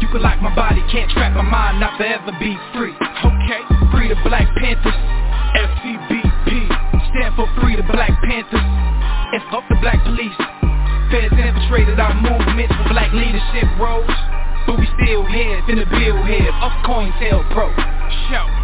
You can lock my body, can't trap my mind, not forever be free. Okay, free the Black Panthers. FCBP. Stand for Free the Black Panthers. And fuck the black police. Feds infiltrated our movement for black leadership roles. But we still here, finna build here, up COINTELPRO. Show.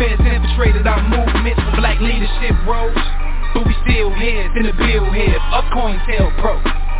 Feds infiltrated our movements. For black leadership roles But we still here, the bill here, up COINTELPRO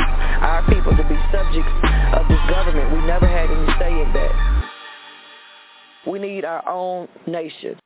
people to be subjects of this government. We never had any say in that. We need our own nation.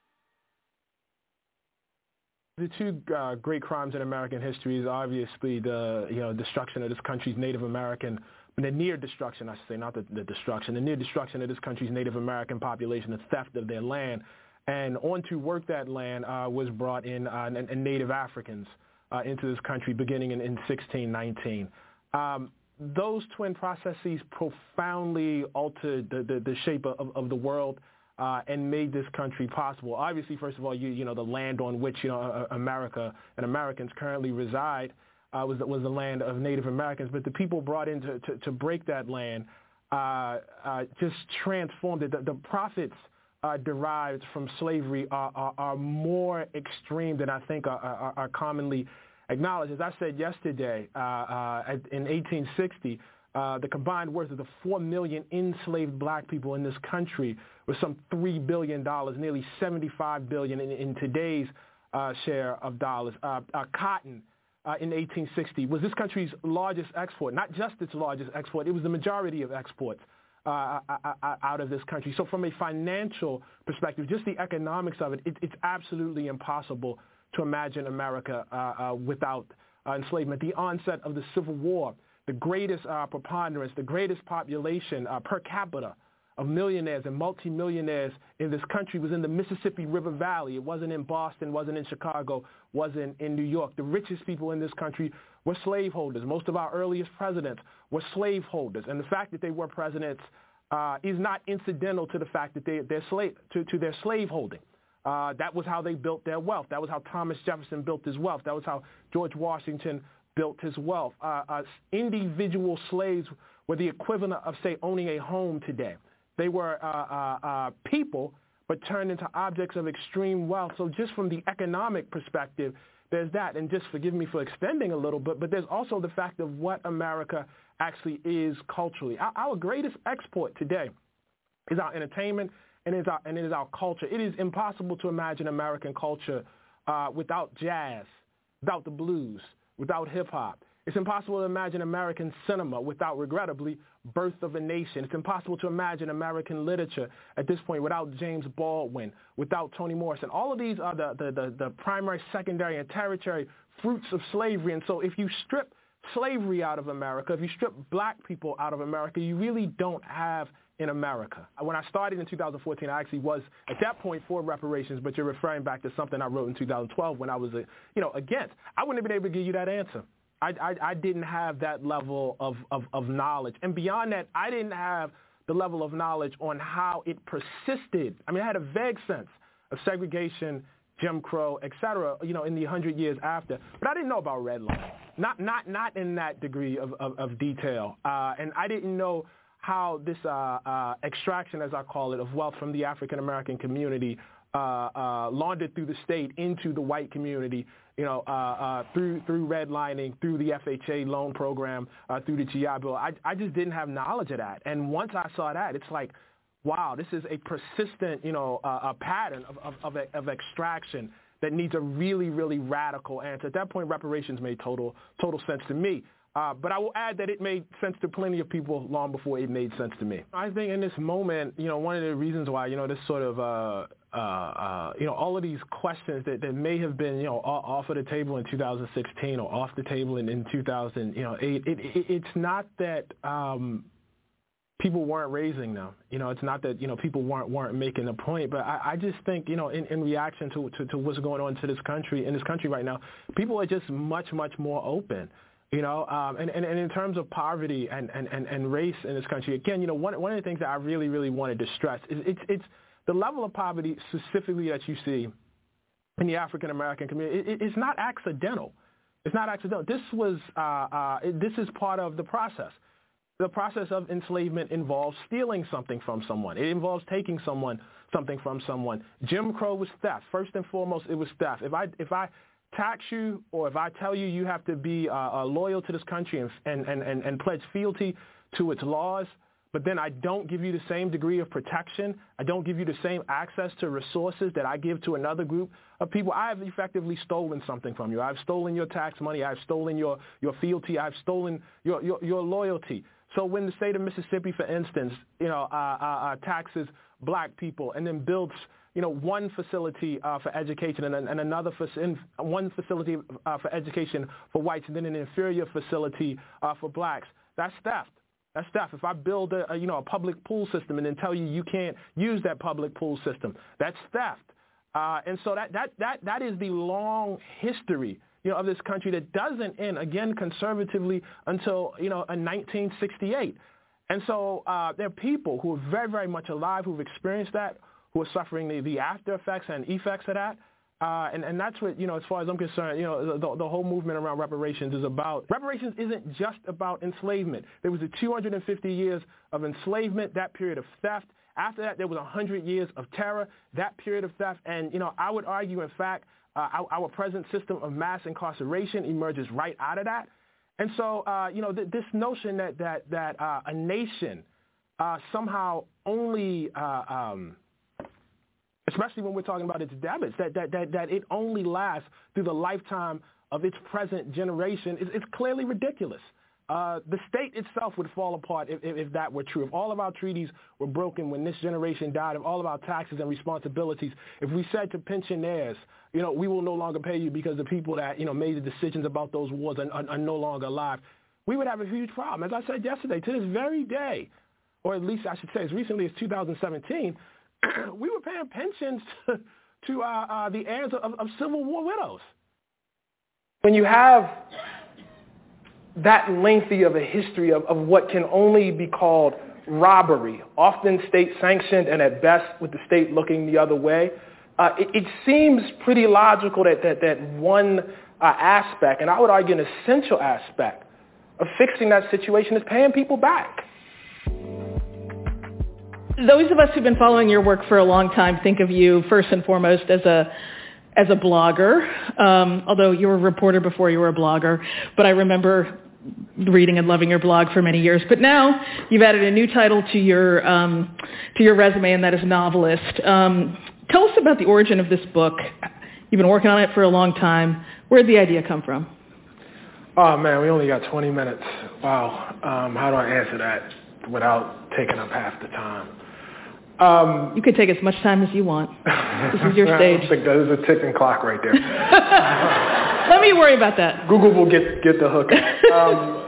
The two uh, great crimes in American history is obviously the you know destruction of this country's Native American, the near destruction, I should say, not the, the destruction, the near destruction of this country's Native American population, the theft of their land, and on to work that land uh, was brought in uh, Native Africans uh, into this country beginning in, in 1619. Um, those twin processes profoundly altered the, the, the shape of, of, the world uh, and made this country possible. Obviously, first of all, you, you know, the land on which, you know, America and Americans currently reside uh, was, was the land of Native Americans, but the people brought in to, to, to break that land uh, uh just transformed it. The, the profits uh, derived from slavery are, are, are, more extreme than I think are, are, are commonly acknowledged. As I said yesterday, uh, uh, in 1860, uh, the combined worth of the 4 million enslaved black people in this country was some $3 billion, nearly 75 billion in, in today's uh, share of dollars. Uh, uh, cotton in 1860 was this country's largest export, not just its largest export, it was the majority of exports. uh, out of this country. So from a financial perspective, just the economics of it, it it's absolutely impossible to imagine America uh, uh, without uh, enslavement. The onset of the Civil War, the greatest uh, preponderance, the greatest population uh, per capita of millionaires and multimillionaires in this country was in the Mississippi River Valley. It wasn't in Boston, wasn't in Chicago, wasn't in New York. The richest people in this country were slaveholders. Most of our earliest presidents were slaveholders. And the fact that they were presidents uh, is not incidental to the fact that they, they're slave, to, to their slaveholding. Uh, that was how they built their wealth. That was how Thomas Jefferson built his wealth. That was how George Washington built his wealth. Uh, uh, individual slaves were the equivalent of, say, owning a home today. They were uh, uh, uh, people, but turned into objects of extreme wealth. So just from the economic perspective, there's that. And just forgive me for extending a little bit, but there's also the fact of what America actually is culturally. Our, our greatest export today is our entertainment and it is our, and it is our culture. It is impossible to imagine American culture uh, without jazz, without the blues, without hip hop. It's impossible to imagine American cinema without, regrettably, Birth of a Nation. It's impossible to imagine American literature at this point without James Baldwin, without Toni Morrison. All of these are the, the, the, the primary, secondary, and tertiary fruits of slavery. And so if you strip slavery out of America, if you strip black people out of America, you really don't have in America. When I started in 2014, I actually was at that point for reparations, but you're referring back to something I wrote in 2012 when I was, you know, against. I wouldn't have been able to give you that answer. I, I, I didn't have that level of, of, of knowledge. And beyond that, I didn't have the level of knowledge on how it persisted. I mean, I had a vague sense of segregation, Jim Crow, et cetera, you know, in the hundred years after. But I didn't know about redlining, not, not, not in that degree of, of, of detail. Uh, and I didn't know how this uh, uh, extraction, as I call it, of wealth from the African American community uh, uh, laundered through the state into the white community, you know, uh, uh, through through redlining, through the FHA loan program, uh, through the GI Bill. I, I just didn't have knowledge of that. And once I saw that, it's like, wow, this is a persistent, you know, a pattern of, of, of, of extraction that needs a really, really radical answer. At that point, reparations made total total sense to me. Uh, but I will add that it made sense to plenty of people long before it made sense to me. I think in this moment, you know, one of the reasons why, you know, this sort of, uh, uh, uh, you know, all of these questions that, that may have been, you know, off of the table in 2016 or off the table in, in 2008, it, it, it's not that um, people weren't raising them. You know, it's not that, you know, people weren't weren't making a point, but I, I just think, you know, in, in reaction to, to, to what's going on to this country, in this country right now, people are just much, much more open. You know, um, and, and, and in terms of poverty and, and, and, and race in this country, again, you know, one, one of the things that I really, really wanted to stress is it's, it's the level of poverty specifically that you see in the African American community. It, it's not accidental. It's not accidental. This was uh, uh, this is part of the process. The process of enslavement involves stealing something from someone. It involves taking someone something from someone. Jim Crow was theft. First and foremost, it was theft. If I if I tax you or if I tell you you have to be uh, uh, loyal to this country and, and, and, and pledge fealty to its laws, but then I don't give you the same degree of protection, I don't give you the same access to resources that I give to another group of people, I have effectively stolen something from you. I've stolen your tax money. I've stolen your, your fealty. I've stolen your, your, your loyalty. So when the state of Mississippi, for instance, you know, uh, uh, uh taxes black people and then builds you know, one facility uh, for education and, and another for one facility uh, for education for whites and then an inferior facility uh, for blacks. That's theft. That's theft. If I build a, a, you know a public pool system and then tell you you can't use that public pool system, that's theft. Uh, and so that, that, that, that is the long history you know, of this country that doesn't end, again, conservatively until, you know, 1968. And so uh, there are people who are very, very much alive who've experienced that, who are suffering the, the after effects and effects of that. Uh, and, and that's what, you know, as far as I'm concerned, you know, the, the whole movement around reparations is about. Reparations isn't just about enslavement. There was a 250 years of enslavement, that period of theft. After that, there was 100 years of terror, that period of theft. And, you know, I would argue, in fact, uh, our, our, present system of mass incarceration emerges right out of that. And so, uh, you know, th- this notion that, that, that uh, a nation uh, somehow only uh, um, especially when we're talking about its debits, that, that, that, that it only lasts through the lifetime of its present generation is, is clearly ridiculous. uh, the state itself would fall apart if, if, if, that were true. If all of our treaties were broken when this generation died, if all of our taxes and responsibilities, if we said to pensioners, you know, we will no longer pay you because the people that, you know, made the decisions about those wars are, are, are no longer alive, we would have a huge problem. As I said yesterday, to this very day, or at least I should say as recently as 2017, we were paying pensions to, to uh, uh, the heirs of, of Civil War widows. When you have that lengthy of a history of, of what can only be called robbery, often state sanctioned and at best with the state looking the other way, uh, it, it, seems pretty logical that, that, that one uh, aspect, and I would argue an essential aspect of fixing that situation is paying people back. Those of us who've been following your work for a long time think of you first and foremost as a as a blogger, um, although you were a reporter before you were a blogger. But I remember reading and loving your blog for many years. But now you've added a new title to your um, to your resume, and that is novelist. Um, tell us about the origin of this book. You've been working on it for a long time. Where did the idea come from? Oh man, we only got 20 minutes. Wow. Um, how do I answer that without taking up half the time? Um, you can take as much time as you want. This is your stage. I think there's a ticking clock right there. Let me worry about that. Google will get get the hook. Um,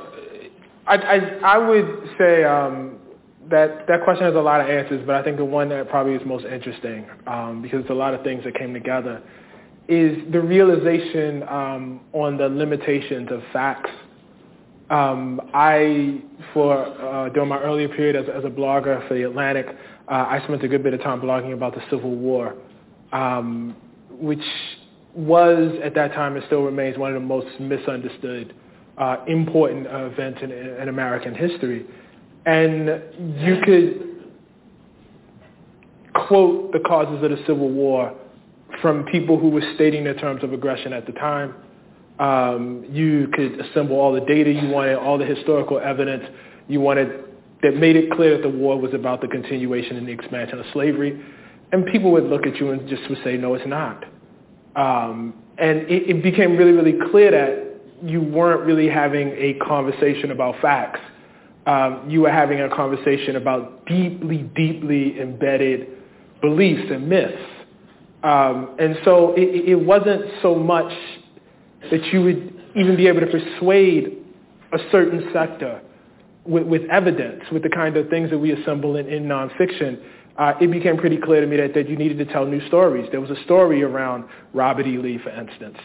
I, I I would say um, that that question has a lot of answers, but I think the one that probably is most interesting um, because it's a lot of things that came together is the realization um, on the limitations of facts. Um, I, for uh, during my earlier period as, as a blogger for the Atlantic, uh, I spent a good bit of time blogging about the Civil War, um, which was at that time and still remains one of the most misunderstood, uh, important uh, events in, in American history. And you could quote the causes of the Civil War from people who were stating their terms of aggression at the time. Um, you could assemble all the data you wanted, all the historical evidence you wanted that made it clear that the war was about the continuation and the expansion of slavery. And people would look at you and just would say, no, it's not. Um, and it, it became really, really clear that you weren't really having a conversation about facts. Um, you were having a conversation about deeply, deeply embedded beliefs and myths. Um, and so it, it wasn't so much that you would even be able to persuade a certain sector with, with evidence, with the kind of things that we assemble in, in nonfiction, uh, it became pretty clear to me that, that you needed to tell new stories. There was a story around Robert E. Lee, for instance.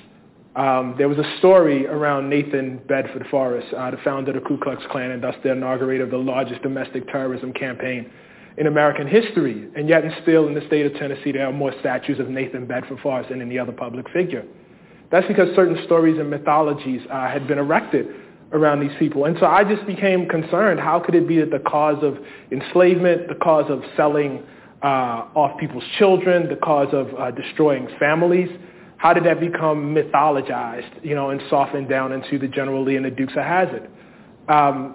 Um, there was a story around Nathan Bedford Forrest, uh, the founder of the Ku Klux Klan and thus the inaugurator of the largest domestic terrorism campaign in American history. And yet and still in the state of Tennessee, there are more statues of Nathan Bedford Forrest than any other public figure. That's because certain stories and mythologies uh, had been erected around these people. And so I just became concerned. How could it be that the cause of enslavement, the cause of selling uh, off people's children, the cause of uh, destroying families, how did that become mythologized, you know, and softened down into the General Lee and the Dukes of Hazzard? Um,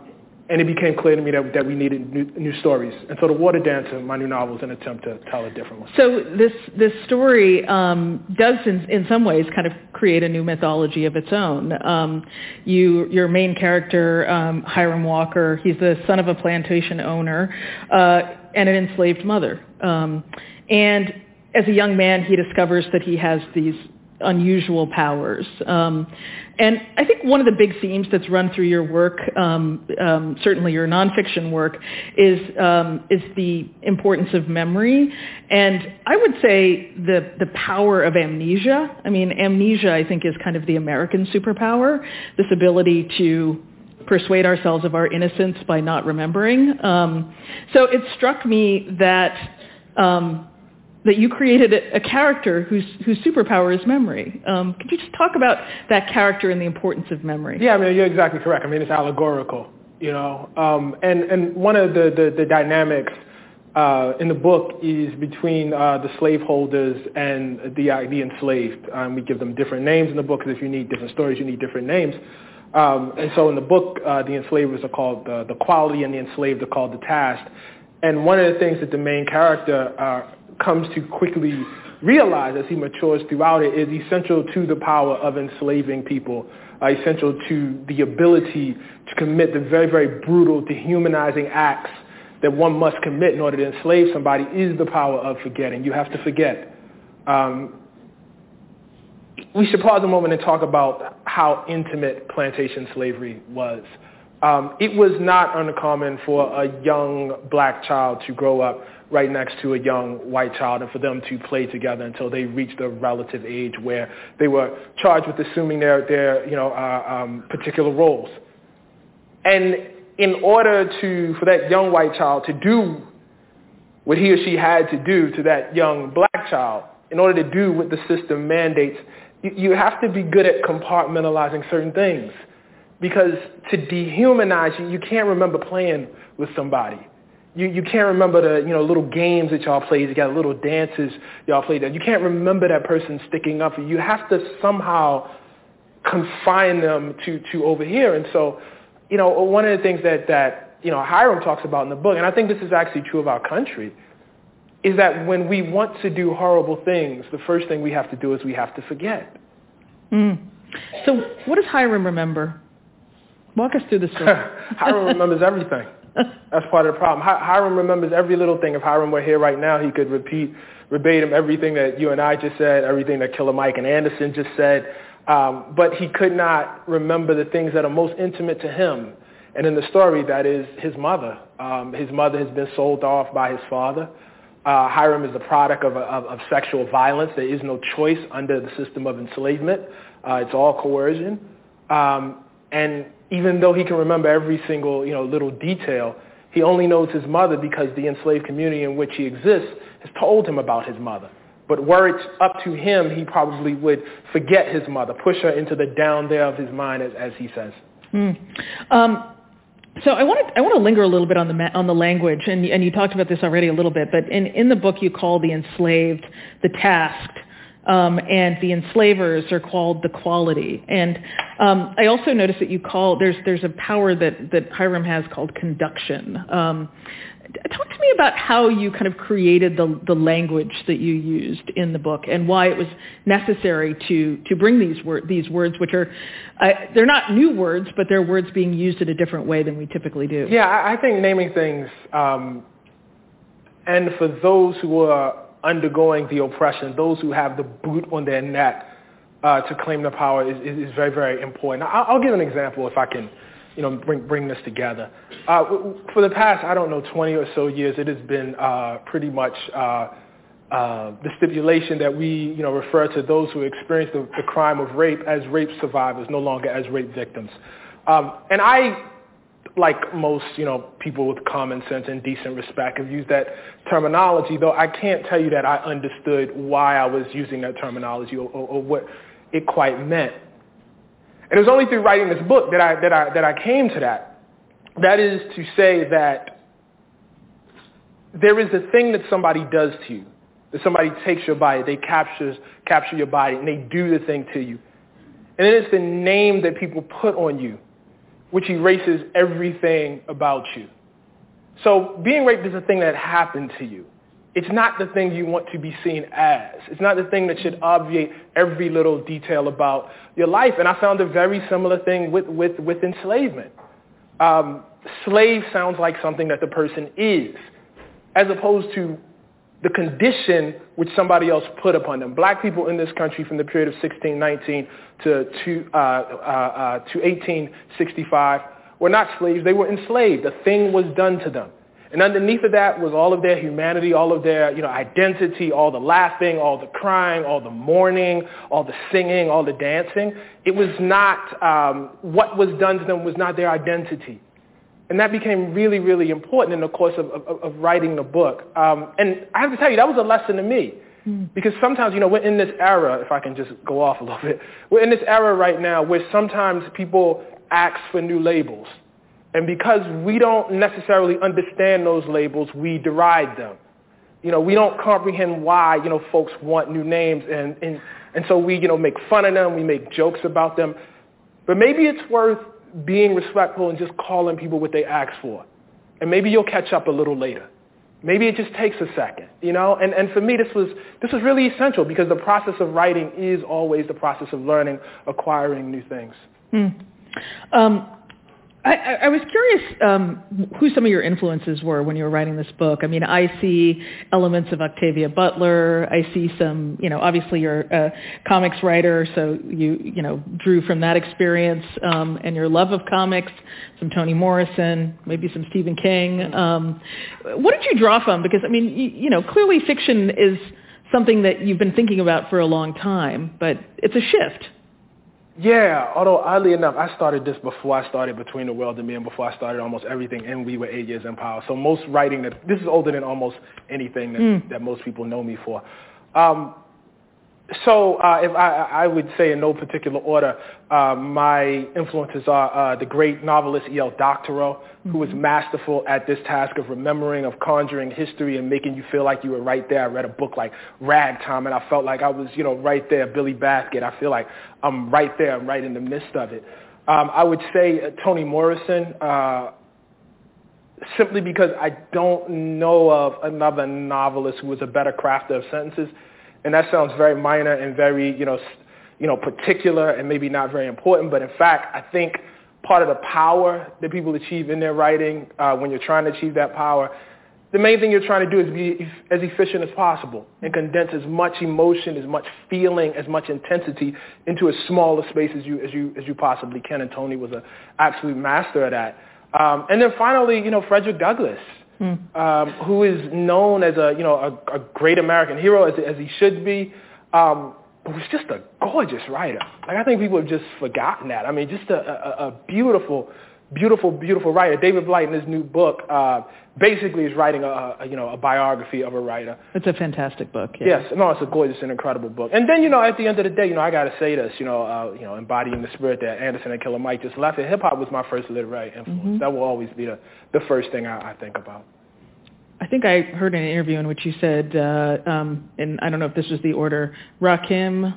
and it became clear to me that, that we needed new, new, stories. And so the Water Dancer, my new novel, is an attempt to tell a different one. So this, this story um, does, in, in some ways, kind of create a new mythology of its own. Um, you, your main character, um, Hiram Walker, he's the son of a plantation owner uh, and an enslaved mother. Um, and as a young man, he discovers that he has these unusual powers. Um, and I think one of the big themes that's run through your work, um, um, certainly your nonfiction work, is um, is the importance of memory, and I would say the the power of amnesia. I mean, amnesia I think is kind of the American superpower, this ability to persuade ourselves of our innocence by not remembering. Um, so it struck me that um, that you created a, character whose, whose superpower is memory. Um, could you just talk about that character and the importance of memory? Yeah, I mean, you're exactly correct. I mean, it's allegorical, you know. Um, and, and one of the, the, the dynamics uh, in the book is between uh, the slaveholders and the, uh, the enslaved. Um, we give them different names in the book because if you need different stories, you need different names. Um, and so in the book, uh, the enslavers are called the, the quality and the enslaved are called the task. And one of the things that the main character uh, comes to quickly realize as he matures throughout it is essential to the power of enslaving people uh, essential to the ability to commit the very, very brutal, dehumanizing acts that one must commit in order to enslave somebody is the power of forgetting. You have to forget. Um, we should pause a moment and talk about how intimate plantation slavery was. Um, it was not uncommon for a young black child to grow up right next to a young white child and for them to play together until they reached a relative age where they were charged with assuming their, their you know, uh, um, particular roles. And in order to, for that young white child to do what he or she had to do to that young black child, in order to do what the system mandates, you, you have to be good at compartmentalizing certain things. Because to dehumanize you, you can't remember playing with somebody. You, you can't remember the you know little games that y'all played together, little dances y'all played. You can't remember that person sticking up you. You have to somehow confine them to, to over here. And so, you know, one of the things that, that you know Hiram talks about in the book, and I think this is actually true of our country, is that when we want to do horrible things, the first thing we have to do is we have to forget. Mm. So what does Hiram remember? Walk us through the story. Hiram remembers everything. That's part of the problem. Hiram remembers every little thing. If Hiram were here right now, he could repeat verbatim everything that you and I just said, everything that Killer Mike and Anderson just said. Um, but he could not remember the things that are most intimate to him. And in the story, that is his mother. Um, his mother has been sold off by his father. Uh, Hiram is the product of, of, of, sexual violence. There is no choice under the system of enslavement. Uh, it's all coercion. Um, and even though he can remember every single you know, little detail, he only knows his mother because the enslaved community in which he exists has told him about his mother. But were it up to him, he probably would forget his mother, push her into the down there of his mind, as, as he says. Mm. Um, so I want to I want to linger a little bit on the on the language, and and you talked about this already a little bit, but in in the book you call the enslaved the tasked, um, and the enslavers are called the quality. And um, I also noticed that you call there's there's a power that that Hiram has called conduction. Um, talk to me about how you kind of created the the language that you used in the book and why it was necessary to to bring these word these words, which are uh, they're not new words, but they're words being used in a different way than we typically do. Yeah, I think naming things. Um, and for those who are undergoing the oppression, those who have the boot on their neck uh, to claim the power is, is, is very, very important. I'll, I'll, give an example if I can, you know, bring, bring this together. Uh, for the past, I don't know, 20 or so years, it has been uh, pretty much uh, uh, the stipulation that we, you know, refer to those who experience the, the crime of rape as rape survivors, no longer as rape victims. Um, and I like most, you know, people with common sense and decent respect have used that terminology, though I can't tell you that I understood why I was using that terminology or, or, or what it quite meant. And it was only through writing this book that I, that I, that I came to that. That is to say that there is a thing that somebody does to you, that somebody takes your body, they captures, capture your body, and they do the thing to you. And then it's the name that people put on you which erases everything about you. So being raped is a thing that happened to you. It's not the thing you want to be seen as. It's not the thing that should obviate every little detail about your life. And I found a very similar thing with, with, with enslavement. Um, slave sounds like something that the person is, as opposed to the condition which somebody else put upon them. Black people in this country from the period of 1619 to, to, uh, uh, uh, to 1865 were not slaves. They were enslaved. A thing was done to them. And underneath of that was all of their humanity, all of their you know, identity, all the laughing, all the crying, all the mourning, all the singing, all the dancing. It was not, um, what was done to them was not their identity. And that became really, really important in the course of, of, of writing the book. Um, and I have to tell you, that was a lesson to me. Because sometimes, you know, we're in this era, if I can just go off a little bit, we're in this era right now where sometimes people ask for new labels. And because we don't necessarily understand those labels, we deride them. You know, we don't comprehend why, you know, folks want new names. And, and, and so we, you know, make fun of them, we make jokes about them. But maybe it's worth being respectful and just calling people what they ask for. And maybe you'll catch up a little later. Maybe it just takes a second, you know? And, and for me, this was, this was really essential because the process of writing is always the process of learning, acquiring new things. Hmm. Um, I, I was curious um, who some of your influences were when you were writing this book. I mean, I see elements of Octavia Butler. I see some, you know, obviously you're a comics writer, so you, you know, drew from that experience um, and your love of comics, some Toni Morrison, maybe some Stephen King. Um, what did you draw from? Because, I mean, you, you know, clearly fiction is something that you've been thinking about for a long time, but it's a shift. Yeah, although oddly enough, I started this before I started Between the World and Me and before I started almost everything, and we were eight years in power. So most writing, that this is older than almost anything that, mm. that most people know me for. Um, so uh, if I, I would say in no particular order, uh, my influences are uh, the great novelist E.L. Doctorow, mm-hmm. who was mm-hmm. masterful at this task of remembering, of conjuring history and making you feel like you were right there. I read a book like Ragtime, and I felt like I was, you know, right there. Billy Bathgate. I feel like I'm right there. I'm right in the midst of it. Um, I would say uh, Toni Morrison, uh, simply because I don't know of another novelist who was a better crafter of sentences and that sounds very minor and very, you know, you know, particular and maybe not very important. But in fact, I think part of the power that people achieve in their writing, uh, when you're trying to achieve that power, the main thing you're trying to do is be as efficient as possible and condense as much emotion, as much feeling, as much intensity into as small a space as you as you as you possibly can. And Toni was an absolute master at that. Um, and then finally, you know, Frederick Douglass. Um, who is known as a you know a, a great American hero as, as he should be, um, but was just a gorgeous writer. Like I think people have just forgotten that. I mean, just a, a, a beautiful, beautiful, beautiful writer. David Blight in his new book uh, basically is writing a, a you know a biography of a writer. It's a fantastic book. Yeah. Yes, no, it's a gorgeous and incredible book. And then you know at the end of the day, you know I got to say this, you know, uh, you know, embodying the spirit that Anderson and Killer Mike just left. Hip hop was my first literary influence. Mm-hmm. That will always be the the first thing I, I think about. I think I heard an interview in which you said, uh, um, and I don't know if this was the order, Rakim,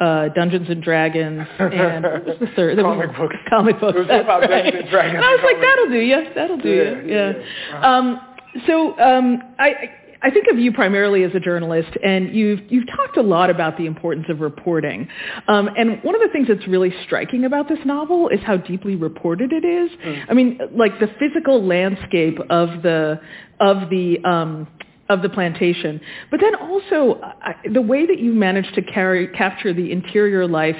uh, Dungeons and Dragons, and what was the third? comic books. Comic books. It right. Dungeons and Dragons. And I was like, that'll do you. That'll do yeah, you. Yeah. yeah. Um, so um, I, I think of you primarily as a journalist, and you've you've talked a lot about the importance of reporting. Um, and one of the things that's really striking about this novel is how deeply reported it is. Mm. I mean, like the physical landscape of the of the um, of the plantation, but then also uh, the way that you managed to carry, capture the interior life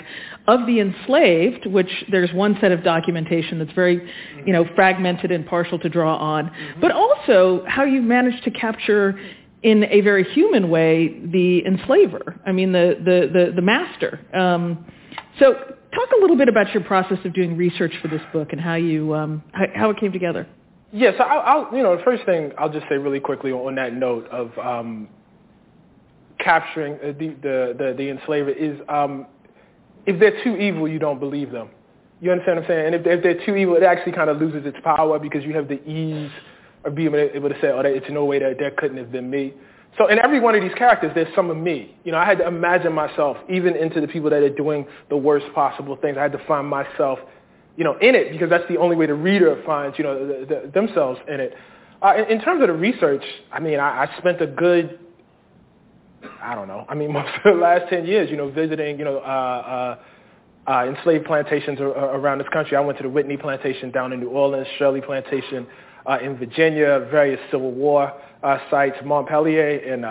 of the enslaved, which there's one set of documentation that's very, you know, fragmented and partial to draw on, mm-hmm. but also how you've managed to capture in a very human way the enslaver. I mean, the the the, the master. Um, so, talk a little bit about your process of doing research for this book and how you um, how, how it came together. Yeah, so I'll, I'll, you know, the first thing I'll just say really quickly on that note of um, capturing uh, the, the, the, the enslaver is um, if they're too evil, you don't believe them. You understand what I'm saying? And if if they're too evil, it actually kind of loses its power because you have the ease of being able to say, oh, it's no way that there couldn't have been me. So in every one of these characters, there's some of me. You know, I had to imagine myself, even into the people that are doing the worst possible things. I had to find myself you know, in it because that's the only way the reader finds, you know, the, the, themselves in it. Uh, in, in, terms of the research, I mean, I, I spent a good, I don't know, I mean, most of the last 10 years, you know, visiting, you know, uh, uh, uh, enslaved plantations around this country. I went to the Whitney plantation down in New Orleans, Shirley plantation uh, in Virginia, various Civil War uh, sites, Montpelier in,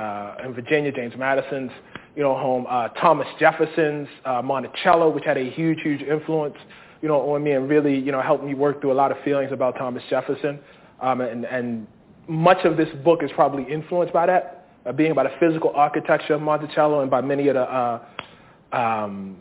in Virginia, James Madison's, you know, home, Thomas Jefferson's, Monticello, which had a huge, huge influence you know, on me and really, you know, helped me work through a lot of feelings about Thomas Jefferson. Um, and, and much of this book is probably influenced by that, uh, being by the physical architecture of Monticello and by many of the uh, um,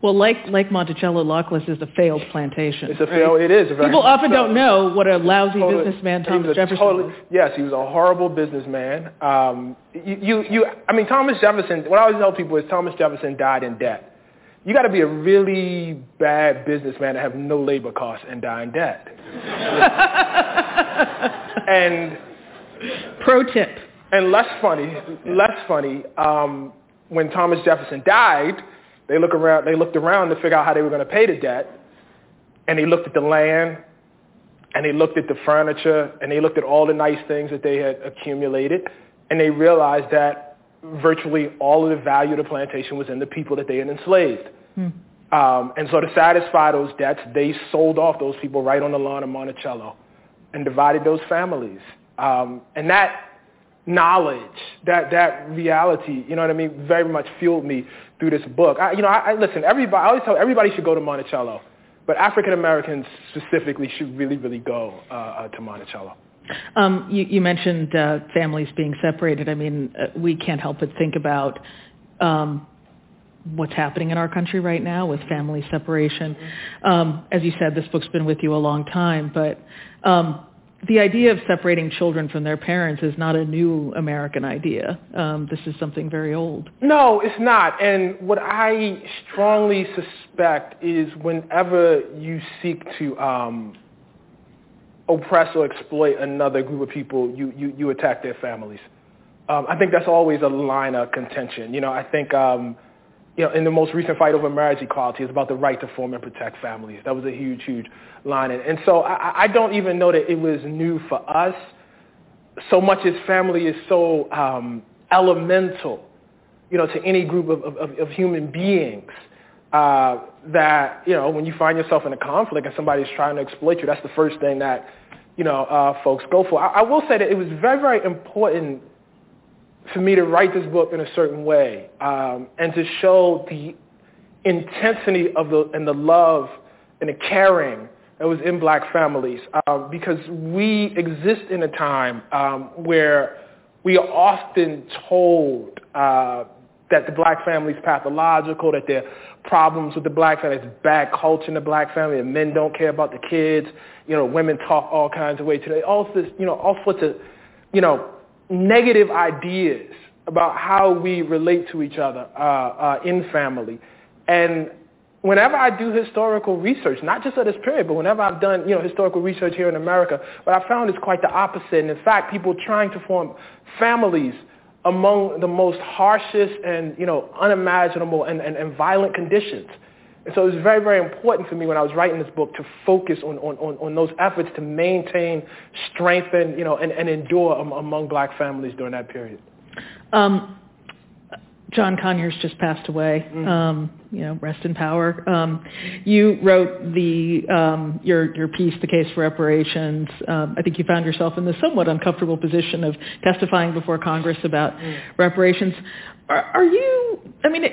well, like like Monticello, Lockless is a failed plantation. It's a failed. It is. People often don't know what a lousy totally, businessman Thomas Jefferson totally, was. Yes, he was a horrible businessman. Um, you, you, you, I mean, Thomas Jefferson. What I always tell people is Thomas Jefferson died in debt you got to be a really bad businessman to have no labor costs and die in debt. and pro tip. And less funny, less funny. Um, when Thomas Jefferson died, they look around. They looked around to figure out how they were going to pay the debt, and they looked at the land, and they looked at the furniture, and they looked at all the nice things that they had accumulated, and they realized that virtually all of the value of the plantation was in the people that they had enslaved. Hmm. Um, and so to satisfy those debts, they sold off those people right on the lawn of Monticello and divided those families. Um, and that knowledge, that, that reality, you know what I mean, very much fueled me through this book. I, you know, I, I listen, everybody, I always tell everybody should go to Monticello, but African Americans specifically should really, really go uh, uh, to Monticello. Um, you, you, mentioned uh, families being separated. I mean, uh, we can't help but think about um, what's happening in our country right now with family separation. Um, as you said, this book's been with you a long time, but um, the idea of separating children from their parents is not a new American idea. Um, this is something very old. No, it's not. And what I strongly suspect is whenever you seek to um, oppress or exploit another group of people, you, you, you attack their families. Um, I think that's always a line of contention. You know, I think um, you know, in the most recent fight over marriage equality, it's about the right to form and protect families. That was a huge, huge line. And, and so I, I don't even know that it was new for us so much as family is so um, elemental, you know, to any group of, of, of human beings uh, that, you know, when you find yourself in a conflict and somebody's trying to exploit you, that's the first thing that, you know, uh, folks go for. I, I will say that it was very, very important for me to write this book in a certain way um, and to show the intensity of the and the love and the caring that was in black families uh, because we exist in a time um, where we are often told uh, that the black family is pathological, that there are problems with the black family, there's bad culture in the black family, and men don't care about the kids, you know, women talk all kinds of ways today, all this, you know, all sorts of, you know, negative ideas about how we relate to each other uh, uh, in family. And whenever I do historical research, not just at this period, but whenever I've done you know, historical research here in America, what I found is quite the opposite. And in fact, people trying to form families among the most harshest and you know, unimaginable and, and, and violent conditions. And so it was very, very important for me when I was writing this book to focus on, on, on, on those efforts to maintain, strengthen, you know, and, and endure among black families during that period. Um, John Conyers just passed away. Mm-hmm. Um, you know, rest in power. Um, you wrote the um, your your piece, "The Case for Reparations." Um, I think you found yourself in the somewhat uncomfortable position of testifying before Congress about mm. reparations. Are, are you? I mean,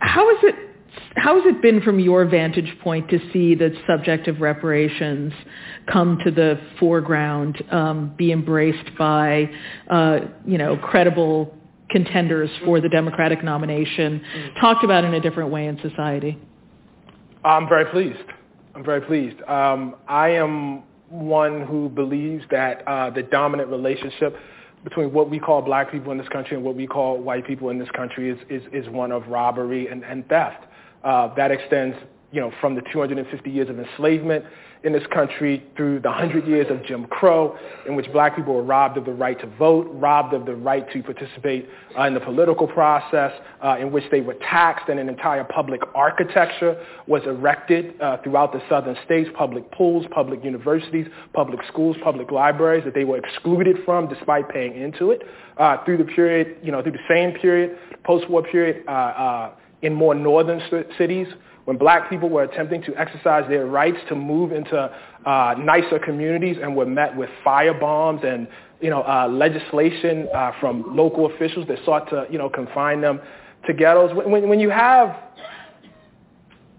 how is it how has it been from your vantage point to see the subject of reparations come to the foreground, um, be embraced by, uh, you know, credible contenders for the Democratic nomination, talked about in a different way in society? I'm very pleased. I'm very pleased. Um, I am one who believes that uh, the dominant relationship between what we call black people in this country and what we call white people in this country is, is, is one of robbery and, and theft. Uh, that extends, you know, from the 250 years of enslavement in this country through the 100 years of Jim Crow, in which black people were robbed of the right to vote, robbed of the right to participate uh, in the political process, uh, in which they were taxed and an entire public architecture was erected uh, throughout the southern states, public pools, public universities, public schools, public libraries that they were excluded from despite paying into it. Uh, through the period, you know, through the same period, post-war period, uh, uh, in more northern cities when black people were attempting to exercise their rights to move into uh, nicer communities and were met with fire bombs and you know uh, legislation uh, from local officials that sought to you know confine them to ghettos. When, when you have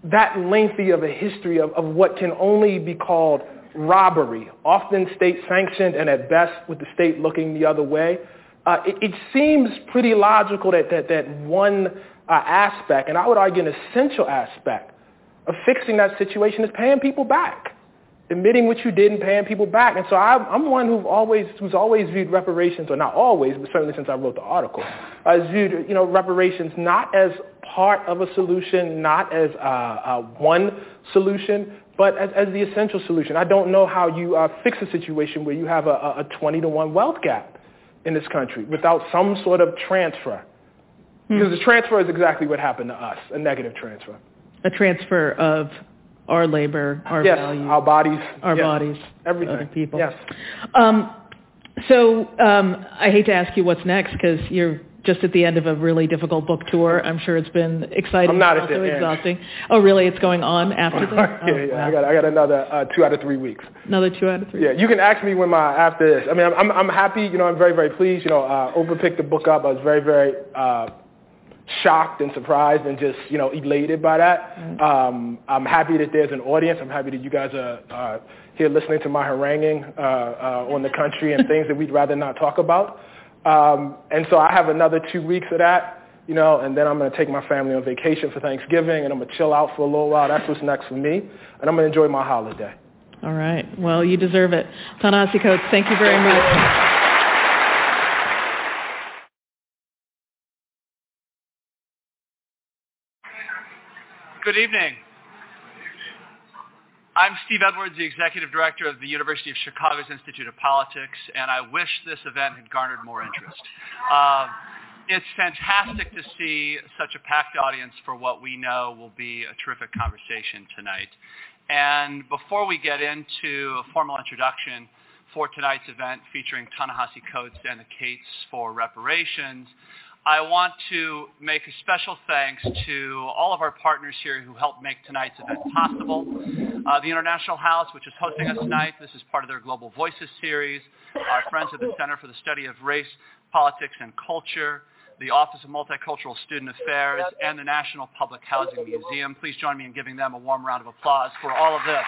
that lengthy of a history of, of what can only be called robbery, often state sanctioned and at best with the state looking the other way, uh, it, it, seems pretty logical that, that, that one aspect, and I would argue an essential aspect of fixing that situation is paying people back, admitting what you did and paying people back. And so I'm, I'm one who always, who's always viewed reparations, or not always, but certainly since I wrote the article, has viewed you know, reparations not as part of a solution, not as uh, uh, one solution, but as, as, the essential solution. I don't know how you uh, fix a situation where you have a, a 20 to 1 wealth gap in this country without some sort of transfer because the transfer is exactly what happened to us, a negative transfer. A transfer of our labor, our yes, values. our bodies. Our yes. bodies. Everything. Other people. Yes. Um, so um, I hate to ask you what's next because you're just at the end of a really difficult book tour. I'm sure it's been exciting. I'm not at the end. exhausting. Oh, really? It's going on after that? yeah, Oh, yeah. wow. I got I got another uh, two out of three weeks. Another two out of three. Yeah, you can ask me when my after this. I mean, I'm I'm, I'm happy. You know, I'm very very pleased. You know, uh, Oprah picked the book up. I was very very uh, shocked and surprised and just you know elated by that. Um, I'm happy that there's an audience. I'm happy that you guys are uh, here listening to my haranguing uh, uh, on the country and things that we'd rather not talk about. Um, and so I have another two weeks of that. You know, and then I'm going to take my family on vacation for Thanksgiving, and I'm going to chill out for a little while. That's what's next for me, and I'm going to enjoy my holiday. All right. Well, you deserve it. Ta-Nehisi Coates, thank you very much. Good evening. I'm Steve Edwards, the Executive Director of the University of Chicago's Institute of Politics, and I wish this event had garnered more interest. Uh, it's fantastic to see such a packed audience for what we know will be a terrific conversation tonight. And before we get into a formal introduction for tonight's event featuring Ta-Nehisi Coates and the Case for reparations, I want to make a special thanks to all of our partners here who helped make tonight's event possible. Uh, the International House, which is hosting us tonight, this is part of their Global Voices series. Our friends at the Center for the Study of Race, Politics, and Culture, the Office of Multicultural Student Affairs, and the National Public Housing Museum. Please join me in giving them a warm round of applause for all of this.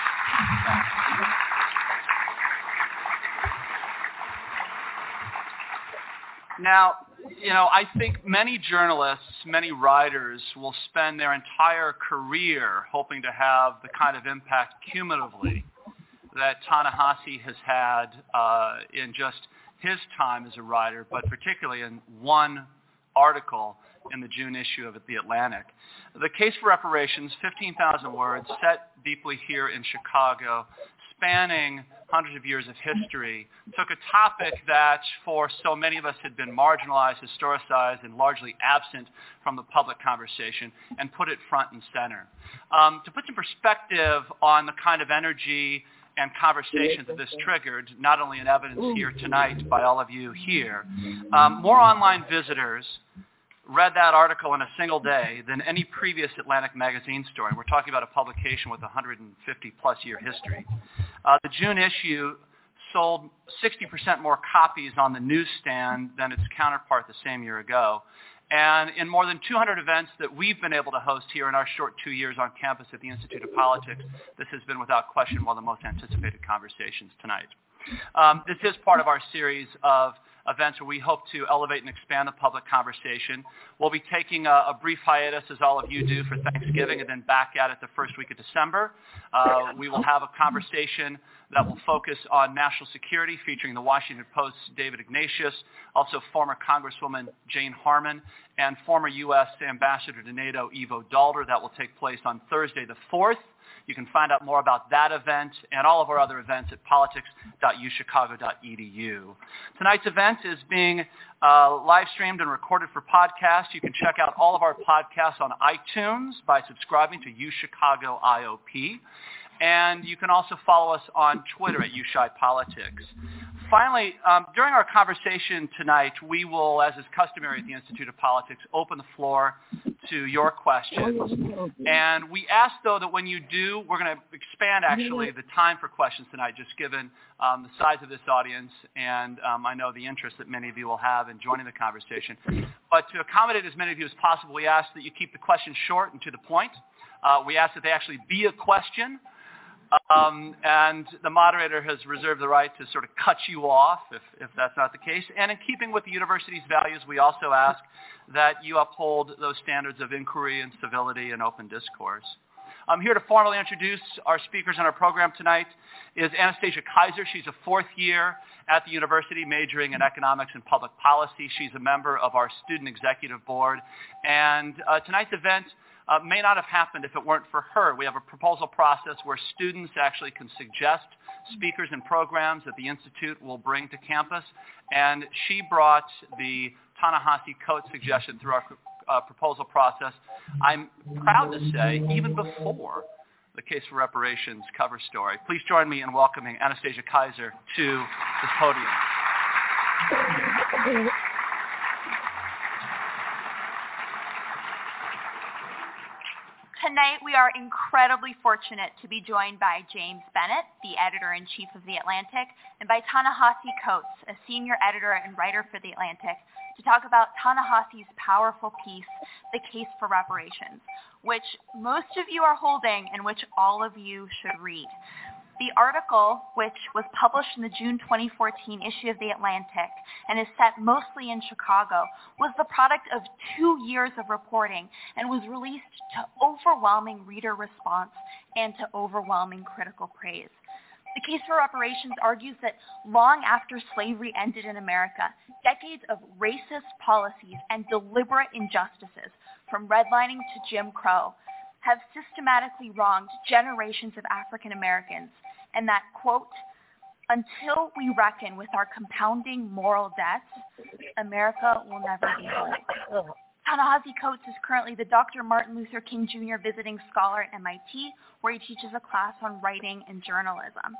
Now, you know, I think many journalists, many writers will spend their entire career hoping to have the kind of impact cumulatively that Ta-Nehisi has had uh, in just his time as a writer, but particularly in one article in the June issue of The Atlantic. The case for reparations, 15,000 words, set deeply here in Chicago, spanning hundreds of years of history, took a topic that for so many of us had been marginalized, historicized, and largely absent from the public conversation, and put it front and center. Um, to put some perspective on the kind of energy and conversations that this triggered, not only in evidence here tonight by all of you here, um, more online visitors read that article in a single day than any previous Atlantic magazine story. We're talking about a publication with 150 plus year history. Uh, the June issue sold 60% more copies on the newsstand than its counterpart the same year ago. And in more than 200 events that we've been able to host here in our short two years on campus at the Institute of Politics, this has been without question one of the most anticipated conversations tonight. Um, this is part of our series of events where we hope to elevate and expand the public conversation. We'll be taking a, a, brief hiatus, as all of you do, for Thanksgiving and then back at it the first week of December. Uh, we will have a conversation that will focus on national security featuring the Washington Post's David Ignatius, also former Congresswoman Jane Harman, and former U.S. Ambassador to NATO Ivo Daalder. That will take place on Thursday the 4th. You can find out more about that event and all of our other events at politics.uchicago.edu. Tonight's event is being uh, live streamed and recorded for podcast. You can check out all of our podcasts on iTunes by subscribing to UChicago IOP. And you can also follow us on Twitter at UChi Politics. Finally, um, during our conversation tonight, we will, as is customary at the Institute of Politics, open the floor to your questions. And we ask, though, that when you do, we're going to expand, actually, the time for questions tonight, just given um, the size of this audience and um, I know the interest that many of you will have in joining the conversation. But to accommodate as many of you as possible, we ask that you keep the questions short and to the point. Uh, we ask that they actually be a question. Um, and the moderator has reserved the right to sort of cut you off if, if that's not the case. And in keeping with the university's values, we also ask that you uphold those standards of inquiry and civility and open discourse. I'm here to formally introduce our speakers in our program tonight is Anastasia Kaiser. She's a fourth year at the university majoring in economics and public policy. She's a member of our student executive board. And uh, tonight's event uh, may not have happened if it weren't for her. We have a proposal process where students actually can suggest speakers and programs that the Institute will bring to campus. And she brought the Ta-Nehisi Coates suggestion through our uh, proposal process. I'm proud to say, even before the Case for Reparations cover story. Please join me in welcoming Anastasia Kaiser to this podium. Tonight we are incredibly fortunate to be joined by James Bennett, the editor-in-chief of The Atlantic, and by Ta-Nehisi Coates, a senior editor and writer for The Atlantic, to talk about Ta-Nehisi's powerful piece, The Case for Reparations, which most of you are holding and which all of you should read. The article, which was published in the June 2014 issue of The Atlantic and is set mostly in Chicago, was the product of two years of reporting and was released to overwhelming reader response and to overwhelming critical praise. The case for reparations argues that long after slavery ended in America, decades of racist policies and deliberate injustices, from redlining to Jim Crow, have systematically wronged generations of African Americans and that, quote, until we reckon with our compounding moral debts, America will never be whole. Ta-Nehisi Coates is currently the Dr. Martin Luther King Jr. Visiting Scholar at MIT, where he teaches a class on writing and journalism.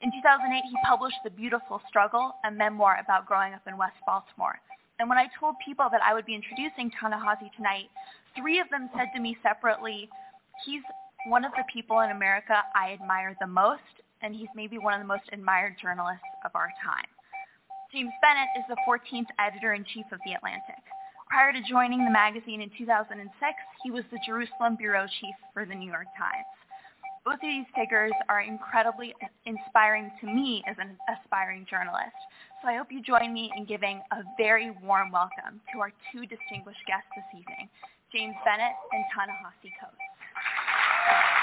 In 2008, he published The Beautiful Struggle, a memoir about growing up in West Baltimore. And when I told people that I would be introducing Ta-Nehisi tonight, three of them said to me separately, he's one of the people in America I admire the most, and he's maybe one of the most admired journalists of our time. James Bennett is the 14th editor-in-chief of The Atlantic. Prior to joining the magazine in 2006, he was the Jerusalem bureau chief for the New York Times. Both of these figures are incredibly inspiring to me as an aspiring journalist. So I hope you join me in giving a very warm welcome to our two distinguished guests this evening, James Bennett and Ta-Nehisi Coates.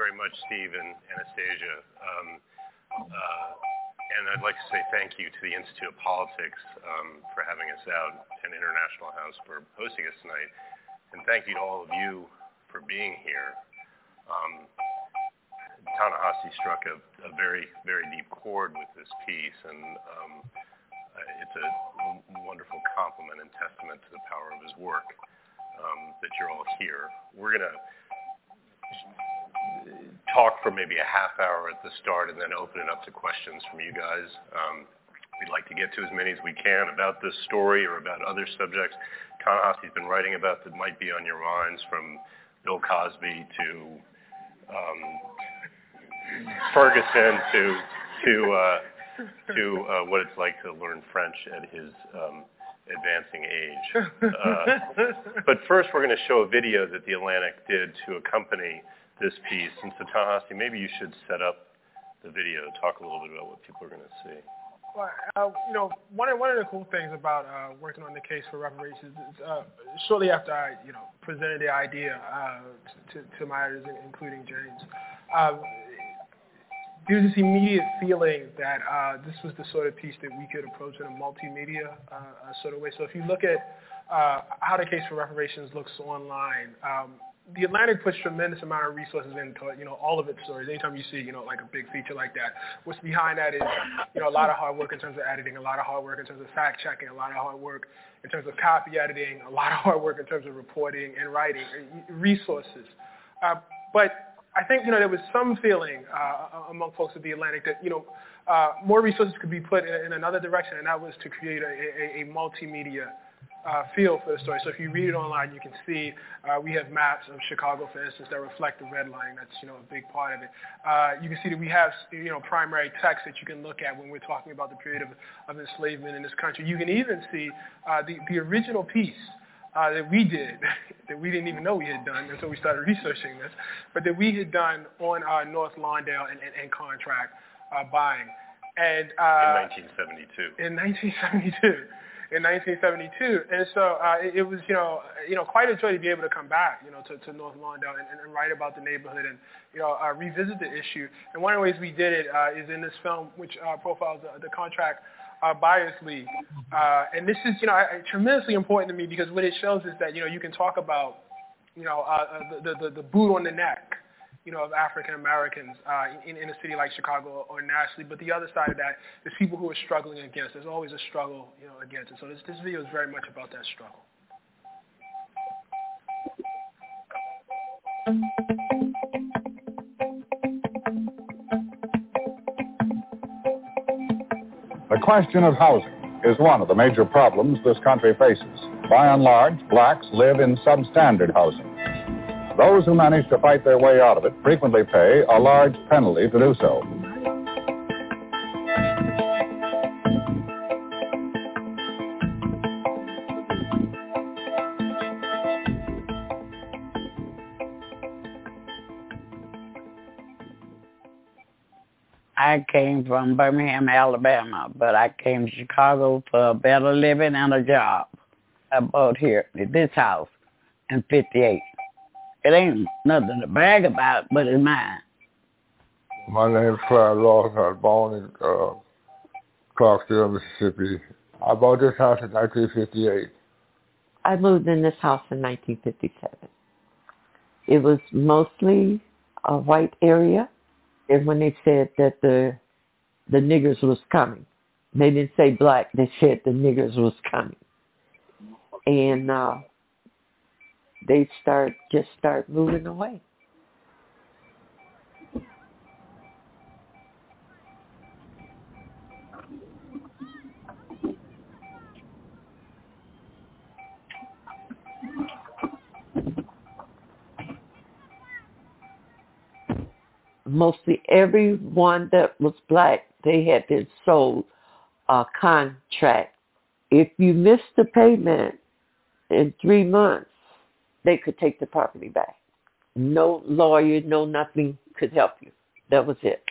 Very much, Steve and Anastasia. Um, uh, and I'd like to say thank you to the Institute of Politics um, for having us out and International House for hosting us tonight. And thank you to all of you for being here. Um, Ta-Nehisi struck a, a, very, very deep chord with this piece, and um, uh, it's a wonderful compliment and testament to the power of his work um, that you're all here. We're going to talk for maybe a half hour at the start and then open it up to questions from you guys. Um, we'd like to get to as many as we can about this story or about other subjects Ta-Nehisi's been writing about that might be on your minds from Bill Cosby to um, Ferguson to to uh, to uh, what it's like to learn French at his um, advancing age. Uh, but first, we're going to show a video that the Atlantic did to accompany this piece. And so Ta-Nehisi, maybe you should set up the video, talk a little bit about what people are going to see. Well, uh, you know, one of one of the cool things about uh, working on the case for reparations is uh, shortly after I, you know, presented the idea uh, to, to my editors, including James, um, there was this immediate feeling that uh, this was the sort of piece that we could approach in a multimedia uh, sort of way. So if you look at how the case for reparations looks online, um, the Atlantic puts tremendous amount of resources into you know all of its stories. Anytime you see you know like a big feature like that, what's behind that is you know a lot of hard work in terms of editing, a lot of hard work in terms of fact checking, a lot of hard work in terms of copy editing, a lot of hard work in terms of reporting and writing resources. Uh, but I think you know there was some feeling uh, among folks at the Atlantic that you know uh, more resources could be put in, in another direction, and that was to create a, a, a multimedia uh, feel for the story. So if you read it online, you can see uh, we have maps of Chicago, for instance, that reflect the red line. That's you know a big part of it. Uh, you can see that we have you know primary text that you can look at when we're talking about the period of, of enslavement in this country. You can even see uh, the the original piece. Uh, that we did, that we didn't even know we had done until we started researching this, but that we had done on uh, North Lawndale and, and, and contract uh, buying. And, uh, in 1972. In 1972 in 1972. And so uh, it, it was, you know, you know, quite a joy to be able to come back, you know, to, to North Lawndale and, and write about the neighborhood and, you know, uh, revisit the issue. And one of the ways we did it uh, is in this film, which uh, profiles the, the contract uh, Buyers League. Uh, and this is, you know, tremendously important to me because what it shows is that, you know, you can talk about, you know, uh, the, the, the boot on the neck you know, of African Americans uh, in, in a city like Chicago or nationally. But the other side of that is people who are struggling against. There's always a struggle, you know, against it. So this, this video is very much about that struggle. The question of housing is one of the major problems this country faces. By and large, blacks live in substandard housing. Those who manage to fight their way out of it frequently pay a large penalty to do so. I came from Birmingham, Alabama, but I came to Chicago for a better living and a job. I bought here, this house, in 58. It ain't nothing to brag about, but it's mine. My name is Clyde Ross. I was born in uh, Clarksdale, Mississippi. I bought this house in 1958. I moved in this house in 1957. It was mostly a white area and when they said that the the niggers was coming. They didn't say black, they said the niggers was coming. And uh they start just start moving away. mostly everyone that was black, they had been sold a contract. If you missed the payment in three months, they could take the property back. No lawyer, no nothing could help you. That was it.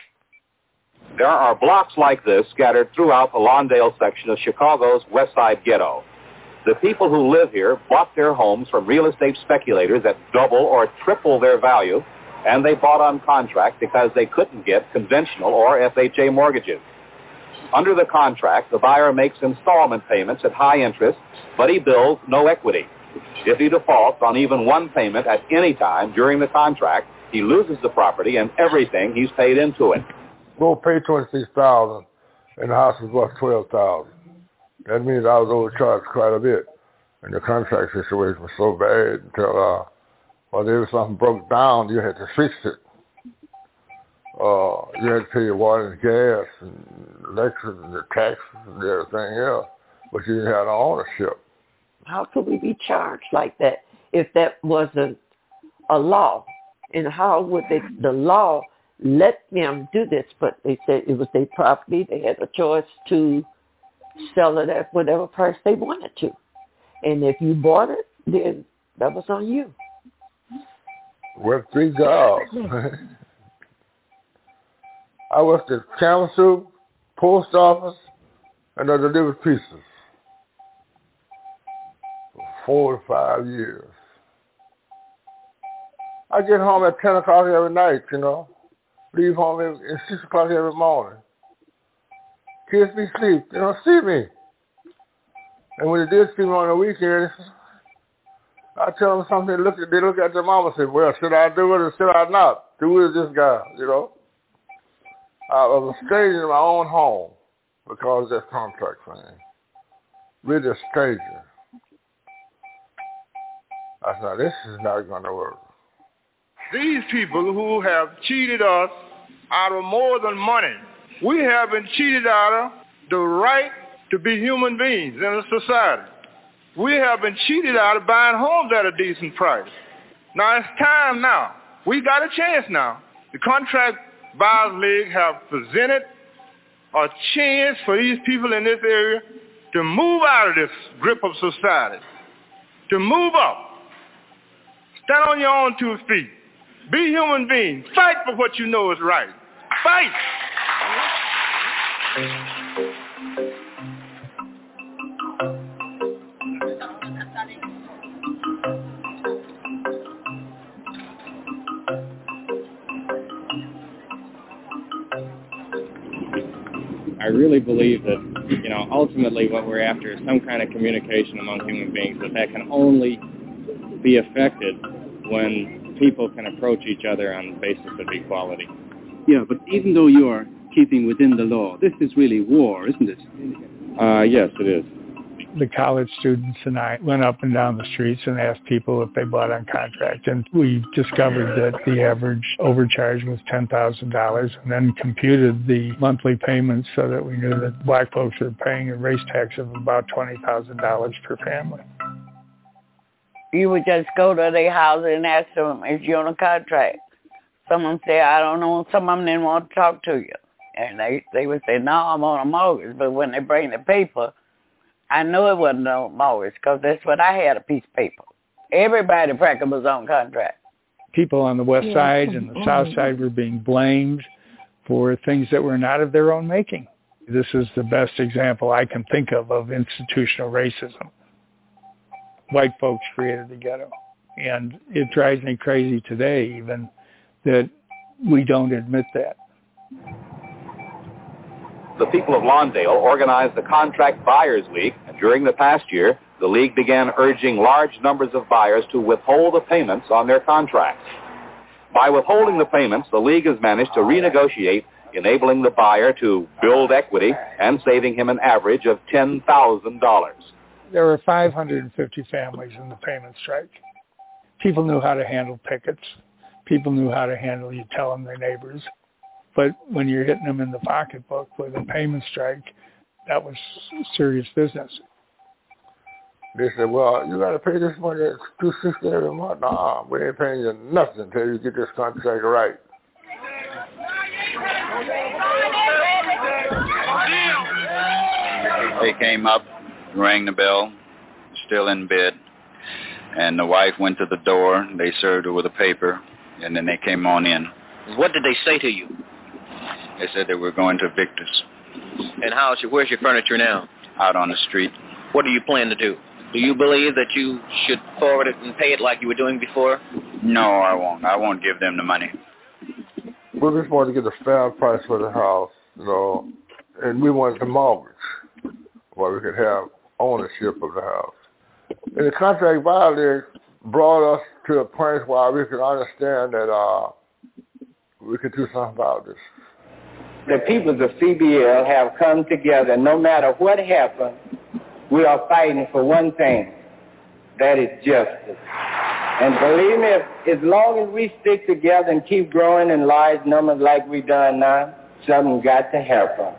There are blocks like this scattered throughout the Lawndale section of Chicago's West Side Ghetto. The people who live here bought their homes from real estate speculators at double or triple their value and they bought on contract because they couldn't get conventional or FHA mortgages. Under the contract, the buyer makes installment payments at high interest, but he builds no equity. If he defaults on even one payment at any time during the contract, he loses the property and everything he's paid into it. We'll pay twenty-six thousand, and the house is worth twelve thousand. That means I was overcharged quite a bit, and the contract situation was so bad until uh, or there was something broke down, you had to fix it. Uh, you had to pay your water and gas and electric and the taxes and everything else, but you didn't have the ownership. How could we be charged like that if that wasn't a law? And how would they, the law let them do this? But they said it was their property. They had a choice to sell it at whatever price they wanted to. And if you bought it, then that was on you. Worked three jobs. I worked at council, post office, and I delivered pieces four to five years. I get home at 10 o'clock every night, you know. Leave home at 6 o'clock every morning. Kids be asleep. They don't see me. And when they did see me on the weekend, I tell them something, they look at, they look at their mama and say, well, should I do it or should I not? Do it this guy, you know? I was staging in my own home because of that contract thing. Really a stager. I said, this is not going to work. These people who have cheated us out of more than money, we have been cheated out of the right to be human beings in a society. We have been cheated out of buying homes at a decent price. Now it's time now. We got a chance now. The contract buyers league have presented a chance for these people in this area to move out of this grip of society, to move up. Stand on your own two feet. Be human beings. Fight for what you know is right. Fight. I really believe that, you know, ultimately what we're after is some kind of communication among human beings, but that can only be affected when people can approach each other on the basis of equality. Yeah, but even though you are keeping within the law, this is really war, isn't it? Uh, yes, it is the college students and I went up and down the streets and asked people if they bought on contract. And we discovered that the average overcharge was $10,000 and then computed the monthly payments so that we knew that black folks were paying a race tax of about $20,000 per family. You would just go to their house and ask them if you're on a contract. Some of them say, I don't know. Some of them didn't want to talk to you. And they, they would say, no, I'm on a mortgage. But when they bring the paper, I knew it wasn't a mortgage because that's what I had a piece of paper. Everybody practically was on contract. People on the west yeah, side and the mm-hmm. south side were being blamed for things that were not of their own making. This is the best example I can think of of institutional racism. White folks created the ghetto. And it drives me crazy today even that we don't admit that the people of Lawndale organized the Contract Buyers League, and during the past year, the league began urging large numbers of buyers to withhold the payments on their contracts. By withholding the payments, the league has managed to renegotiate, enabling the buyer to build equity and saving him an average of $10,000. There were 550 families in the payment strike. People knew how to handle pickets. People knew how to handle you telling their neighbors. But when you're hitting them in the pocketbook with a payment strike, that was serious business. They said, well, you got to pay this money, at two sixty every month. Nah, we ain't paying you nothing until you get this contract right. They came up, rang the bell, still in bed, and the wife went to the door. They served her with a paper, and then they came on in. What did they say to you? They said they were going to Victor's. And how's your, where's your furniture now? Out on the street. What do you plan to do? Do you believe that you should forward it and pay it like you were doing before? No, I won't. I won't give them the money. We just wanted to get a fair price for the house, you know, and we wanted to mortgage where we could have ownership of the house. And the contract violence brought us to a point where we could understand that uh, we could do something about this the people of CBL have come together. No matter what happens, we are fighting for one thing. That is justice. And believe me, if, as long as we stick together and keep growing in large numbers like we done now, something got to happen.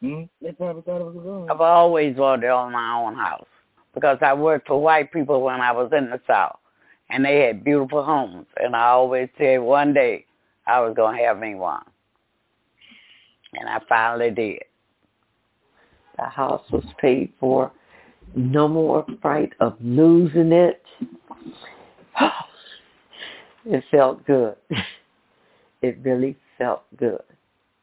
Hmm? They probably thought it was a gun. I've always wanted to own my own house because I worked for white people when I was in the South, and they had beautiful homes. And I always said one day I was going to have me one. And I finally did. The house was paid for. No more fright of losing it. it felt good. it really felt good.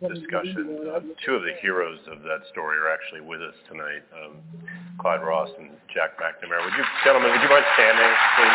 discussion. Uh, two of the heroes of that story are actually with us tonight, um, Clyde Ross and Jack McNamara. Would you, gentlemen, would you mind standing, please?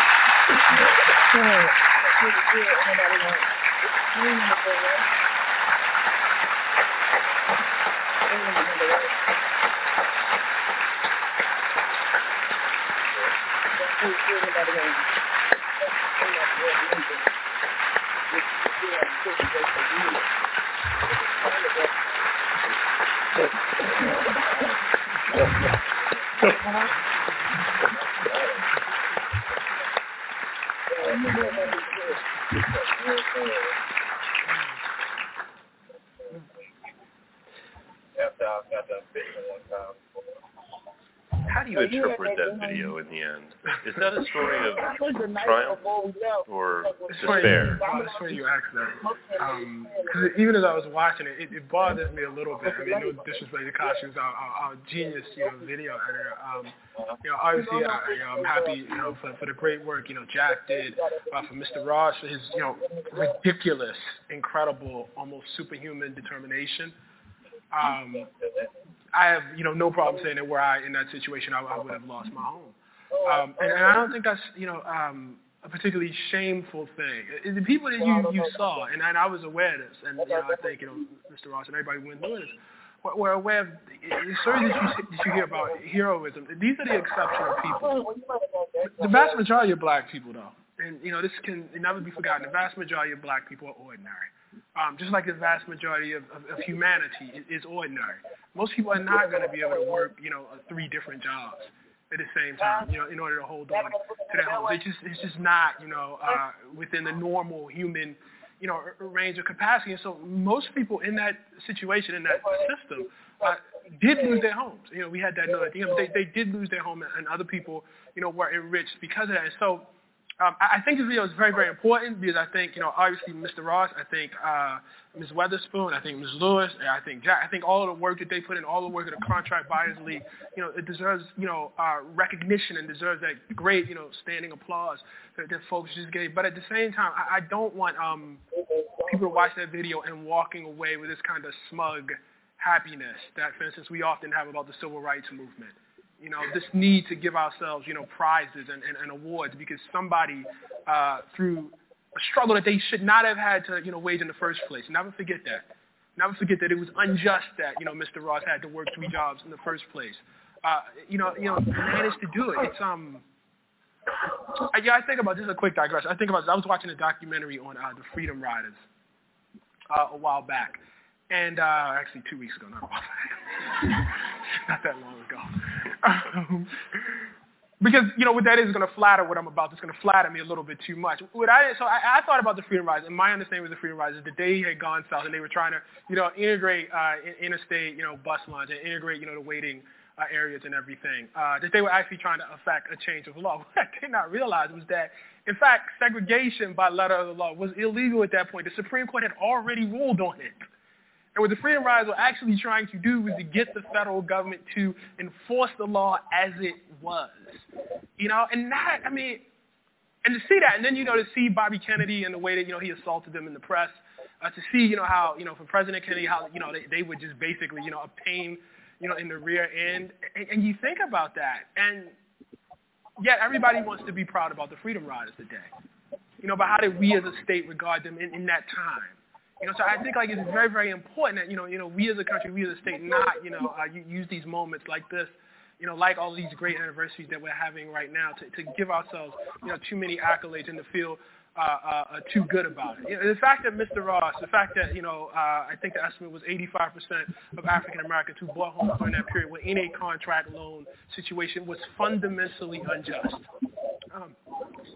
How do you interpret that video in the end? Is that a story of triumph or despair? It's funny you asked that. Um 'cause even as I was watching it, it, it bothers me a little bit. I mean, no disrespect to Costumes, our, our, our genius, you know, video editor. Um, you know, obviously, I, you know, I'm happy, you know, for, for the great work, you know, Jack did, uh, for Mr. Ross for his, you know, ridiculous, incredible, almost superhuman determination. Um, I have, you know, no problem saying that were I in that situation, I, I would have lost my home. Um, and, and I don't think that's, you know, um, a particularly shameful thing. The people that you, you saw, and, and I was aware of this, and you know, I think, you know, Mr. Ross and everybody went through this, were- were aware of the stories that you, that you hear about heroism. These are the exceptional people. The vast majority of black people, though, and, you know, this can never be forgotten, the vast majority of black people are ordinary. Um, just like the vast majority of, of, of humanity is, is ordinary. Most people are not going to be able to work, you know, three different jobs at the same time, you know, in order to hold on to their homes. It's just, it's just not, you know, uh, within the normal human, you know, range of capacity. And so most people in that situation, in that system, uh, did lose their homes. You know, we had that note at the end. They, they did lose their home, and other people, you know, were enriched because of that. And so um, I think this video is very, very important because I think, you know, obviously Mr. Ross, I think uh, Ms. Weatherspoon, I think Ms. Lewis, and I think Jack, I think all of the work that they put in, all the work of the Contract Buyers League, you know, it deserves, you know, uh, recognition and deserves that great, you know, standing applause that, that folks just gave. But at the same time, I, I don't want um, people to watch that video and walking away with this kind of smug happiness that, for instance, we often have about the civil rights movement you know, this need to give ourselves, you know, prizes and, and, and awards because somebody, uh, through a struggle that they should not have had to, you know, wage in the first place. Never forget that. Never forget that it was unjust that, you know, Mr. Ross had to work three jobs in the first place. Uh, you know, you know, managed to do it. It's, um, I, yeah, I think about, this is a quick digression. I think about, I was watching a documentary on uh, the Freedom Riders uh, a while back. And uh, actually two weeks ago, not not that long ago. Um, because you know what that is going to flatter what I'm about. It's going to flatter me a little bit too much. What I so I, I thought about the Freedom Riders, and my understanding with the Freedom Riders is the day they had gone south, and they were trying to you know integrate uh, interstate you know bus lines and integrate you know the waiting uh, areas and everything. Uh, that they were actually trying to affect a change of law. What I did not realize was that in fact segregation by letter of the law was illegal at that point. The Supreme Court had already ruled on it. And what the Freedom Riders were actually trying to do was to get the federal government to enforce the law as it was. You know, and that, I mean, and to see that, and then, you know, to see Bobby Kennedy and the way that, you know, he assaulted them in the press, uh, to see, you know, how, you know, for President Kennedy, how, you know, they, they would just basically, you know, a pain, you know, in the rear end. And, and you think about that. And yet everybody wants to be proud about the Freedom Riders today. You know, but how did we as a state regard them in, in that time? You know, so I think like it's very, very important that you know, you know, we as a country, we as a state, not you know, uh, use these moments like this, you know, like all these great anniversaries that we're having right now, to, to give ourselves, you know, too many accolades and to feel uh, uh, uh, too good about it. You know, the fact that Mr. Ross, the fact that you know, uh, I think the estimate was 85% of African Americans who bought homes during that period were in a contract loan situation was fundamentally unjust. Um,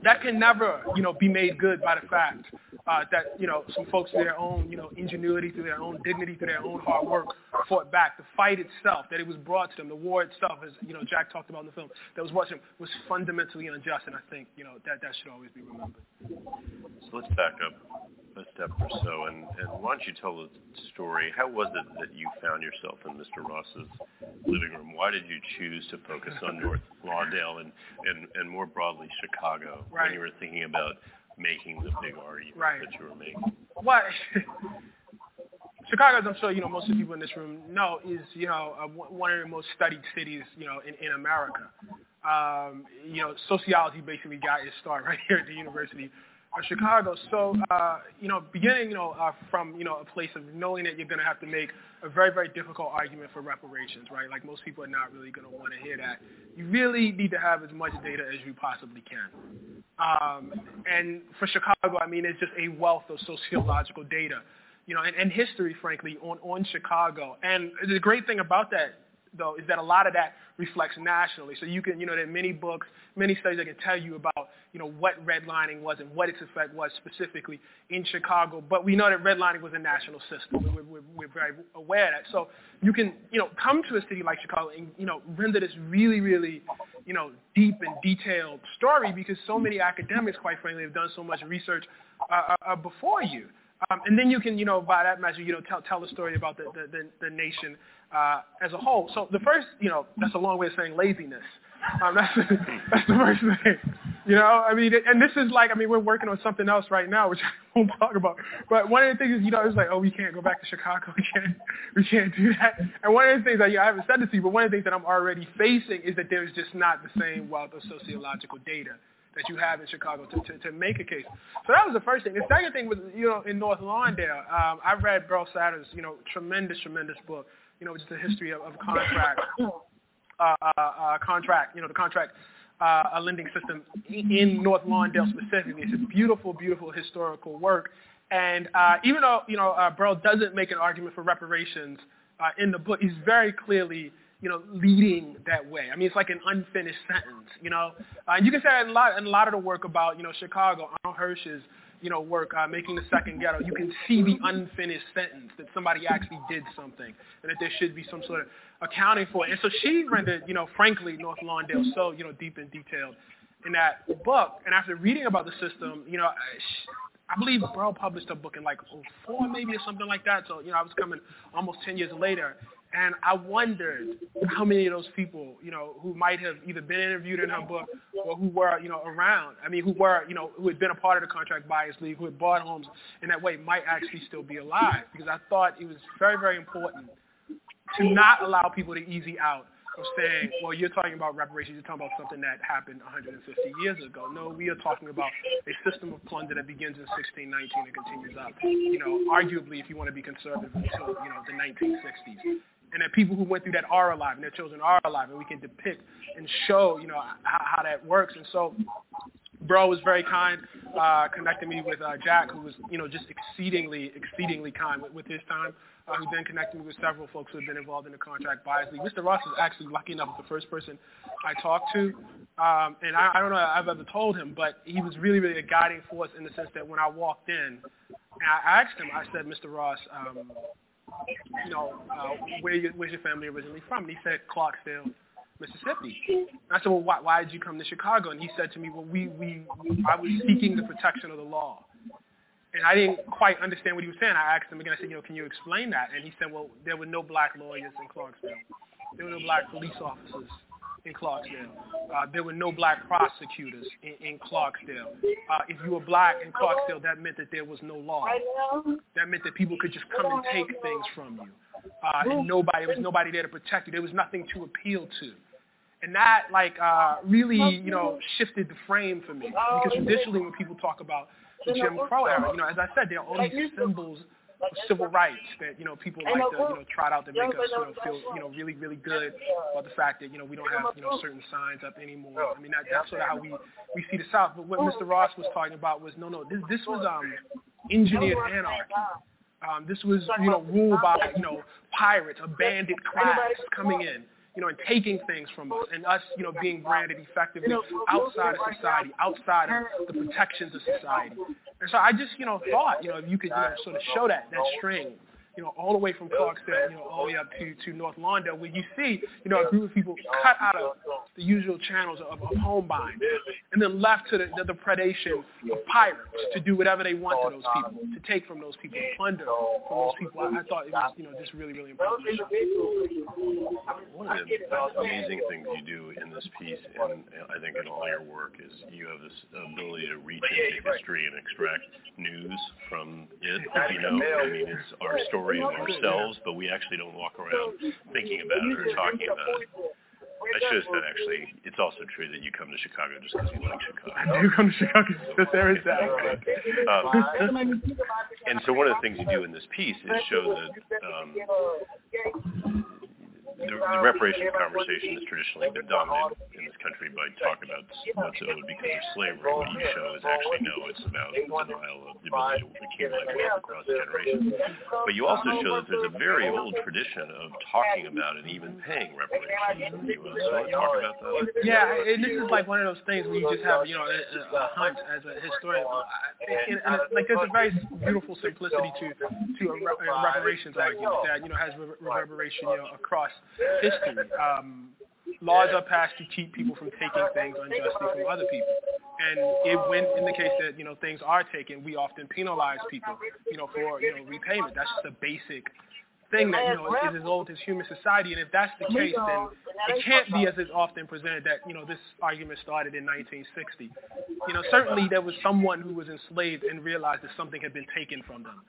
that can never, you know, be made good by the fact uh, that, you know, some folks through their own, you know, ingenuity, through their own dignity, through their own hard work, fought back. The fight itself, that it was brought to them, the war itself, as, you know, Jack talked about in the film, that was them, was fundamentally unjust, and I think, you know, that, that should always be remembered. So let's back up a step or so, and, and why don't you tell the story? How was it that you found yourself in Mr. Ross's living room? Why did you choose to focus on North Lawndale and, and, and more broadly Chicago Right. when you were thinking about making the big argument Right. that you were making? What? Chicago, as I'm sure you know, most of the people in this room know, is you know uh, one one of the most studied cities you know in, in America. Um, you know, sociology basically got its start right here at the University of Chicago. So, uh, you know, beginning, you know, uh, from, you know, a place of knowing that you're going to have to make a very, very difficult argument for reparations, right? Like most people are not really going to want to hear that. You really need to have as much data as you possibly can. Um, and for Chicago, I mean, it's just a wealth of sociological data, you know, and, and history, frankly, on, on Chicago. And the great thing about that though, is that a lot of that reflects nationally. So you can, you know, there are many books, many studies that can tell you about, you know, what redlining was and what its effect was specifically in Chicago. But we know that redlining was a national system. We're, we're, we're very aware of that. So you can, you know, come to a city like Chicago and, you know, render this really, really, you know, deep and detailed story because so many academics, quite frankly, have done so much research uh, uh, before you. Um, and then you can, you know, by that measure, you know, tell tell the story about the the, the, the nation uh, as a whole. So the first, you know, that's a long way of saying laziness. Um, that's that's the first thing. You know, I mean, and this is like, I mean, we're working on something else right now, which I won't talk about. But one of the things is, you know, it's like, oh, we can't go back to Chicago. We can't, we can't do that. And one of the things that you know, I haven't said this to you, but one of the things that I'm already facing is that there's just not the same wealth of sociological data that you have in Chicago to, to, to make a case. So that was the first thing. The second thing was, you know, in North Lawndale, um, I read Beryl Satter's, you know, tremendous, tremendous book, you know, just the history of, of contract, uh, uh, uh, contract, you know, the contract uh, a lending system in North Lawndale specifically. It's a beautiful, beautiful historical work. And uh, even though, you know, uh, Beryl doesn't make an argument for reparations uh, in the book, he's very clearly you know, leading that way. I mean, it's like an unfinished sentence, you know. Uh, and you can say in a lot, a lot of the work about, you know, Chicago, Arnold Hirsch's, you know, work uh, making the second ghetto, you can see the unfinished sentence that somebody actually did something and that there should be some sort of accounting for it. And so she rendered, you know, frankly, North Lawndale so, you know, deep and detailed in that book. And after reading about the system, you know, I, I believe Beryl published a book in like 04 maybe or something like that. So, you know, I was coming almost 10 years later. And I wondered how many of those people, you know, who might have either been interviewed in her book or who were, you know, around. I mean, who were, you know, who had been a part of the contract buyers league, who had bought homes in that way, might actually still be alive. Because I thought it was very, very important to not allow people to easy out of saying, well, you're talking about reparations, you're talking about something that happened 150 years ago. No, we are talking about a system of plunder that begins in 1619 and continues up, you know, arguably, if you want to be conservative, until, you know, the 1960s and that people who went through that are alive and their children are alive and we can depict and show, you know, how, how that works. And so Beryl was very kind, uh, connecting me with uh, Jack, who was, you know, just exceedingly, exceedingly kind with, with his time. Uh, who then connected me with several folks who have been involved in the contract buyers league. Mr. Ross is actually lucky enough the first person I talked to, um, and I, I don't know if I've ever told him, but he was really, really a guiding force in the sense that when I walked in, and I asked him, I said, Mr. Ross, um, you know, uh, where you, where's your family originally from? And he said Clarksdale, Mississippi. And I said, well, why, why did you come to Chicago? And he said to me, well, we, we, I was seeking the protection of the law. And I didn't quite understand what he was saying. I asked him again, I said, you know, can you explain that? And he said, well, there were no black lawyers in Clarksdale. There were no black police officers in Clarksdale. Uh, there were no black prosecutors in, in Clarksdale. Uh, if you were black in Clarksdale, that meant that there was no law. That meant that people could just come and take things from you. Uh, and nobody, there was nobody there to protect you. There was nothing to appeal to. And that, like, uh, really, you know, shifted the frame for me. Because traditionally when people talk about the Jim Crow era, you know, as I said, there are all these symbols civil rights that you know people like to you know trot out to make us you know feel you know really really good about the fact that you know we don't have you know certain signs up anymore. I mean that, that's sort of how we we see the South. But what Mr. Ross was talking about was no no this this was um engineered anarchy. Um, this was you know ruled by you know pirates, a bandit class coming in you know, and taking things from us, and us, you know, being branded effectively outside of society, outside of the protections of society. And so I just, you know, thought, you know, if you could, you know, sort of show that that string you know, all the way from Clarksdale, you know, all the way up to, to North Lawndale, where you see, you know, a group of people cut out of the usual channels of, of home buying and then left to the, the, the predation of pirates to do whatever they want to those people, to take from those people, plunder from those people. I, I thought it was, you know, just really, really important. One of the amazing things you do in this piece, and I think in all your work, is you have this ability to reach into history and extract news from it. You know, I mean, it's our story story of ourselves, but we actually don't walk around thinking about it or talking about it. I should have said actually, it's also true that you come to Chicago just because you like Chicago. I do come to Chicago just because there is that. Um, and so one of the things you do in this piece is show that um, the, the reparations conversation has traditionally been dominated in this country by talk about what's owed because of slavery. What you show is actually no, it's about denial of the ability to accumulate wealth across generations. But you also show that there's a very old tradition of talking about and even paying reparations to talk about that? Yeah, and this is like one of those things where you just have, you know, a, a hunch as a historian. Like there's a very beautiful simplicity to to a, a reparations argument that you know has reverberation you know across history. Um, laws are passed to keep people from taking things unjustly from other people. And it, when in the case that you know things are taken, we often penalize people, you know, for you know repayment. That's just a basic thing that you know is as old as human society. And if that's the case, then it can't be as is often presented that you know this argument started in 1960. You know, certainly there was someone who was enslaved and realized that something had been taken from them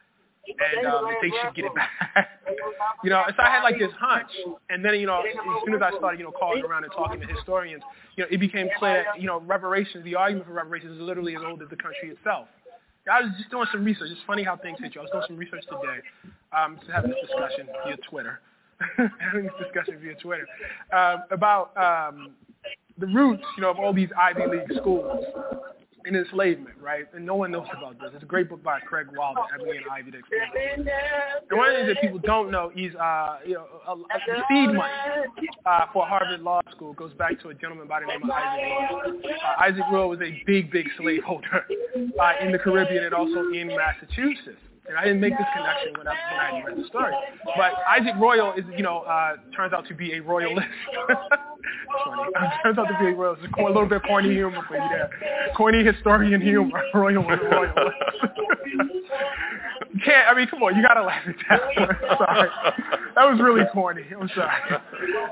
and um, that they should get it back. you know, so I had like this hunch, and then you know, as soon as I started, you know, calling around and talking to historians, you know, it became clear that you know, reparations, the argument for reparations is literally as old as the country itself. I was just doing some research. It's funny how things hit you. I was doing some research today, um, just having this discussion via Twitter, having this discussion via Twitter um, about um, the roots, you know, of all these Ivy League schools in enslavement, right? And no one knows about this. It's a great book by Craig Wilder, Ebony and Ivy, to explain. And one things that people don't know is, uh, you know, a, a seed money uh, for Harvard Law School goes back to a gentleman by the name of Isaac Royall. Uh, Isaac Royall was a big, big slaveholder uh, in the Caribbean and also in Massachusetts. And I didn't make this connection when I, when I read the story. But Isaac Royall is, you know, uh, turns out to be a royalist. funny. turns out to be a royalist. a little bit corny humor for you there. Corny historian humor. Royal, royalist. Can't. I mean, come on, you gotta laugh at that. sorry, that was really corny. I'm sorry.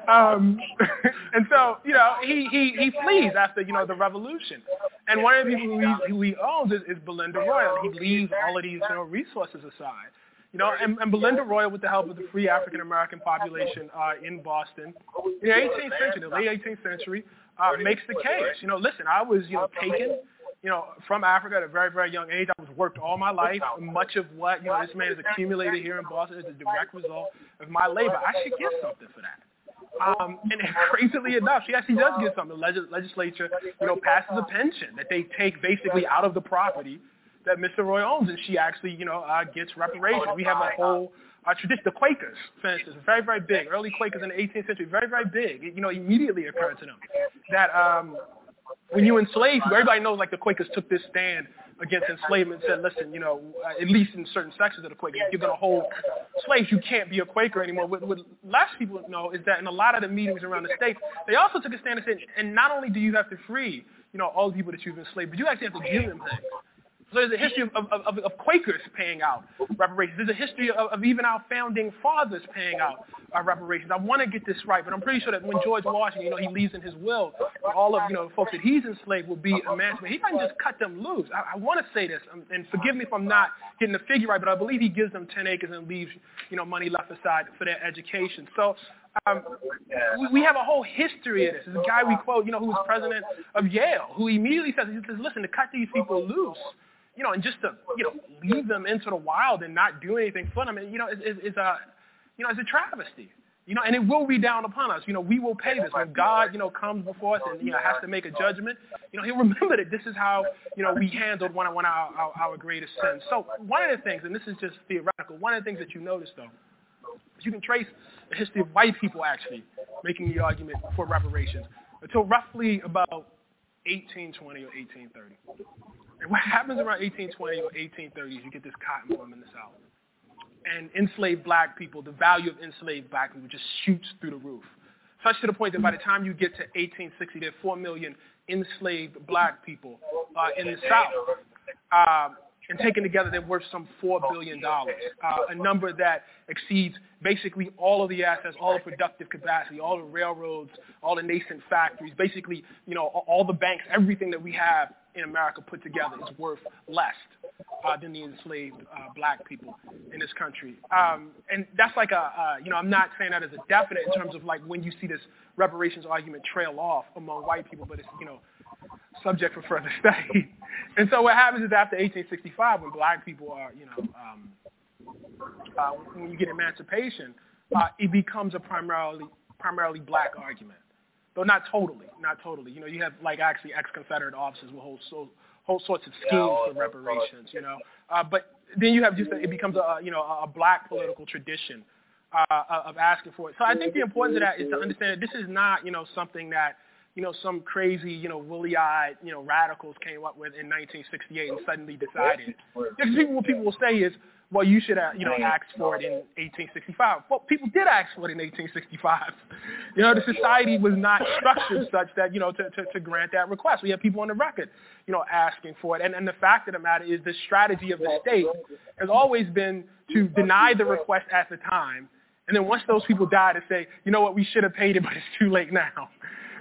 Um, and so, you know, he he he flees after you know the revolution, and one of the people who he, who he owns is, is Belinda Royall. He leaves all of these you know resources aside. You know, and, and Belinda Royall, with the help of the free African American population uh, in Boston, in the 18th century, the late 18th century, uh, makes the case. You know, listen, I was you know taken you know, from Africa at a very, very young age. I was worked all my life. Much of what, you know, this man has accumulated here in Boston is a direct result of my labor. I should get something for that. Um, and crazily enough, she actually does get something. The legislature, you know, passes a pension that they take basically out of the property that Mr. Roy owns, and she actually, you know, uh, gets reparations. We have a whole uh, tradition. The Quakers, for instance, very, very big. Early Quakers in the 18th century, very, very big. It, you know, immediately occurred to them that um, when you enslave everybody knows like the Quakers took this stand against enslavement and said, listen, you know, uh, at least in certain sections of the Quakers, if you're going to hold slaves, you can't be a Quaker anymore. What, what less people know is that in a lot of the meetings around the states, they also took a stand and said, and not only do you have to free, you know, all the people that you've enslaved, but you actually have to give them things. So there's a history of, of, of, Quakers paying out reparations. There's a history of, of even our founding fathers paying out uh, reparations. I want to get this right, but I'm pretty sure that when George Washington, you know, he leaves in his will, all of, you know, folks that he's enslaved will be emancipated. He doesn't just cut them loose. I, I want to say this, um, and forgive me if I'm not getting the figure right, but I believe he gives them 10 acres and leaves, you know, money left aside for their education. So um, we have a whole history of this. A guy we quote, you know, who was president of Yale, who immediately says, he says, listen, to cut these people loose you know, and just to, you know, leave them into the wild and not do anything for them, you know, is, is, is a, you know, it's a travesty. You know, and it will be down upon us. You know, we will pay this. When God, you know, comes before us and, you know, has to make a judgment, you know, he'll remember that this is how, you know, we handled one of, one of our, our, our greatest sins. So one of the things, and this is just theoretical, one of the things that you notice, though, is you can trace the history of white people actually making the argument for reparations until roughly about 1820 or 1830. What happens around 1820 or 1830 is you get this cotton boom in the South. And enslaved black people, the value of enslaved black people just shoots through the roof. Such to the point that by the time you get to 1860, there are 4 million enslaved black people uh, in the South. Uh, and taken together, they're worth some $4 billion, uh, a number that exceeds basically all of the assets, all the productive capacity, all the railroads, all the nascent factories, basically, you know, all the banks, everything that we have in America put together is worth less uh, than the enslaved uh, black people in this country. Um, and that's like a, uh, you know, I'm not saying that as a definite in terms of like when you see this reparations argument trail off among white people, but it's, you know, subject for further study. and so what happens is after 1865, when black people are, you know, um, uh, when you get emancipation, uh, it becomes a primarily primarily black argument, though not totally, not totally. You know, you have like actually ex-Confederate officers with whole so, whole sorts of schemes for reparations. You know, uh, but then you have just a, it becomes a you know a black political tradition uh, of asking for it. So I think the importance of that is to understand that this is not you know something that you know, some crazy, you know, woolly-eyed, you know, radicals came up with in 1968 and suddenly decided. Because people, what people will say is, well, you should have, you know, asked for it in 1865. Well, people did ask for it in 1865. You know, the society was not structured such that, you know, to, to, to grant that request. We have people on the record, you know, asking for it. And, and the fact of the matter is the strategy of the state has always been to deny the request at the time. And then once those people die to say, you know what, we should have paid it, but it's too late now.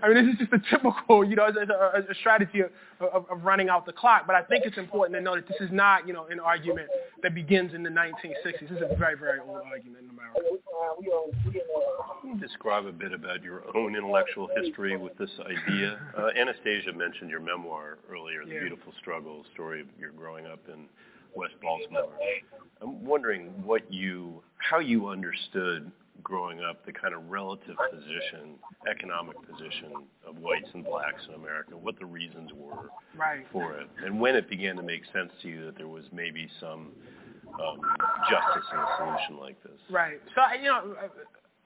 I mean, this is just a typical, you know, a, a strategy of, of, of, running out the clock. But I think it's important to know that this is not, you know, an argument that begins in the 1960s. This is a very, very old argument in America. Can you describe a bit about your own intellectual history with this idea? Uh, Anastasia mentioned your memoir earlier, The yeah. Beautiful Struggle, story of your growing up in West Baltimore. I'm wondering what you, how you understood growing up the kind of relative position, economic position of whites and blacks in America, what the reasons were right. for it, and when it began to make sense to you that there was maybe some um, justice in a solution like this. Right. So you know.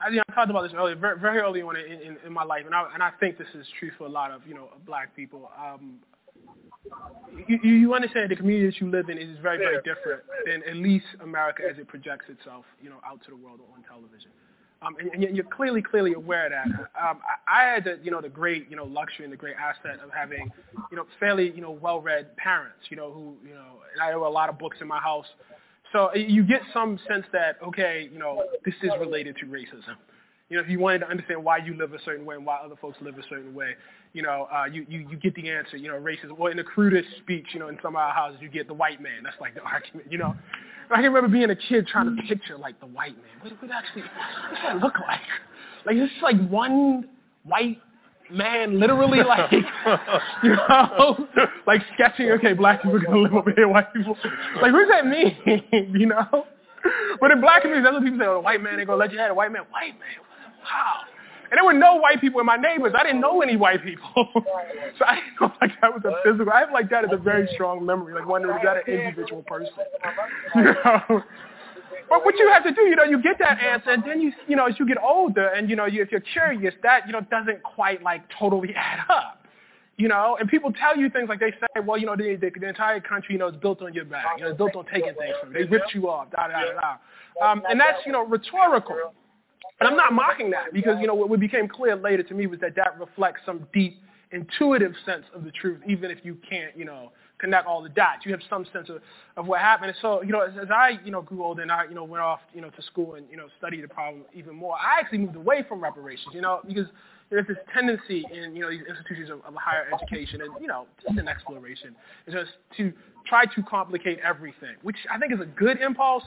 I, you know, I talked about this earlier, very, very early on in, in, in my life, and I, and I think this is true for a lot of you know black people. Um, you, you understand the community that you live in is very, very different than at least America as it projects itself, you know, out to the world or on television. Um, and, and you're clearly, clearly aware of that. Um, I, I had the, you know, the great, you know, luxury and the great asset of having, you know, fairly, you know, well-read parents, you know, who, you know, and I have a lot of books in my house. So you get some sense that, okay, you know, this is related to racism. You know, if you wanted to understand why you live a certain way and why other folks live a certain way, you know, uh, you, you, you get the answer, you know, racism. Well, in the crudest speech, you know, in some of our houses, you get the white man. That's like the argument, you know. I can remember being a kid trying to picture like the white man. What would actually what does that look like? Like it's just like one white man literally like you know like sketching okay black people are gonna live over here white people like what does that mean you know but in black communities that's what people say oh the white man ain't gonna let you have a white man white man wow and there were no white people in my neighbors. I didn't know any white people. so I didn't know like that was a physical. I have like that as a very strong memory. Like wondering is that an individual person? You know? But what you have to do, you know, you get that answer, and then you, you know, as you get older, and you know, you, if you're curious, that you know doesn't quite like totally add up. You know, and people tell you things like they say, well, you know, the, the, the entire country, you know, is built on your back. You know, it's built on taking things from you. They ripped you off, da da da da. Um, and that's, you know, rhetorical. And I'm not mocking that because, you know, what became clear later to me was that that reflects some deep intuitive sense of the truth, even if you can't, you know, connect all the dots. You have some sense of, of what happened. And so, you know, as, as I, you know, grew older and I, you know, went off, you know, to school and, you know, studied the problem even more, I actually moved away from reparations, you know, because there's this tendency in, you know, these institutions of, of higher education and, you know, just an exploration, is just to try to complicate everything, which I think is a good impulse,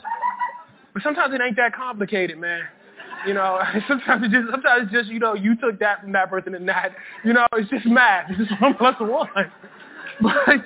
but sometimes it ain't that complicated, man. You know, sometimes it's just sometimes it's just you know you took that from that person and that. You know, it's just math. It's just one plus one. But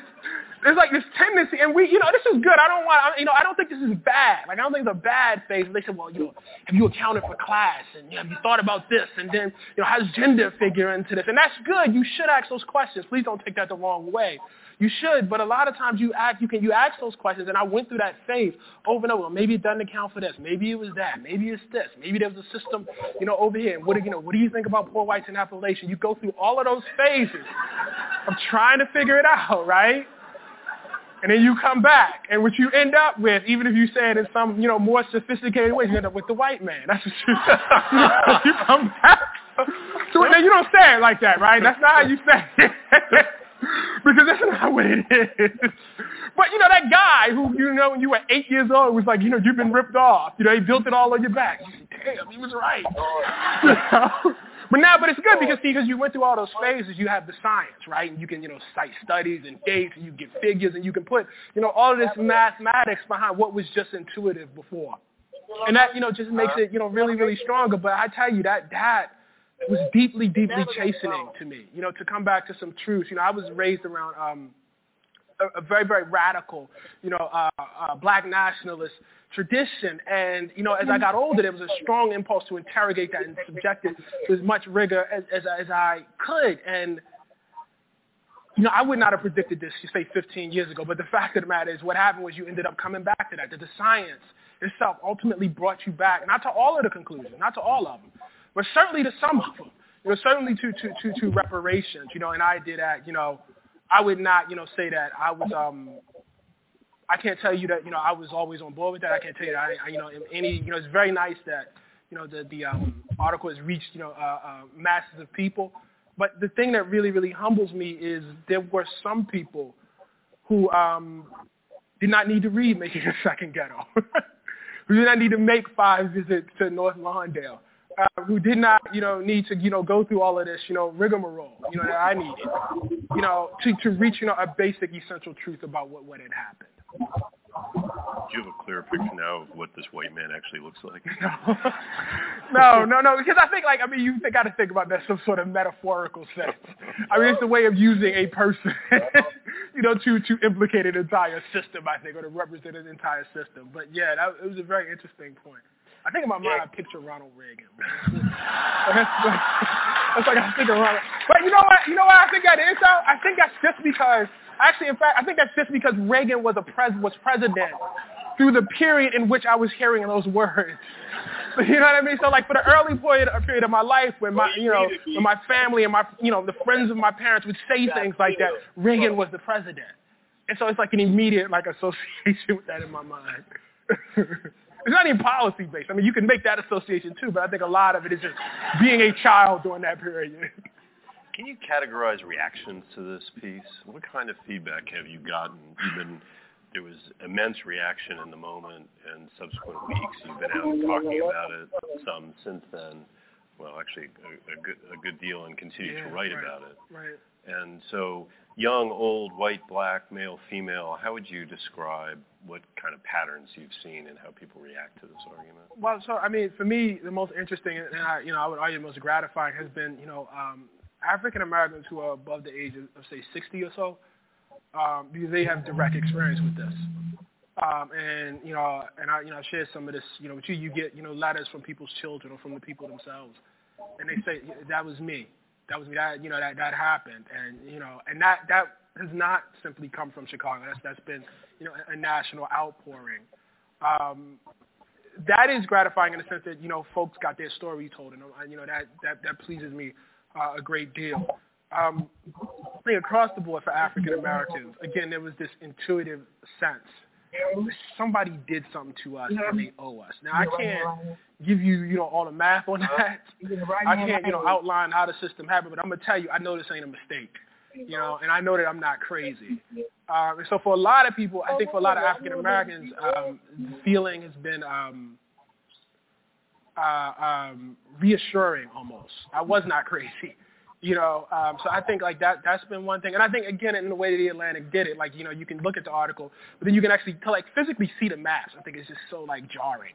there's like this tendency, and we, you know, this is good. I don't want, you know, I don't think this is bad. Like I don't think it's a bad phase. They said, well, you know, have you accounted for class, and have you thought about this, and then, you know, how does gender figure into this? And that's good. You should ask those questions. Please don't take that the wrong way. You should, but a lot of times you ask, you can, you ask those questions, and I went through that phase over and over. Well, maybe it doesn't account for this. Maybe it was that. Maybe it's this. Maybe there was a system, you know, over here. And what do you know? What do you think about poor whites in Appalachia? You go through all of those phases of trying to figure it out, right? And then you come back, and what you end up with, even if you say it in some, you know, more sophisticated ways, you end up with the white man. That's what you, you come back. So now you don't say it like that, right? That's not how you say it. Because that's not what it is. But you know that guy who you know when you were eight years old was like, you know, you've been ripped off. You know, he built it all on your back. Damn, he was right. But now, but it's good because see, because you went through all those phases, you have the science, right? And you can, you know, cite studies and dates, and you get figures, and you can put, you know, all of this mathematics behind what was just intuitive before, and that, you know, just makes it, you know, really, really stronger. But I tell you that that was deeply, deeply chastening to me. You know, to come back to some truths. You know, I was raised around um, a, a very, very radical, you know, uh, uh, black nationalist tradition. And, you know, as I got older, there was a strong impulse to interrogate that and subject it to as much rigor as, as, as I could. And, you know, I would not have predicted this, you say, 15 years ago. But the fact of the matter is what happened was you ended up coming back to that, that the science itself ultimately brought you back, not to all of the conclusions, not to all of them, but certainly to some of them. You know, certainly to, to, to, to reparations, you know, and I did that, you know, I would not, you know, say that I was um, I can't tell you that you know I was always on board with that. I can't tell you that I, I you know any you know it's very nice that you know the the um, article has reached you know uh, uh, masses of people. But the thing that really really humbles me is there were some people who um, did not need to read Making a Second Ghetto, who did not need to make five visits to North Lawndale, uh, who did not, you know, need to, you know, go through all of this, you know, rigmarole, you know, that I needed, you know, to, to reach, you know, a basic essential truth about what, what had happened. Do you have a clearer picture now of what this white man actually looks like? no, no, no, because I think like I mean you got to think about that some sort of metaphorical sense. I mean it's a way of using a person, you know, to to implicate an entire system. I think or to represent an entire system. But yeah, that it was a very interesting point. I think in my mind I picture Ronald Reagan. that's, like, that's like I think of Ronald. But you know what? You know what I think that is though? I think that's just because Actually, in fact, I think that's just because Reagan was a pres was president through the period in which I was hearing those words. you know what I mean? So like for the early period, period of my life when my, you know, when my family and my, you know, the friends of my parents would say things like that, Reagan was the president. And so it's like an immediate like association with that in my mind. It's not even policy based. I mean, you can make that association too, but I think a lot of it is just being a child during that period. Can you categorize reactions to this piece? What kind of feedback have you gotten? You've been, there was immense reaction in the moment and subsequent weeks. You've been out talking about it some since then. Well, actually, a, a good a good deal, and continue yeah, to write right, about it. Right. And so, young, old, white, black, male, female. How would you describe what kind of patterns you've seen and how people react to this argument? Well, so I mean, for me, the most interesting and I, you know, I would argue the most gratifying has been, you know, um, African Americans who are above the age of, say 60 or so, um, because they have direct experience with this. Um, and you know, and I, you know, I shared some of this. You know, with you, you get you know letters from people's children or from the people themselves, and they say that was me, that was me, that you know that that happened, and you know, and that that has not simply come from Chicago. That's that's been you know a, national outpouring. Um, that is gratifying in the sense that you know folks got their story told, and you know that that that pleases me uh, a great deal. Um, I think across the board for African Americans, again, there was this intuitive sense. Somebody did something to us and they owe us. Now I can't give you, you know, all the math on that. I can't, you know, outline how the system happened, but I'm gonna tell you, I know this ain't a mistake. You know, and I know that I'm not crazy. Um, and so for a lot of people, I think for a lot of African Americans, um, the feeling has been um, uh, um, reassuring almost. I was not crazy, you know. Um, so I think like that that's been one thing, and I think again in the way that the Atlantic did it, like you know you can look at the article, but then you can actually to, like physically see the maps. I think it's just so like jarring.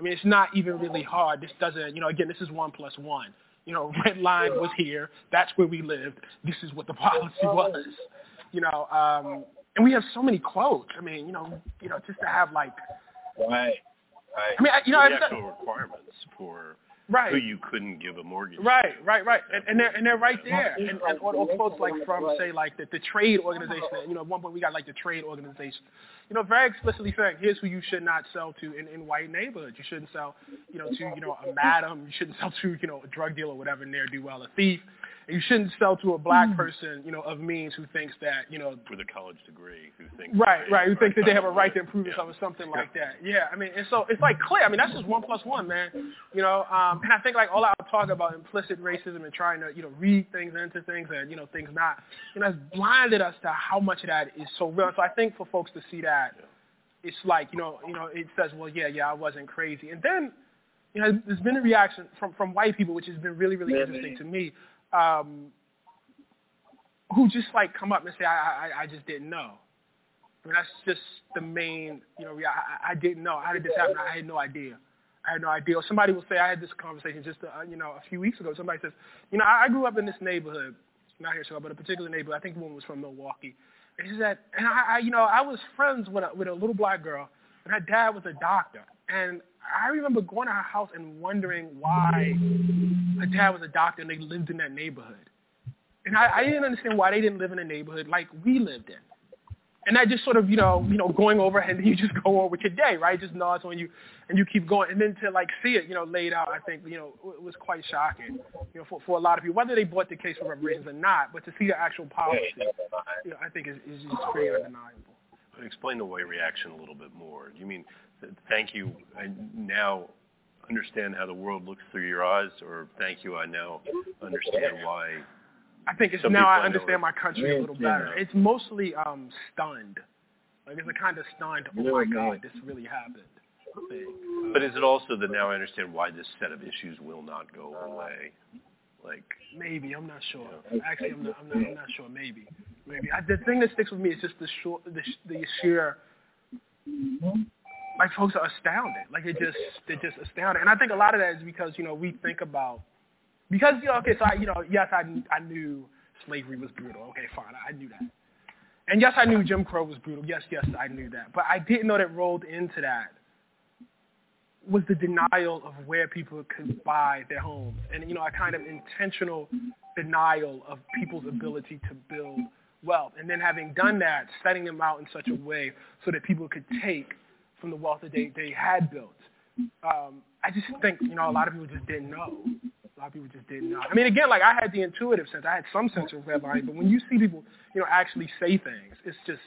I mean, it's not even really hard. This doesn't, you know, again, this is one plus one. You know, red line was here. That's where we lived. This is what the policy was. You know, um, and we have so many quotes. I mean, you know, you know, just to have like right. Right. I mean, I, you know, the I, actual requirements for right. who you couldn't give a mortgage. Right, right, right, and, and they're and they're right there. And, and or, or quotes like from say like the, the trade organization. You know, at one point we got like the trade organization. You know, very explicitly saying here's who you should not sell to in, in white neighborhoods. You shouldn't sell, you know, to you know a madam. You shouldn't sell to you know a drug dealer, or whatever, ne'er do well, a thief. You shouldn't sell to a black Hmm. person, you know, of means who thinks that, you know, with a college degree who thinks Right, they- right. Who think that they have a right to improve themselves or something like that. Yeah, I mean, and so it's like clear. I mean, that's just one plus one, man. You know, um, and I think like all our talk about implicit racism and trying to, you know, read things into things and you know things not, you know, has blinded us to how much of that is so real. So I think for folks to see that, it's like you know, you know, it says, well, yeah, yeah, I wasn't crazy, and then. You know, there's been a reaction from, from white people, which has been really, really interesting to me. Um, who just like come up and say, I, I, I just didn't know. I mean, that's just the main, you know, I, I didn't know. How did this happen? I had no idea. I had no idea. Or somebody will say, I had this conversation just, uh, you know, a few weeks ago. Somebody says, you know, I, I grew up in this neighborhood, not here, so, but a particular neighborhood. I think woman was from Milwaukee. And she said, and I, I you know, I was friends with a, with a little black girl, and her dad was a doctor. And I remember going to her house and wondering why her dad was a doctor and they lived in that neighborhood. And I, I didn't understand why they didn't live in a neighborhood like we lived in. And that just sort of, you know, you know, going over and you just go on with your day, right? It just nods on you and you keep going. And then to like see it, you know, laid out, I think, you know, it was quite shocking, you know, for, for a lot of people, whether they bought the case for reparations or not, but to see the actual policy, you know, I think is, is just pretty undeniable. But explain the white reaction a little bit more. You mean, th- thank you, I now understand how the world looks through your eyes, or thank you, I now understand why I think it's now I I understand are- my country a little Yeah. better. It's mostly um stunned. Like it's a kind of stunned, oh my God, this really happened thing. But is it also that now I understand why this set of issues will not go away? Like, Maybe I'm not sure. Actually, I'm not. I'm not, I'm not sure. Maybe. Maybe. I, the thing that sticks with me is just the short, the, the sheer. Like folks are astounded. Like they just they're just astounded, and I think a lot of that is because you know we think about because you know okay so I you know yes I I knew slavery was brutal. Okay, fine, I knew that. And yes, I knew Jim Crow was brutal. Yes, yes, I knew that. But I didn't know that rolled into that was the denial of where people could buy their homes. And, you know, a kind of intentional denial of people's ability to build wealth. And then having done that, setting them out in such a way so that people could take from the wealth that they, they had built. Um, I just think, you know, a lot of people just didn't know. A lot of people just didn't know. I mean, again, like I had the intuitive sense. I had some sense of red redlining, but when you see people, you know, actually say things, it's just,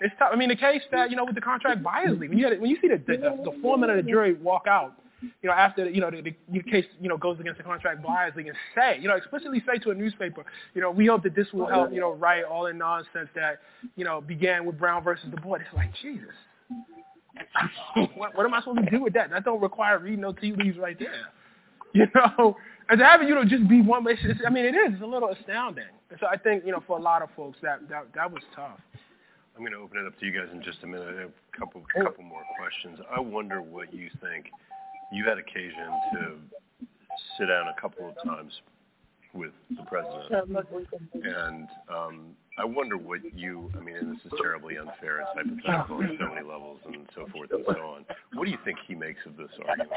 it's tough. I mean, the case that, you know, with the contract buyers league, when you, had, when you see the, the, the, foreman of the jury walk out, you know, after, you know, the, the, case, you know, goes against the contract buyers and say, you know, explicitly say to a newspaper, you know, we hope that this will help, you know, right all the nonsense that, you know, began with Brown versus the board. It's like, Jesus. what, what am I supposed to do with that? That don't require reading no tea leaves right there. You know, and to have it, you know, just be one way. it's- I mean, it is. It's a little astounding. And so I think, you know, for a lot of folks, that that that was tough. I'm going to open it up to you guys in just a minute. I have a couple couple more questions. I wonder what you think. You had occasion to sit down a couple of times with the president, and um, I wonder what you. I mean, and this is terribly unfair. It's hypothetical on so many levels and so forth and so on. What do you think he makes of this argument?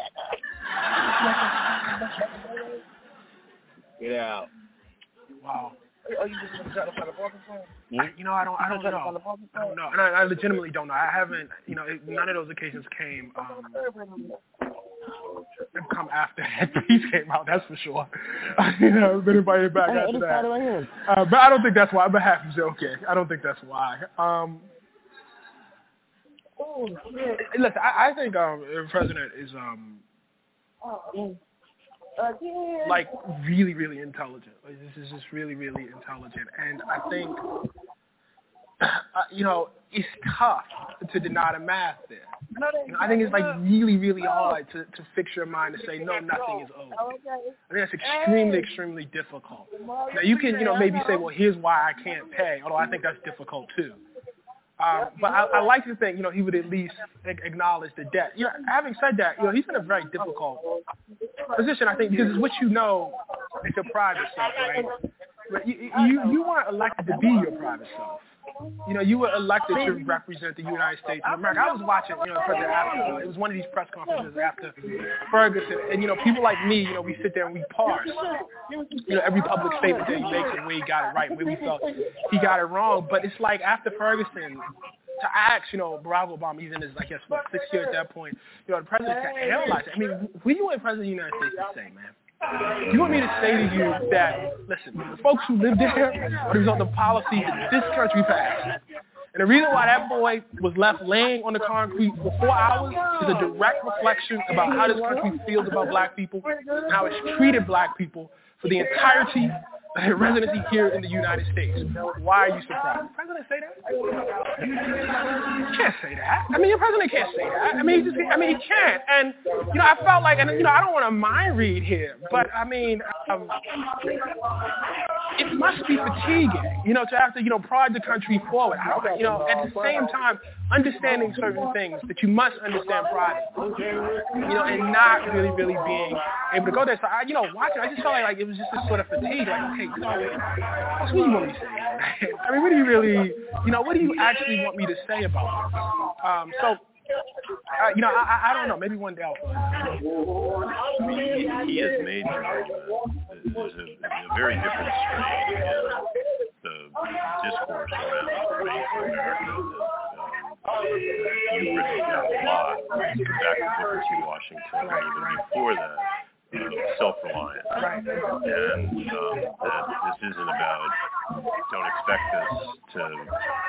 Get out. Wow. Are you just trying to find a parking spot? I, you know, I don't, I don't know. I don't know, and I, I legitimately don't know. I haven't, you know, it, none of those occasions came. Um, have come after that piece came out. That's for sure. you know, been invited back Hey, after that. side right here. Uh, but I don't think that's why. But half is okay. I don't think that's why. Um, Oh, listen, I, I think um, the president is um, Oh, Again. like really, really intelligent. Like, this is just really, really intelligent, and I think, uh, you know, it's tough to deny the math there. I think it's like really, really hard to, to fix your mind to say no, nothing is owed. I think that's extremely, extremely difficult. Now you can, you know, maybe say, well, here's why I can't pay, although I think that's difficult too. Um, but I, I like to think, you know, he would at least acknowledge the debt. You know, having said that, you know, he's in a very difficult position, I think, because it's what you know, it's your private self, right? But you, you, you weren't elected to be your private self. You know, you were elected to represent the United States of America. I was watching, you know, President after, uh, it was one of these press conferences after Ferguson, and you know, people like me, you know, we sit there and we parse, you know, every public statement that he makes and where he got it right, where we felt he got it wrong. But it's like after Ferguson, to ask, you know, Barack Obama, he's in his, I guess, what, sixth year at that point, you know, the president to analyze it. I mean, do you want the president of the United States to say, man? You want me to say to you that, listen, the folks who lived there are the result of policies that this country passed. And the reason why that boy was left laying on the concrete for four hours is a direct reflection about how this country feels about black people and how it's treated black people for the entirety residency here in the United States. Why are you surprised? The president say that? Can't say that. I mean, your president can't say that. I mean, he just, I mean, he can't. And you know, I felt like, and you know, I don't want to mind read here, but I mean, um, it must be fatiguing, you know, to have to, you know, prod the country forward. I don't, you know, at the same time, understanding certain things that you must understand pride, you know, and not really, really being able to go there. So I, you know, watching, I just felt like, like it was just this sort of fatigue. Like, okay, what do you want me to say? I mean, what do you really, you know, what do you actually want me to say about this? Um, so, uh, you know, I, I don't know. Maybe one day I'll. He, he has made the argument. A, a very different strain in the discourse around race in America um, you've written down a lot. Back to Booker. Washington, and even before that uh, self-reliant, and um, that this isn't about don't expect this to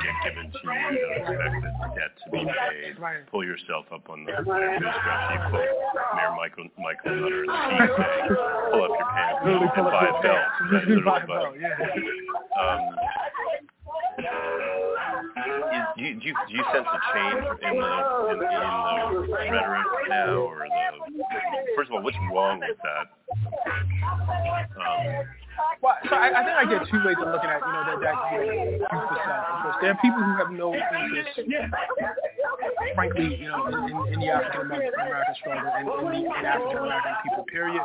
get given to you, don't expect the debt to be paid, pull yourself up on the bootstraps. You quote Mayor Michael Michael Nutter in the saying, "Pull up your pants and buy a belt." Right? Literally, but um, is, do, you, do, you, do you sense a change in the in, in the rhetoric now, or the first of all, what's wrong with that? Um, well, so I, I think I get two ways of looking at you know that that youth percent. Of course, there are people who have no interest, frankly, you know, in, in, the African American struggle and in, in the African American people. Period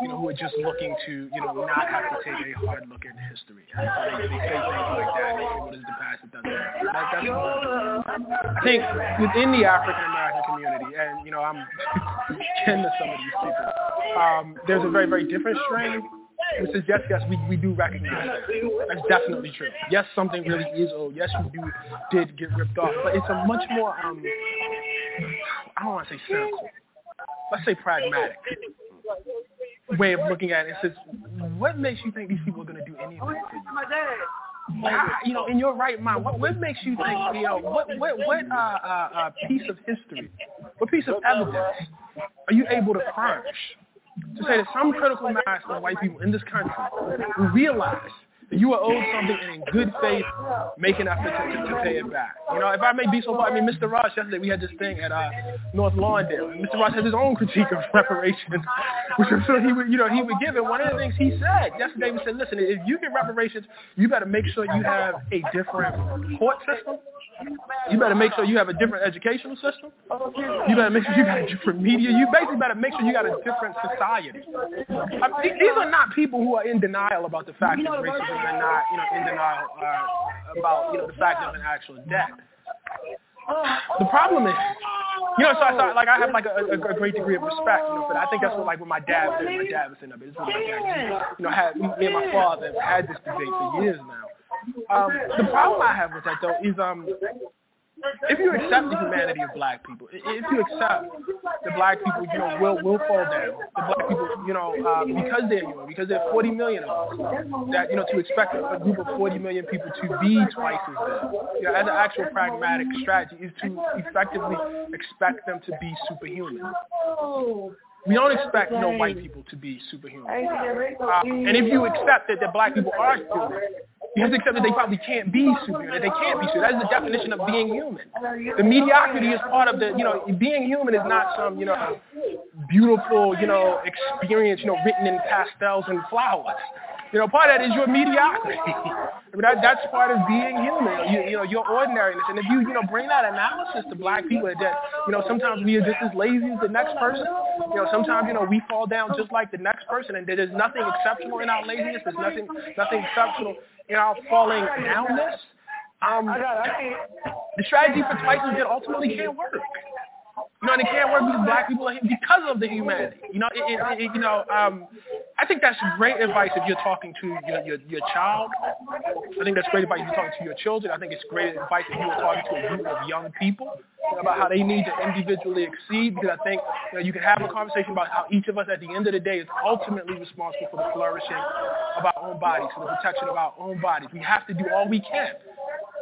you know, who are just looking to, you know, not have to take a hard look at history. They, they say things like that. They say, what is the past? It doesn't matter. I think within the African American community, and, you know, I'm kin to some of these people, um, there's a very, very different strain is yes, yes, we, we do recognize that. That's definitely true. Yes, something really is old. Yes, you do did get ripped off, but it's a much more um, I don't want to say cynical. Let's say pragmatic way of looking at it. It says, what makes you think these people are going to do anything you? How, you know, in your right mind, what, what makes you think, you know, what what what uh, uh, uh, piece of history, what piece of evidence are you able to furnish to say that some critical mass of white people in this country will realize that you are owed something and in good faith make an effort to, to, to pay it back. You know, if I may be so far, I mean, Mr. Ross, yesterday we had this thing at uh, North Lawndale. Mr. Ross has his own critique of reparations, which I'm sure he would, you know, he would give. And one of the things he said yesterday, he said, listen, if you get reparations, you better make sure you have a different court system. You better make sure you have a different educational system. You better make sure you got a different media. You basically better make sure you got a different society. I mean, these are not people who are in denial about the fact that racism and not, you know, in denial uh, about, you know, the fact of an actual debt. The problem is, you know, so I thought, like, I have like a, a, great degree of respect, you know, for that. I think that's what, like, what my dad was, my dad was in up. It's what my dad, you know, had me and my father have had this debate for years now. Um, the problem I have with that though is um, if you accept the humanity of black people, if you accept the black people, you know, will will fall down. The black people, you know, uh, because they're human, because there are 40 million of us, that you know, to expect a group of 40 million people to be twice as big, you know, as an actual pragmatic strategy is to effectively expect them to be superhuman. We don't expect no white people to be superhuman. Uh, and if you accept that, that black people are human, you have to accept that they probably can't be superhuman, that they can't be superhuman. That is the definition of being human. The mediocrity is part of the, you know, being human is not some, you know, beautiful, you know, experience, you know, written in pastels and flowers. You know, part of that is your mediocrity. I mean, that, that's part of being human. You, you know, your ordinariness. And if you, you know, bring that analysis to black people, that you know, sometimes we are just as lazy as the next person. You know, sometimes you know we fall down just like the next person, and there's nothing exceptional in our laziness. There's nothing, nothing exceptional in our falling downness. Um, the strategy for twice as good ultimately can't work. You know, and it can't work because black people are because of the humanity. You know, it, it, it, you know, um, I think that's great advice if you're talking to your, your, your child. I think that's great advice if you're talking to your children. I think it's great advice if you're talking to a group of young people about how they need to individually exceed because I think you, know, you can have a conversation about how each of us at the end of the day is ultimately responsible for the flourishing of our own bodies, for the protection of our own bodies. We have to do all we can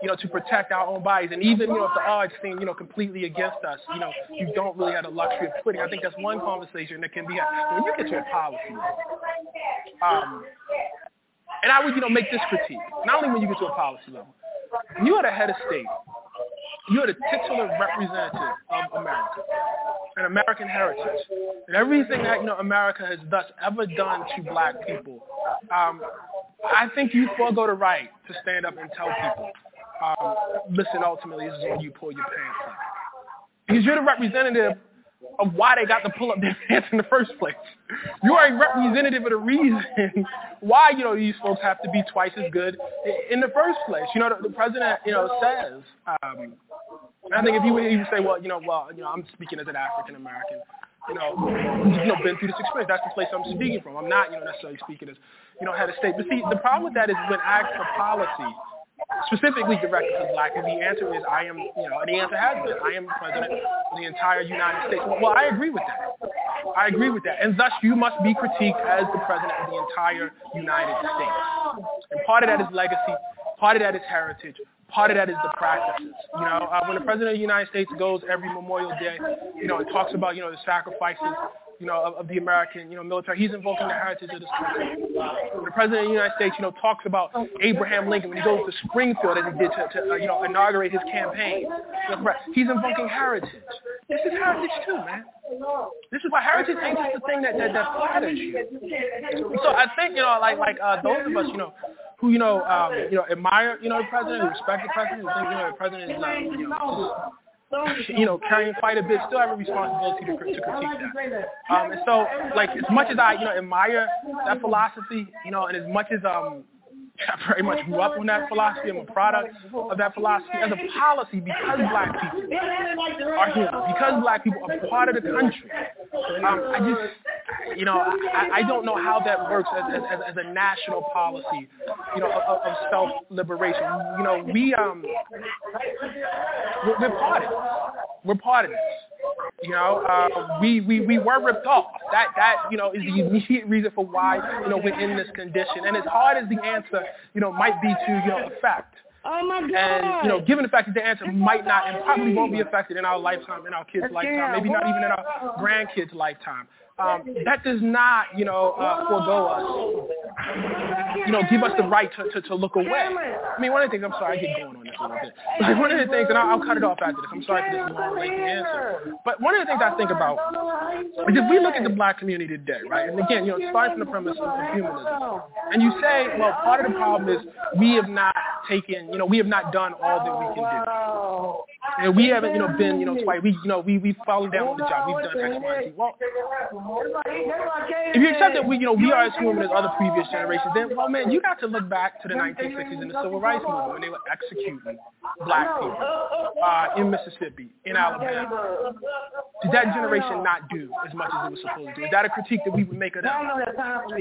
you know, to protect our own bodies. And even, you know, if the odds seem, you know, completely against us, you know, you don't really have the luxury of quitting. I think that's one conversation that can be had. When you get to a policy, um, and I would, you know, make this critique, not only when you get to a policy level, you are the head of state, you are the titular representative of America and American heritage and everything that, you know, America has thus ever done to black people. Um, I think you forego the right to stand up and tell people um, listen, ultimately, this is when you pull your pants up. Because you're the representative of why they got to pull up their pants in the first place. You are a representative of the reason why, you know, these folks have to be twice as good in the first place. You know, the, the president, you know, says, um, I think if you would even say, well, you know, well, you know, I'm speaking as an African American, you know, you know, been through this experience. That's the place I'm speaking from. I'm not, you know, necessarily speaking as, you know, head of state. But see, the problem with that is when asked for policy, specifically directed to black, and the answer is I am, you know, the answer has been I am president of the entire United States. Well, I agree with that. I agree with that. And thus you must be critiqued as the president of the entire United States. And part of that is legacy, part of that is heritage, part of that is the practices. You know, uh, when the president of the United States goes every Memorial Day, you know, and talks about, you know, the sacrifices you know, of, of the American, you know, military. He's invoking the heritage of this country. The President of the United States, you know, talks about Abraham Lincoln when he goes to Springfield as he did to, to uh, you know, inaugurate his campaign. He's invoking heritage. This is heritage too, man. This is why heritage ain't just the thing that that, that flatters you. So I think, you know, like like uh, those of us, you know, who you know, um, you know, admire, you know, the president, respect the president, think, you know, the president is, uh, you know, you know, carrying quite a bit, still have a responsibility to, to critique that. Um, and so, like, as much as I, you know, admire that philosophy, you know, and as much as um, I very much grew up on that philosophy. I'm a product of that philosophy. As a policy, because black people are here, because black people are part of the country, um, I just, you know, I, I don't know how that works as, as, as a national policy, you know, of, of self-liberation. You know, we, um, we're, we're part of this. We're part of this. You know, uh, we, we, we were ripped off. That, that, you know, is the immediate reason for why, you know, we're in this condition. And as hard as the answer, you know, might be to, you know, affect. Oh my God. And, you know, given the fact that the answer might not and probably won't be affected in our lifetime, in our kids' lifetime, maybe not even in our grandkids' lifetime um, that does not, you know, uh, forego us, you know, give us the right to, to, to look away. I mean, one of the things, I'm sorry, I get going on this a little bit. Like, one of the things, and I'll, I'll cut it off after this. I'm sorry for this long, answer. But one of the things I think about is if we look at the black community today, right, and again, you know, starting from the premise of humanism, and you say, well, part of the problem is we have not taken, you know, we have not done all that we can do. And we haven't, you know, been, you know, twice. We, you know, we we fallen down on the job. We've done X, Y, if you accept that we, you know, we are as human as other previous generations, then, well, man, you got to look back to the 1960s and the Civil Rights Movement when they were executing black people uh, in Mississippi, in Alabama. Did that generation not do as much as it was supposed to? Is that a critique that we would make of them?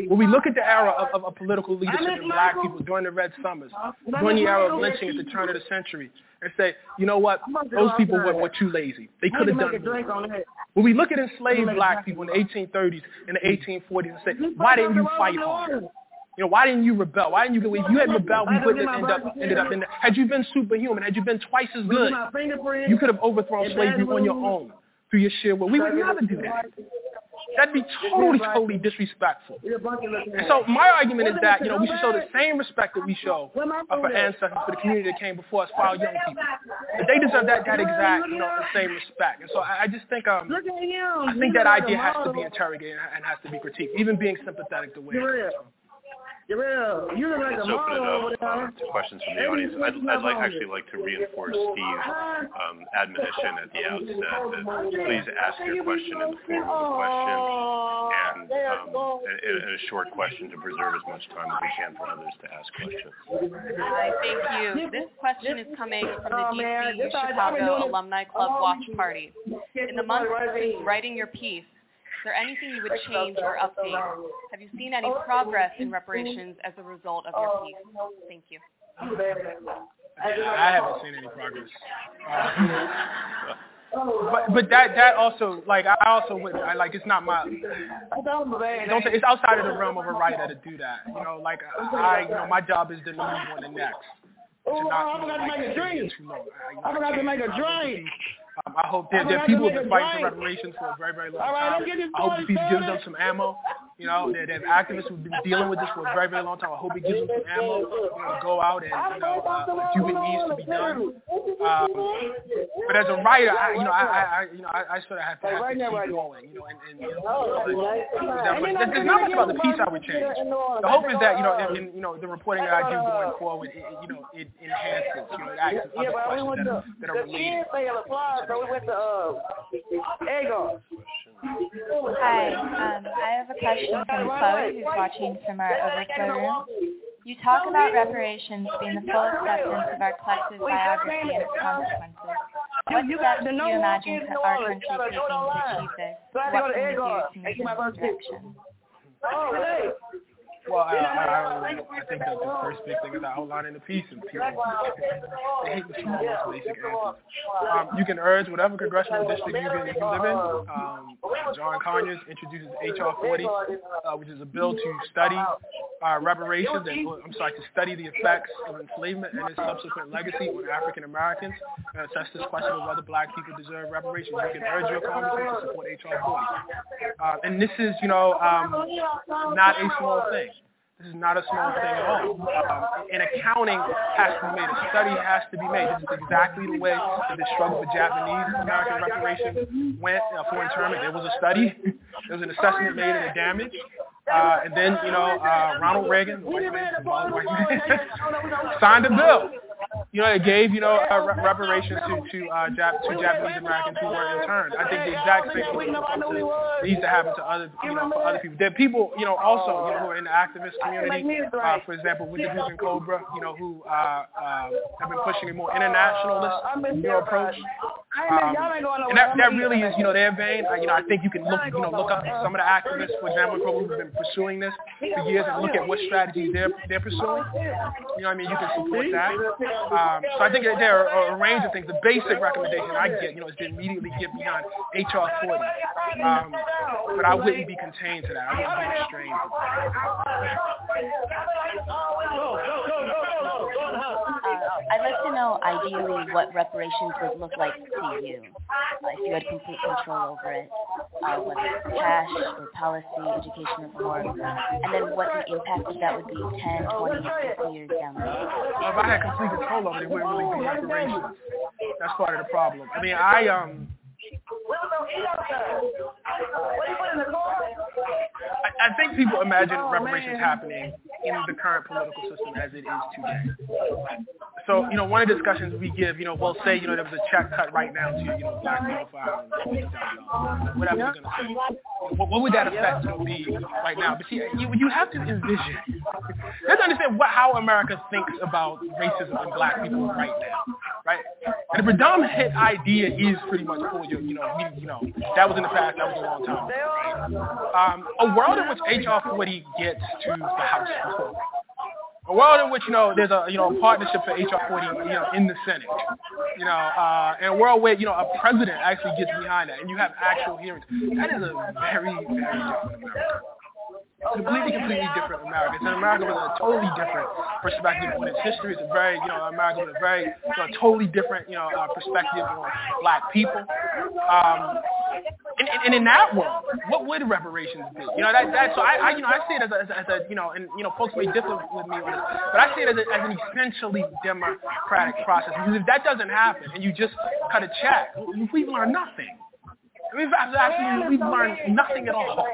When we look at the era of, of, of political leadership in black people during the Red Summers, during the era of lynching at the turn of the century, and say, you know what, those people were, were too lazy. They could have done it. When we look at enslaved black people in the 1830s and the 1840s and say, why didn't you fight harder? You know, why didn't you rebel? Why didn't you? Get if you had rebelled, we wouldn't have ended up, ended up in. The, had you been superhuman, had you been twice as good, you could have overthrown slavery on your own through your sheer will. We would never do that. That'd be totally, totally disrespectful. And so my argument is that, you know, we should show the same respect that we show for ancestors, for the community that came before us, for our young people. That they deserve that, that exact, you know, the same respect. And so I, I just think, um, I think that idea has to be interrogated and has to be critiqued, even being sympathetic to where Jarrell, you look like Let's a open it up uh, to questions from the audience. I'd, I'd like actually like to reinforce Steve's um, admonition at the outset that please ask your question in the form of a question and um, in, in a short question to preserve as much time as we can for others to ask questions. Hi, thank you. This question is coming from the DC Chicago Alumni Club Watch Party. In the month since writing your piece, Is there anything you would change or update? Have you seen any progress in reparations as a result of your piece? Thank you. I haven't seen any progress. Uh, but but that that also like I also would I like it's not my don't say it's outside of the realm of a writer to do that. You know, like I you know my job is to move on the next. Oh, I forgot to make a drink. I forgot to make a drink. Um, I hope there are people have been fighting for reparations for a very, very long All right, time. I'm getting I hope piece gives them some ammo. You know, there, there's activists who've been dealing with this for a very, very long time. I hope it gives them some ammo you know, to go out and you know uh, do what needs to be done. Um, but as a writer, I, you know, I, I, I you know, I, I sort of have to, have to keep going. You know, and, and you know, like, there's, there's not much about the piece I would change. The hope is that you know, in, in, you know, the reporting that I do going forward, it, it, you know, it enhances. You know, it asks Yeah, other but we went questions to that, that are the related. kids they applied, so we went to uh Ego. Hi, um, I have a question from Chloe, who's watching from our overflow room. You talk about reparations being the full acceptance of our collective biography and its consequences. What steps do you imagine co- our country taking to achieve this? What can we do to move in this direction? Well, I, I, I, I think that the first big thing is I outline in the piece, and people they hate the smallest basic answers. Um, you can urge whatever congressional district you, can, you live in. Um, John Conyers introduces H.R. 40, uh, which is a bill to study uh, reparations and I'm sorry to study the effects of enslavement and its subsequent legacy on African Americans and assess this question of whether black people deserve reparations. You can urge your congressman to support H.R. 40. Uh, and this is, you know, um, not a small thing. This is not a small thing at all. Um, and accounting has to be made. A study has to be made. This is exactly the way that the struggle for Japanese American reparations went uh, for internment. There was a study. There was an assessment made of the damage. Uh, and then, you know, uh, Ronald Reagan, white man, the white man signed a bill. You know, it gave, you know, uh, re- reparations to to, uh, Jap- to Japanese Americans who were interned. I think the exact same thing needs to happen to other, you know, for other people. There are people, you know, also, you know, who are in the activist community. Uh, for example, with the N'COBRA, you know, who uh, uh, have been pushing a more internationalist, you know, approach. Um, and that, that really is, you know, their vein. Uh, you know, I think you can look, you know, look up some of the activists, for example, who've been pursuing this for years and look at what strategies they're they're pursuing. You know, what I mean, you can support that. Um, so I think that there are a range of things. The basic recommendation I get, you know, is to immediately get beyond HR 40. Um, but I wouldn't be contained to that. I wouldn't be restrained. Uh, I'd like to know ideally what reparations would look like to you, uh, if you had complete control over it, uh, whether it's cash or policy, education reform, and then what the impact of that would be 10, 20, 50 years down the road. Well, if I had complete control over it, it wouldn't really be reparations. That's part of the problem. I mean, I um. I, I think people imagine reparations happening in the current political system as it is today. So, you know, one of the discussions we give, you know, we'll say, you know, there was a check cut right now to, you know, black people whatever you're going to say. What, what would that effect you know, be right now? But see, you, you have to envision, to understand what, how America thinks about racism and black people right now, right? And the predominant idea is pretty much for you, you know, we, you know, that was in the past, that was a long time? Um, a world in which HR 40 gets to the House floor a world in which you know there's a you know partnership for HR 40 you know in the Senate, you know, uh, and a world where you know a president actually gets behind that and you have actual hearings. That is a very very different America. Completely, completely different America. It's an America with a totally different perspective on its history. It's a very, you know, America with a very, you know, totally different, you know, uh, perspective on black people. Um, and, and, and in that world, what would reparations be? You know, that, that so I, I, you know, I see it as a, as a, as a, you know, and you know, folks may differ with me on this, but I see it as, a, as an essentially democratic process. Because if that doesn't happen, and you just cut a check, we've learned nothing. We've absolutely we've learned nothing at all.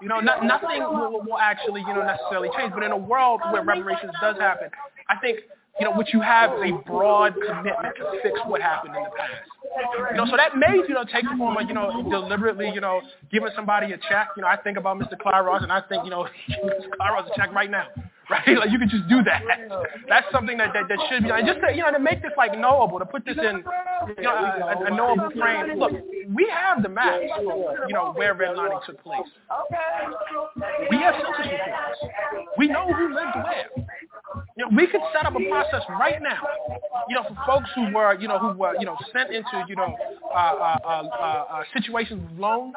You know, not, nothing will, will actually you know necessarily change. But in a world where reparations does happen, I think you know what you have is a broad commitment to fix what happened in the past. You know, so that may you know take the form of you know deliberately you know giving somebody a check. You know, I think about Mr. Clyde Ross and I think you know Mr. Clyde Ross a check right now. Right, like you could just do that. That's something that, that, that should be, and just to, you know, to make this like knowable, to put this in, you know, a, a knowable frame. Look, we have the maps you know where redlining took place. We have census reports. We know who lived where. You know, we could set up a process right now. You know, for folks who were, you know, who were, you know, sent into, you know, uh, uh, uh, uh, situations with loans,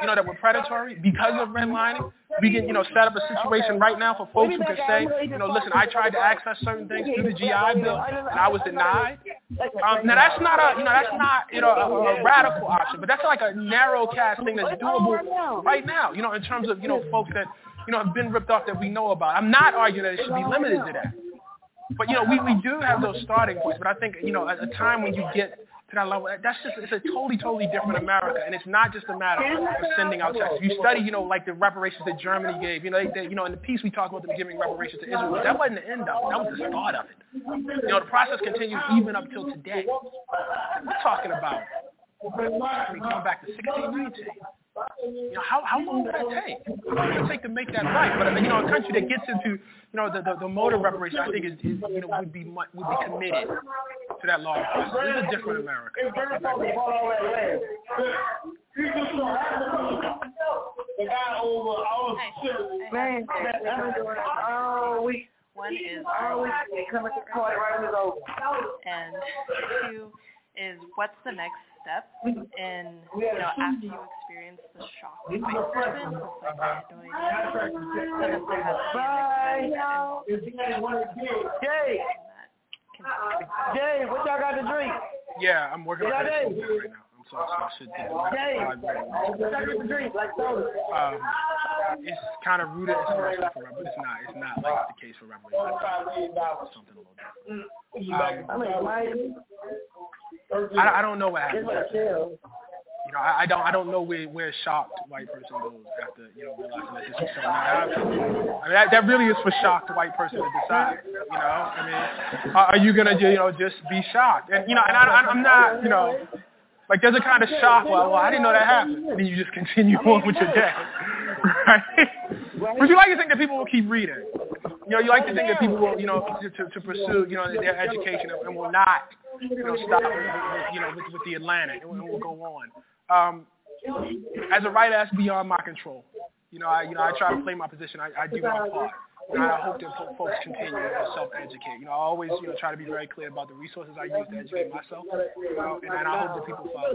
you know, that were predatory because of redlining. We can, you know, set up a situation right now for folks who can say, you know, listen, I tried to access certain things through the GI Bill and I was denied. Um, now that's not a, you know, that's not, you know, a, a radical option, but that's like a narrow cast thing that's doable right now. You know, in terms of, you know, folks that you know, have been ripped off that we know about. I'm not arguing that it should be limited to that. But, you know, we, we do have those starting points. But I think, you know, at a time when you get to that level, that's just, it's a totally, totally different America. And it's not just a matter of sending out checks. You study, you know, like the reparations that Germany gave, you know, they, they, you know, in the piece we talked about them giving reparations to Israel. That wasn't the end of it. That was the start of it. You know, the process continues even up till today. We're talking about, I mean, going back to 1619. You know, how, how long did that take? How long did it take to make that right? But you know, a country that gets into you know the the, the mode of reparation, I think is, is you know would be would be committed to that law process. It's a different America. One is and two is what's the next step in you know after you experience the shock of person like I had no idea so that there has to be a next step Jay, Jay, what y'all got to drink? Yeah, I'm working on that Jay. right now. I'm sorry, so I should do Jay, five minutes. what y'all got to drink? Like. Um, it's kind of rooted in inspiration for but it's not. It's not like the case for reparation. It's something a little different. Um, I, I don't know what happened. You know, I, I don't. I don't know where where shocked white person goes after you know realizing that this is so. I, I mean, that, that really is for shocked white person to decide. You know, I mean, are, are you gonna you know just be shocked? And you know, and I, I'm not. You know, like there's a kind of shock. Well, well, I didn't know that happened, and then you just continue on with your day, right? But you like to think that people will keep reading. You know, you like to think that people will, you know, to, to, pursue, you know, their education and, will not, you know, stop, you know, with, with the Atlantic and will, will go on. Um, as a writer, that's beyond my control. You know, I, you know, I try to play my position. I, I do my part. And I hope that folks continue to self-educate. You know, I always, you know, try to be very clear about the resources I use to educate myself, you know, and, and I hope that people follow.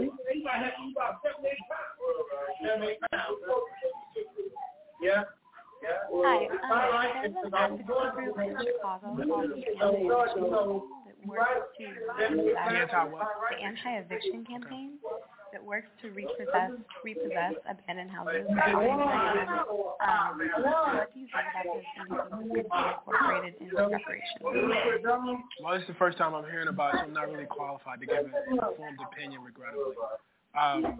Yeah. Hi, um, there's an advocacy group in Chicago called the Anti-Eviction that works to the anti-eviction campaign that works to repossess repossess abandoned houses. Um, what do you think about this and do you could be incorporated into reparations? Well, this is the first time I'm hearing about it, so I'm not really qualified to give an informed opinion, regrettably. Um,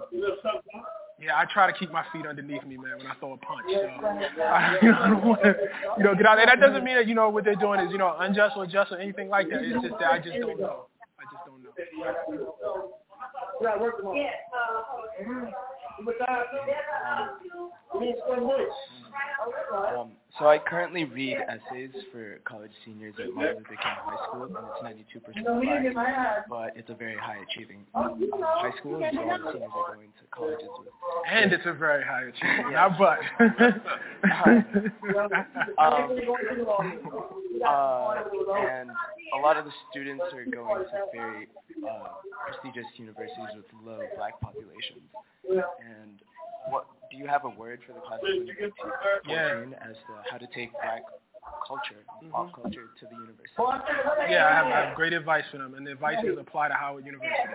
yeah, I try to keep my feet underneath me, man, when I throw a punch. So, I, you know, I don't want to, you know, get out there. That doesn't mean that, you know, what they're doing is, you know, unjust or just or anything like that. It's just that I just don't know. I just don't know. Um, so I currently read essays for college seniors at Martin Luther King High School, and it's 92% black, but it's a very high achieving um, high school, and so all the seniors are going to colleges with. And it's a very high achievement. Now, but. um, uh, and a lot of the students are going to very uh, prestigious universities with low black populations. And what do you have a word for the class of 2014 Yeah. as to how to take black culture, pop culture to the university? Yeah, I have, I have great advice for them, and the advice is apply to Howard University.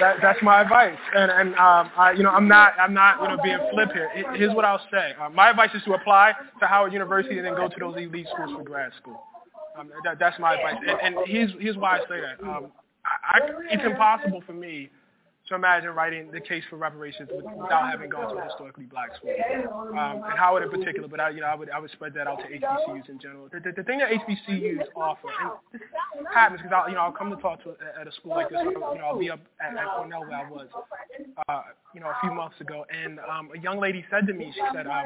that, that's my advice, and and um, I, you know, I'm not I'm not you know being flip here. Here- Here's what I'll say. Uh, my advice is to apply to Howard University and then go to those elite schools for grad school. Um, that, that's my advice, and, and here's here's why I say that. Um, I, I, it's impossible for me to imagine writing the case for reparations without having gone to a historically black school, um, and Howard in particular. But I, you know, I would I would spread that out to HBCUs in general. The, the, the thing that HBCUs offer, and this happens because I, you know, I'll come to talk to at a school like this. You know, I'll be up at, at Cornell where I was. Uh, you know, a few months ago, and um, a young lady said to me, she said, um,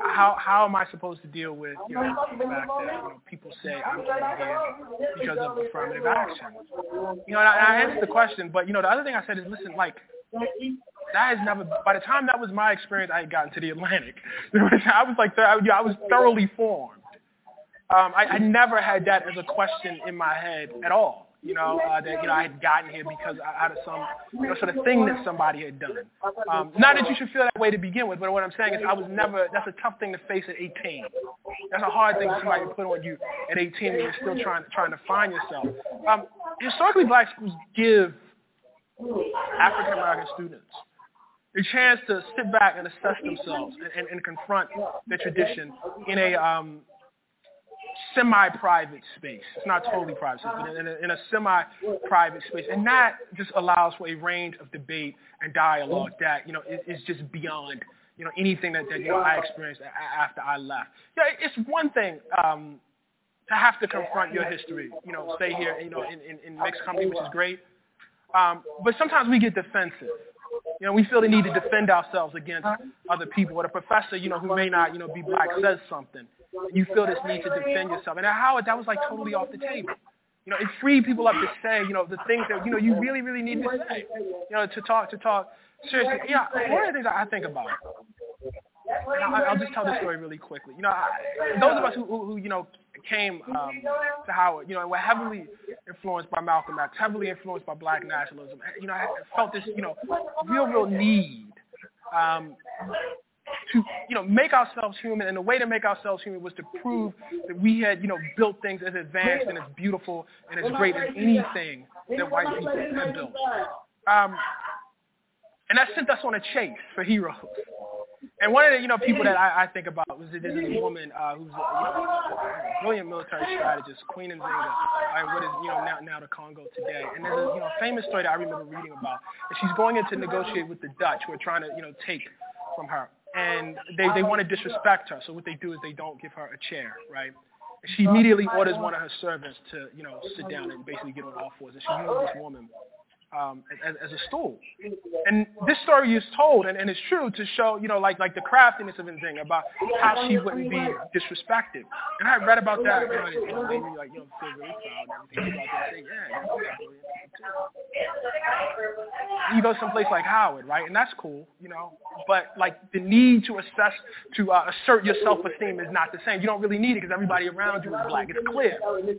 "How how am I supposed to deal with you know the fact that you know people say I'm here because of affirmative action?" You know, and I, and I answered the question, but you know, the other thing I said is, listen, like that has never. By the time that was my experience, I had gotten to the Atlantic. I was like, I was thoroughly formed. Um, I, I never had that as a question in my head at all you know, uh, that you know I had gotten here because out of some you know sort of thing that somebody had done. Um, not that you should feel that way to begin with, but what I'm saying is I was never. That's a tough thing to face at 18. That's a hard thing for somebody to put on you at 18 when you're still trying trying to find yourself. Um, historically, black schools give African American students a chance to sit back and assess themselves and, and, and confront their tradition in a um, semi-private space. It's not totally private, but in a, in a semi-private space, and that just allows for a range of debate and dialogue that you know is, is just beyond you know anything that, that you know I experienced after I left. Yeah, it's one thing um, to have to confront your history, you know, stay here, you know, in, in, in mixed company, which is great. Um, but sometimes we get defensive. You know, we feel the need to defend ourselves against other people. Or a professor, you know, who may not, you know, be black says something you feel this need to defend yourself. And at Howard, that was like totally off the table. You know, it freed people up to say, you know, the things that, you know, you really, really need to say. You know, to talk, to talk seriously. Yeah, one of the things I think about, I'll just tell the story really quickly. You know, I, those of us who, who, who you know, came um, to Howard, you know, were heavily influenced by Malcolm X, heavily influenced by black nationalism. You know, I felt this, you know, real, real need um, to you know make ourselves human. And the way to make ourselves human was to prove that we had you know built things as advanced and as beautiful and as great as anything that white people had built um, and that sent us on a chase for heroes and one of the you know people that I, I think about was this woman uh, who's a you know, brilliant military strategist, Queen Nzinga, uh, what is you know now now the Congo today. And there's a you know famous story that I remember reading about. And she's going in to negotiate with the Dutch, who are trying to you know take from her and they, they want to disrespect her. So what they do is they don't give her a chair, right? And she immediately orders one of her servants to, you know, sit down and basically get on all fours. And she uses this woman um, as, as a stool. And this story is told, and, and it's true, to show, you know, like like the craftiness of Nzinga about how she wouldn't be disrespected. And I read about that, you know, and me like, you know, feel really proud and about that. Yeah, you go someplace like Howard, right? And that's cool, you know. But like the need to assess, to uh, assert your self-esteem is not the same. You don't really need it because everybody around you is black. It's clear.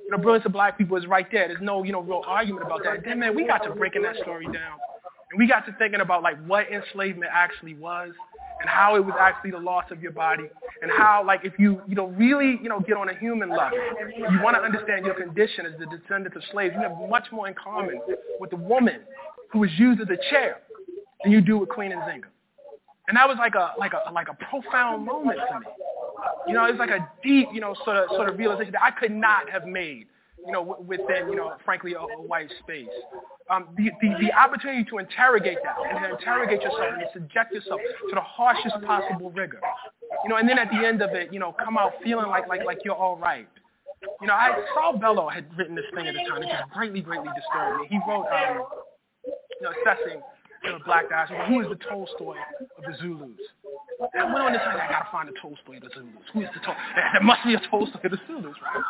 Know, brilliance of black people is right there. There's no, you know, real argument about that. Then man, we got to breaking that story down, and we got to thinking about like what enslavement actually was, and how it was actually the loss of your body, and how like if you you know really you know get on a human level, you want to understand your condition as the descendant of slaves. You have much more in common with the woman who was used as a chair than you do with Queen and Nzinga. And that was like a like a like a profound moment for me. You know, it was like a deep, you know, sort of sort of realization that I could not have made, you know, within, you know, frankly, a, a white space. Um, the, the the opportunity to interrogate that and to interrogate yourself and to subject yourself to the harshest possible rigor, you know, and then at the end of it, you know, come out feeling like like like you're all right. You know, I Saul Bellow had written this thing at the time that just greatly, greatly disturbed me. He wrote, um, you know, assessing you know, black guys. Who is the Tolstoy of the Zulus? I went on this I gotta find the Tolstoy of the Zulus. Who is the Tolstoy? There must be a Tolstoy of the Zulus, right?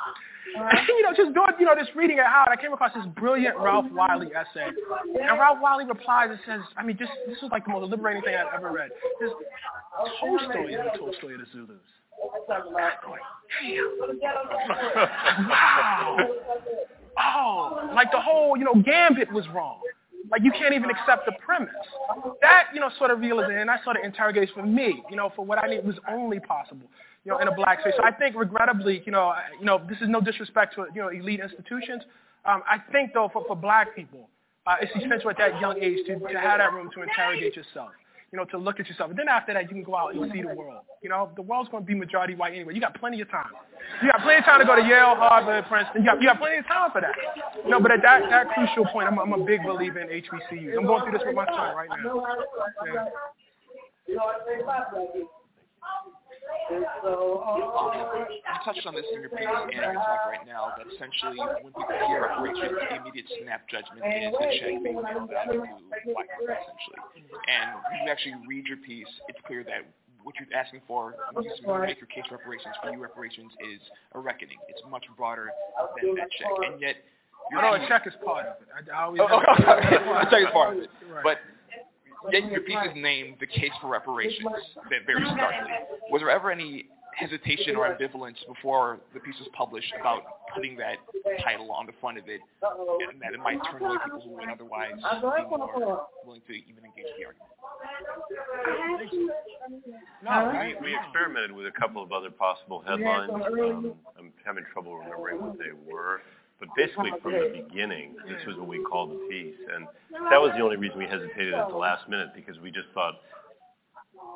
You know, just doing, you know, this reading at Howard, I came across this brilliant Ralph Wiley essay. And Ralph Wiley replies and says, I mean, just this was like the most liberating thing I've ever read. This Tolstoy is the Tolstoy of the Zulus. Wow. Oh, like the whole, you know, gambit was wrong. Like you can't even accept the premise. That, you know, sort of realization, and that sort of interrogation for me, you know, for what I need was only possible, you know, in a black space. So I think regrettably, you know, you know, this is no disrespect to, you know, elite institutions. Um, I think though for, for black people, uh, it's essential at that young age to, to have that room to interrogate yourself you know, to look at yourself. And then after that, you can go out and see the world. You know, the world's going to be majority white anyway. You got plenty of time. You got plenty of time to go to Yale, Harvard, Princeton. You got, you got plenty of time for that. You know, but at that, that crucial point, I'm, I'm a big believer in HBCUs. I'm going through this with my son right now. Yeah. Uh, you touched on this in your piece and your talk right now that essentially when people hear reparations, the immediate snap judgment is a check being mailed out to white people essentially. And when you actually read your piece, it's clear that what you're asking for when you make your case reparations for you reparations is a reckoning. It's much broader than that check. And yet your oh, no, a check is part of it. I, I always oh, okay. a check is part of it. Right. But yet your piece is named the case for reparations that very starkly. Was there ever any hesitation or ambivalence before the piece was published about putting that title on the front of it and that it might turn away people who would otherwise be more willing to even engage the argument? No, we, we experimented with a couple of other possible headlines. Um, I'm having trouble remembering what they were. But basically, from the beginning, this was what we called the piece, and that was the only reason we hesitated at the last minute because we just thought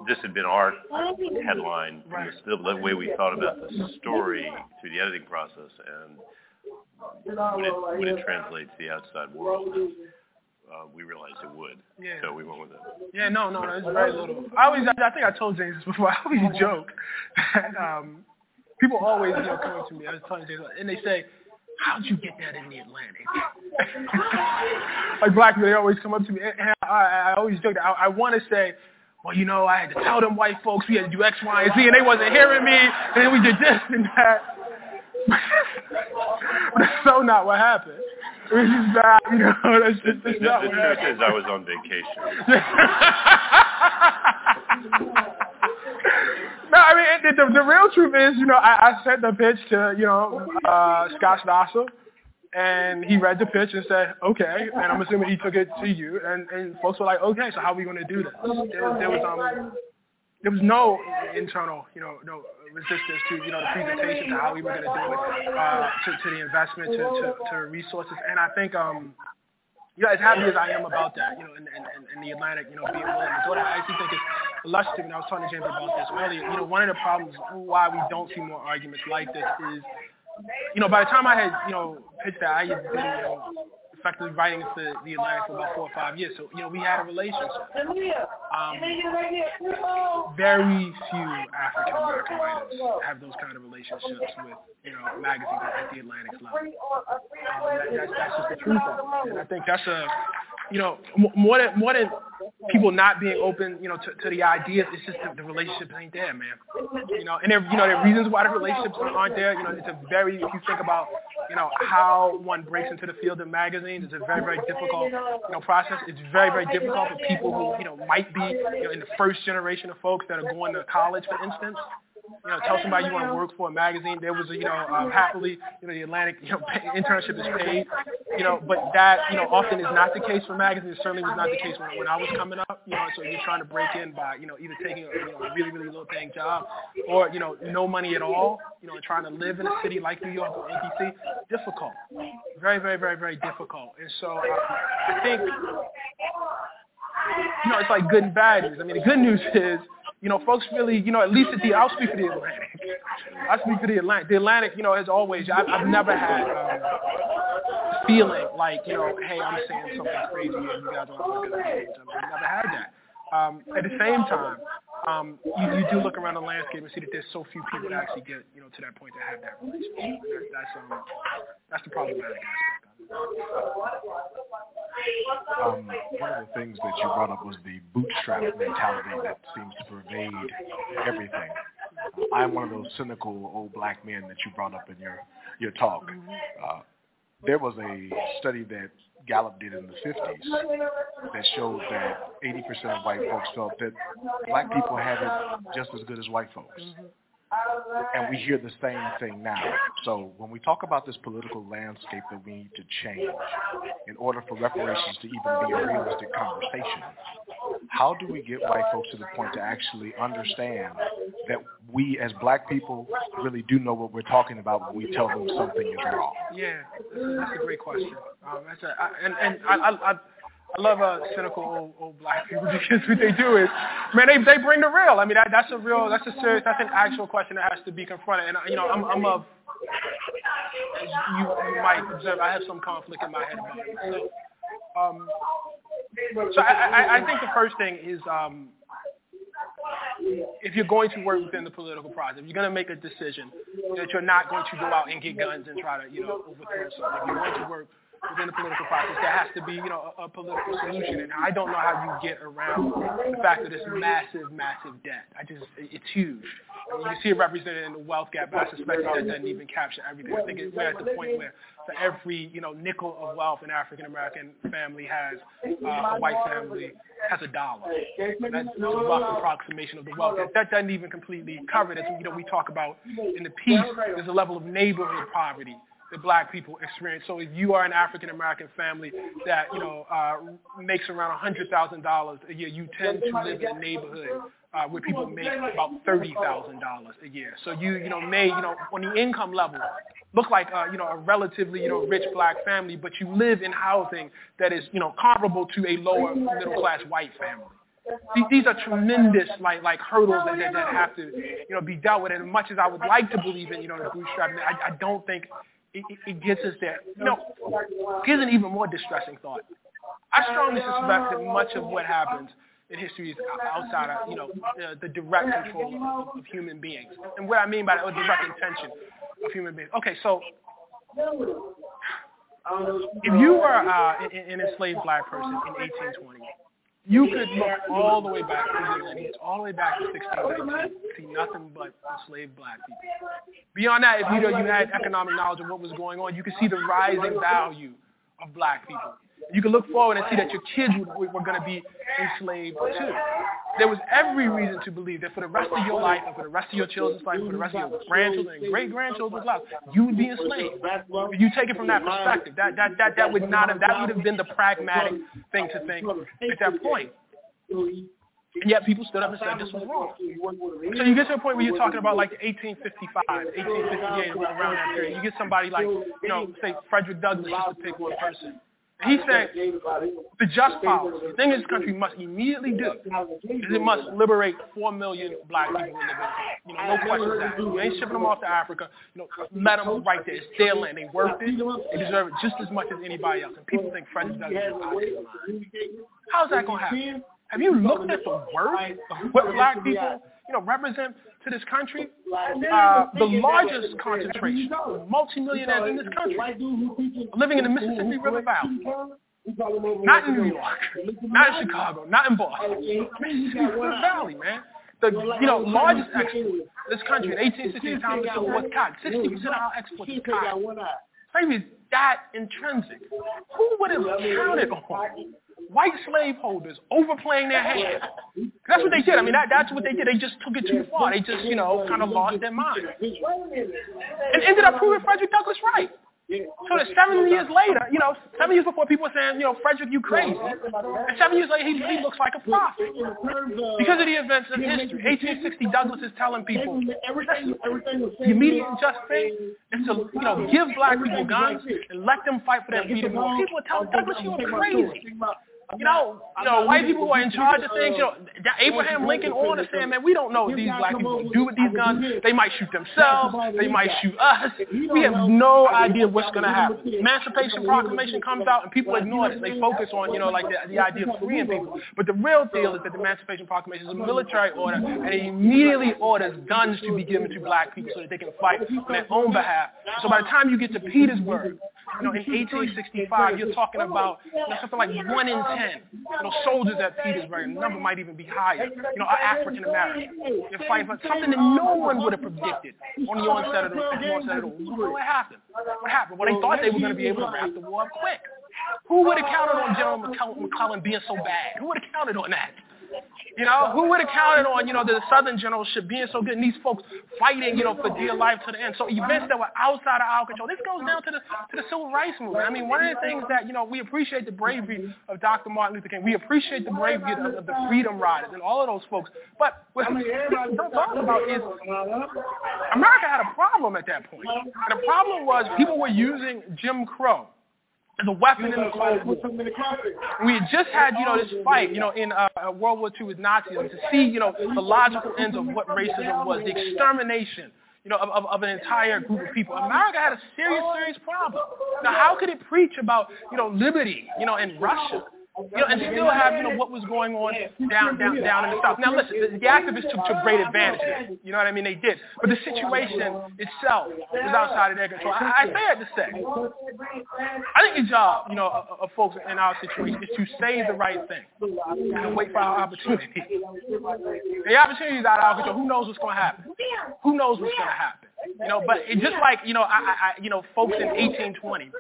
this had been our headline from the, the way we thought about the story through the editing process, and when it, when it translates to the outside world, uh, we realized it would. Yeah. So we went with it. Yeah, no, no, it's very little. I always, I think I told James this before. I always joke that um, people always, you know, come to me. I was telling James, and they say, how'd you get that in the Atlantic? like black people, they always come up to me, and I, I always joke that I, I want to say, well, you know, I had to tell them white folks we had to do X, Y, and Z, and they wasn't hearing me, and then we did this and that. that's so not what happened. It's was just not, you know, that's just that's the, not the what truth happened. is I was on vacation. No, I mean the, the, real truth is, you know, I, I sent the pitch to you know uh, Scott Stossel, and he read the pitch and said, okay, and I'm assuming he took it to you, and and folks were like, okay, so how are we going to do this? There, there was um there was no internal, you know, no resistance to you know the presentation to how we were going to do it, uh, to to the investment, to, to to resources, and I think um you know, as happy as I am about that, you know, in, in, in the Atlantic, you know, being willing to do it, I actually think it's illustrative, and I was talking to James about this earlier, you know, one of the problems why we don't see more arguments like this is, you know, by the time I had, you know, pitched that, I had been, you know, effectively writing for the Atlantic for about four or five years. So, you know, we had a relationship. Um, very few African American writers have those kind of relationships with, you know, magazines at the Atlantic level. Um, that, that's, that's just the truth. And I think that's a, you know, more than more than people not being open, you know, to, to the ideas, it's just the, the relationships ain't there, man. You know, and there, you know, there are reasons why the relationships aren't there. You know, it's a very, if you think about, you know, how one breaks into the field of magazines, it's a very, very difficult, you know, process. It's very, very difficult for people who, you know, might be, you know, in the first generation of folks that are going to college, for instance you know, tell somebody you want to work for a magazine. There was a, you know, um, happily, you know, the Atlantic, you know, internship is paid, you know, but that, you know, often is not the case for magazines. It certainly was not the case when, when I was coming up, you know, so you're trying to break in by, you know, either taking a, you know, a really, really low paying job or, you know, no money at all, you know, and trying to live in a city like New York or NBC, difficult. Very, very, very, very difficult. And so uh, I think, you know, it's like good and bad news. I mean, the good news is, you know, folks really, you know, at least at the, I'll speak for the Atlantic. I speak for the Atlantic. The Atlantic, you know, as always, I've, I've never had um, feeling like, you know, hey, I'm saying something crazy and you guys are looking at me. I've never had that. Um, at the same time, um, you, you do look around the landscape and see that there's so few people that actually get, you know, to that point to have that relationship. That, that's um, that's the problematic aspect of it. Um, one of the things that you brought up was the bootstrap mentality that seems to pervade everything. I'm one of those cynical old black men that you brought up in your your talk. Uh, there was a study that Gallup did in the 50s that showed that 80% of white folks felt that black people have it just as good as white folks. And we hear the same thing now. So when we talk about this political landscape that we need to change in order for reparations to even be a realistic conversation, how do we get white folks to the point to actually understand that we as black people really do know what we're talking about when we tell them something is wrong? Yeah, that's a great question. Um, that's a, I, and and I, I, I I love uh, cynical old, old black people because what they do is, man, they they bring the real. I mean, that, that's a real, that's a serious, that's an actual question that has to be confronted. And you know, I'm I'm a, as you, might observe, I have some conflict in my head about it. So, um, so I, I I think the first thing is um, if you're going to work within the political process, if you're going to make a decision that you're not going to go out and get guns and try to, you know, overthrow something. If you're going to work within the political process, there has to be, you know, a, a political solution. And I don't know how you get around the fact that it's massive, massive debt. I just, it's huge. I mean, you see it represented in the wealth gap, but I suspect that doesn't even capture everything. I think we're at the point where for every, you know, nickel of wealth an African American family has, uh, a white family has a dollar. That's a rough approximation of the wealth. That doesn't even completely cover it. As you know, we talk about in the piece, there's a level of neighborhood poverty that black people experience. So if you are an African American family that, you know, uh, makes around $100,000 a year, you tend to live in a neighborhood uh, where people make about $30,000 a year. So you, you know, may, you know, on the income level, look like, uh, you know, a relatively, you know, rich black family, but you live in housing that is, you know, comparable to a lower middle class white family. These are tremendous like like hurdles that, that, that have to you know be dealt with. And as much as I would like to believe in you know the bootstrapping, I, I don't think it, it gets us there. Know, here's an even more distressing thought. I strongly suspect that much of what happens in history is outside of, you know, the, the direct control of, of human beings. And what I mean by that, or direct intention of human beings. Okay, so if you were uh, an enslaved black person in 1820, you could look all the way back to the lineage, all the way back to 1619, see nothing but enslaved black people. Beyond that, if you know you had economic knowledge of what was going on, you could see the rising value of black people. You can look forward and see that your kids were, going to be enslaved too. There was every reason to believe that for the rest of your life and for the rest of your children's life, for the rest of your grandchildren and great-grandchildren's life, you would be enslaved. If you take it from that perspective, that, that, that, that would not have, that would have been the pragmatic thing to think at that point. And yet people stood up and said this was wrong. So you get to a point where you're talking about like 1855, 1858, around that period. You get somebody like, you know, say Frederick Douglass, just to pick one person. He said the just policy, the thing this country must immediately do is it must liberate four million black people in the You know, no questions asked. You ain't shipping them off to Africa. You know, let them right there. It's their land. They worth it. They deserve it just as much as anybody else. And people think is out. How's that going to happen? Have you looked at the worth of what black people, you know, represent to this country? Uh, the largest concentration of multimillionaires in this country living in the Mississippi River Valley. Not in New York, not in Chicago, not in Boston. Mississippi River Valley, man. The you know largest export this country in 1860, the time Civil War, cotton. 60 percent of our exports is cotton. Slavery is that intrinsic. Who would have counted on white slaveholders overplaying their hand. That's what they did. I mean, that, that's what they did. They just took it too far. They just, you know, kind of lost their mind. And ended up proving Frederick Douglass right. So that seven years later, you know, seven years before people were saying, you know, Frederick, you crazy. And seven years later, he, he looks like a prophet. Because of the events of history. 1860, Douglass is telling people, the immediate and just thing is to, you know, give black people guns and let them fight for their freedom. People are telling Douglass, you are crazy. You know, you know, white people who are in charge of things, you know, Abraham Lincoln on is saying, man, we don't know what these black people do with these guns. They might shoot themselves. They might shoot us. We have no idea what's going to happen. Emancipation Proclamation comes out and people ignore it. They focus on, you know, like the, the idea of freeing people. But the real deal is that the Emancipation Proclamation is a military order and it immediately orders guns to be given to black people so that they can fight on their own behalf. So by the time you get to Petersburg, you know, in 1865, you're talking about you know, something like one in ten, you know, soldiers at Petersburg. The number might even be higher. You know, are African American. They're fighting for something that no one would have predicted on the onset of the, onset of the war. What happened? What happened? Well, they thought they were going to be able to wrap the war up quick. Who would have counted on General McClellan being so bad? Who would have counted on that? You know, who would have counted on, you know, the Southern generalship being so good and these folks fighting, you know, for dear life to the end. So events that were outside of our control. This goes down to the to the civil rights movement. I mean, one of the things that, you know, we appreciate the bravery of Dr. Martin Luther King. We appreciate the bravery of, of the Freedom Riders and all of those folks. But what I mean, don't talk about is America had a problem at that point. The problem was people were using Jim Crow as a weapon in the Cold War. We had just had, you know, this fight, you know, in uh, World War II with Nazis to see, you know, the logical ends of what racism was, the extermination, you know, of, of, of an entire group of people. America had a serious, serious problem. Now, how could it preach about, you know, liberty, you know, in Russia? You know, and still have, you know, what was going on down, down, down in the South. Now, listen, the, activists took, took great advantage of it. You know what I mean? They did. But the situation itself is outside of their control. I, I say that to say, I think the uh, job, you know, of, of folks in our situation is to say the right thing and wait for our opportunity. The opportunity is out of our control. Who knows what's going to happen? Who knows what's going to happen? You know, but it just like you know, I, I, you know, folks in 1820,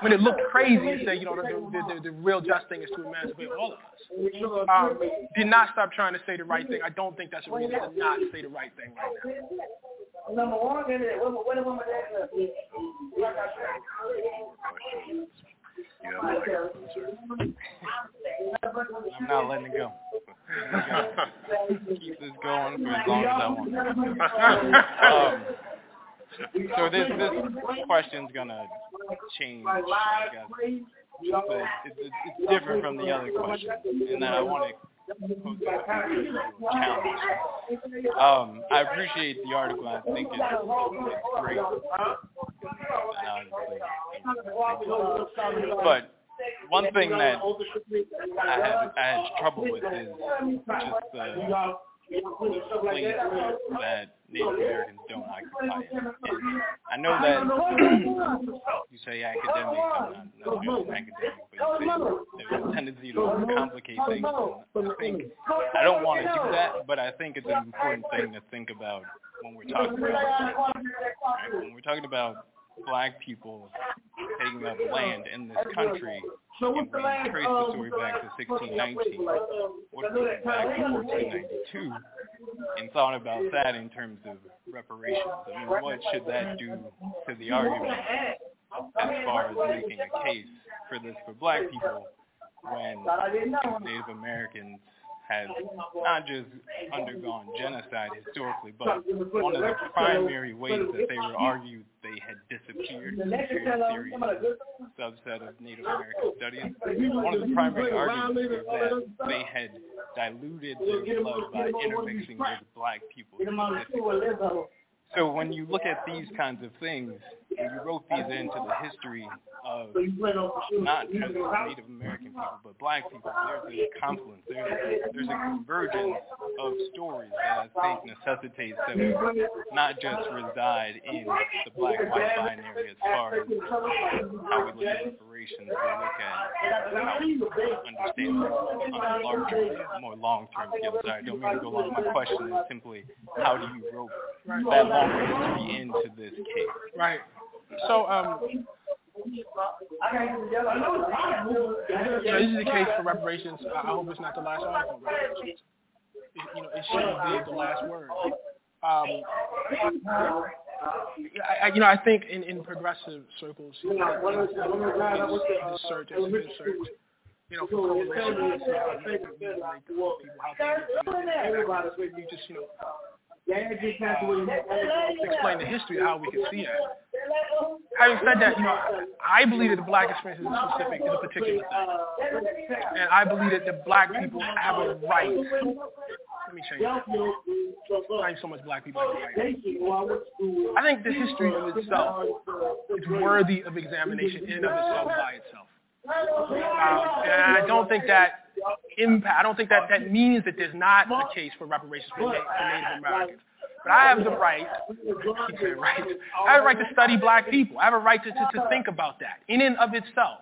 when it looked crazy, and said, you know, the, the, the, the real just thing is to emancipate all of us. Um, did not stop trying to say the right thing. I don't think that's a reason to not say the right thing right now. Number one, I'm not letting it go. Keep this going for as long as I want. um, so this this question's gonna change, I guess, but it's, it's, it's different from the other question, and then I want to pose a challenge. Um, I appreciate the article. I think it's, it's great. But one thing that I had I had trouble with is just the place that Native Americans don't occupy it. And I know that you say academic, I'm not, not academic, but you say there's a tendency to complicate things. And I think I don't want to do that, but I think it's an important thing to think about when we're talking about right? when we're talking about black people taking up land in this country, and we trace the story back to 1619, what if back to 1492, and thought about that in terms of reparations? I mean, what should that do to the argument as far as making a case for this for black people when Native Americans has not just undergone genocide historically, but one of the primary ways that they were argued they had disappeared in the theory subset of Native American studies. One of the primary arguments was that they had diluted their blood by intermixing with black people. So when you look at these kinds of things, when you wrote these into the history of not just Native American people, but black people, there's a confluence, there's, there's a convergence of stories that I think necessitates that we not just reside in the black-white binary as far as how we look at reparations, but look at how we understand on a larger, more long-term scale. Sorry, I don't mean to go on. My question is simply, how do you rope that history into this case? Right. So, um, you this is the case for reparations. I hope it's not the last article. It, you know, it shouldn't be the last word. Um, I, you know, I think in, in progressive circles, you know, this, this search, it's good search. You know, for coalitions, uh, like, people, how things you just, you know, explain the history of how we can see that. Having said that, you know, I believe that the black experience is specific, is a particular thing. And I believe that the black people have a right. Let me change that. Not so much black people have a right. I think the history of itself is worthy of examination in and of itself by itself. Uh, and I don't think that impact. I don't think that that means that there's not a case for reparations for, Native Americans. But I have the right, I have a right to study black people. I have a right to, to, to think about that in and of itself.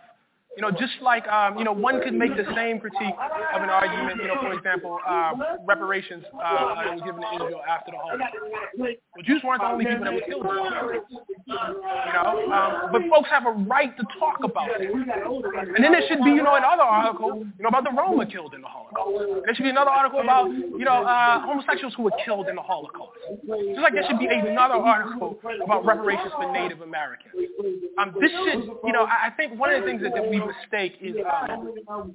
You know, just like, um, you know, one could make the same critique of an argument, you know, for example, uh, reparations uh, that was given to Israel after the Holocaust. Jews weren't the only people that were killed in the Holocaust. You know, um, but folks have a right to talk about that. And then there should be, you know, another article, you know, about the Roma killed in the Holocaust. There should be another article about, you know, uh, homosexuals who were killed in the Holocaust. Just like there should be another article about reparations for Native Americans. Um, this should, you know, I, I think one of the things that, that we mistake is um,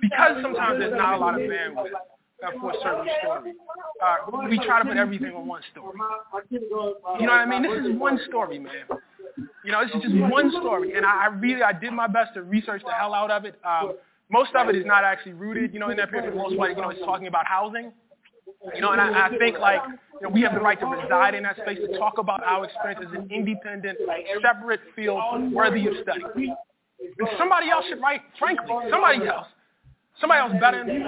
because sometimes there's not a lot of bandwidth uh, for a certain story. Uh, we try to put everything on one story. You know what I mean? This is one story, man. You know, this is just one story, and I, I really I did my best to research the hell out of it. Um, most of it is not actually rooted, you know, in that period. For the most part, you know, it's talking about housing. You know, and I, I think like you know, we have the right to reside in that space to talk about our experience as an independent, separate field worthy of study. Somebody else should write, frankly, somebody else Somebody else better than me.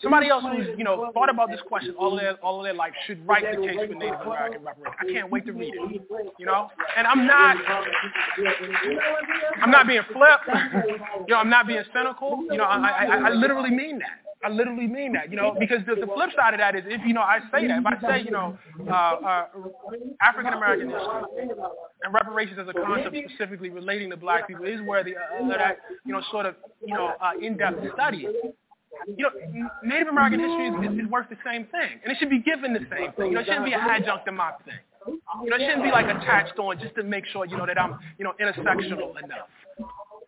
Somebody else who's, you know, thought about this question all of their all of their life should write the case for Native American reparations. I can't wait to read it. You know? And I'm not I'm not being flip. you know, I'm not being cynical. You know, I I, I literally mean that. I literally mean that, you know, because the, the flip side of that is if, you know, I say that, if I say, you know, uh, uh, African American history and reparations as a concept specifically relating to black people is worthy of that, you know, sort of, you know, uh, in-depth study. You know, Native American history is, is, worth the same thing, and it should be given the same thing. You know, it shouldn't be an adjunct to my thing. You know, it shouldn't be like attached on just to make sure, you know, that I'm, you know, intersectional enough.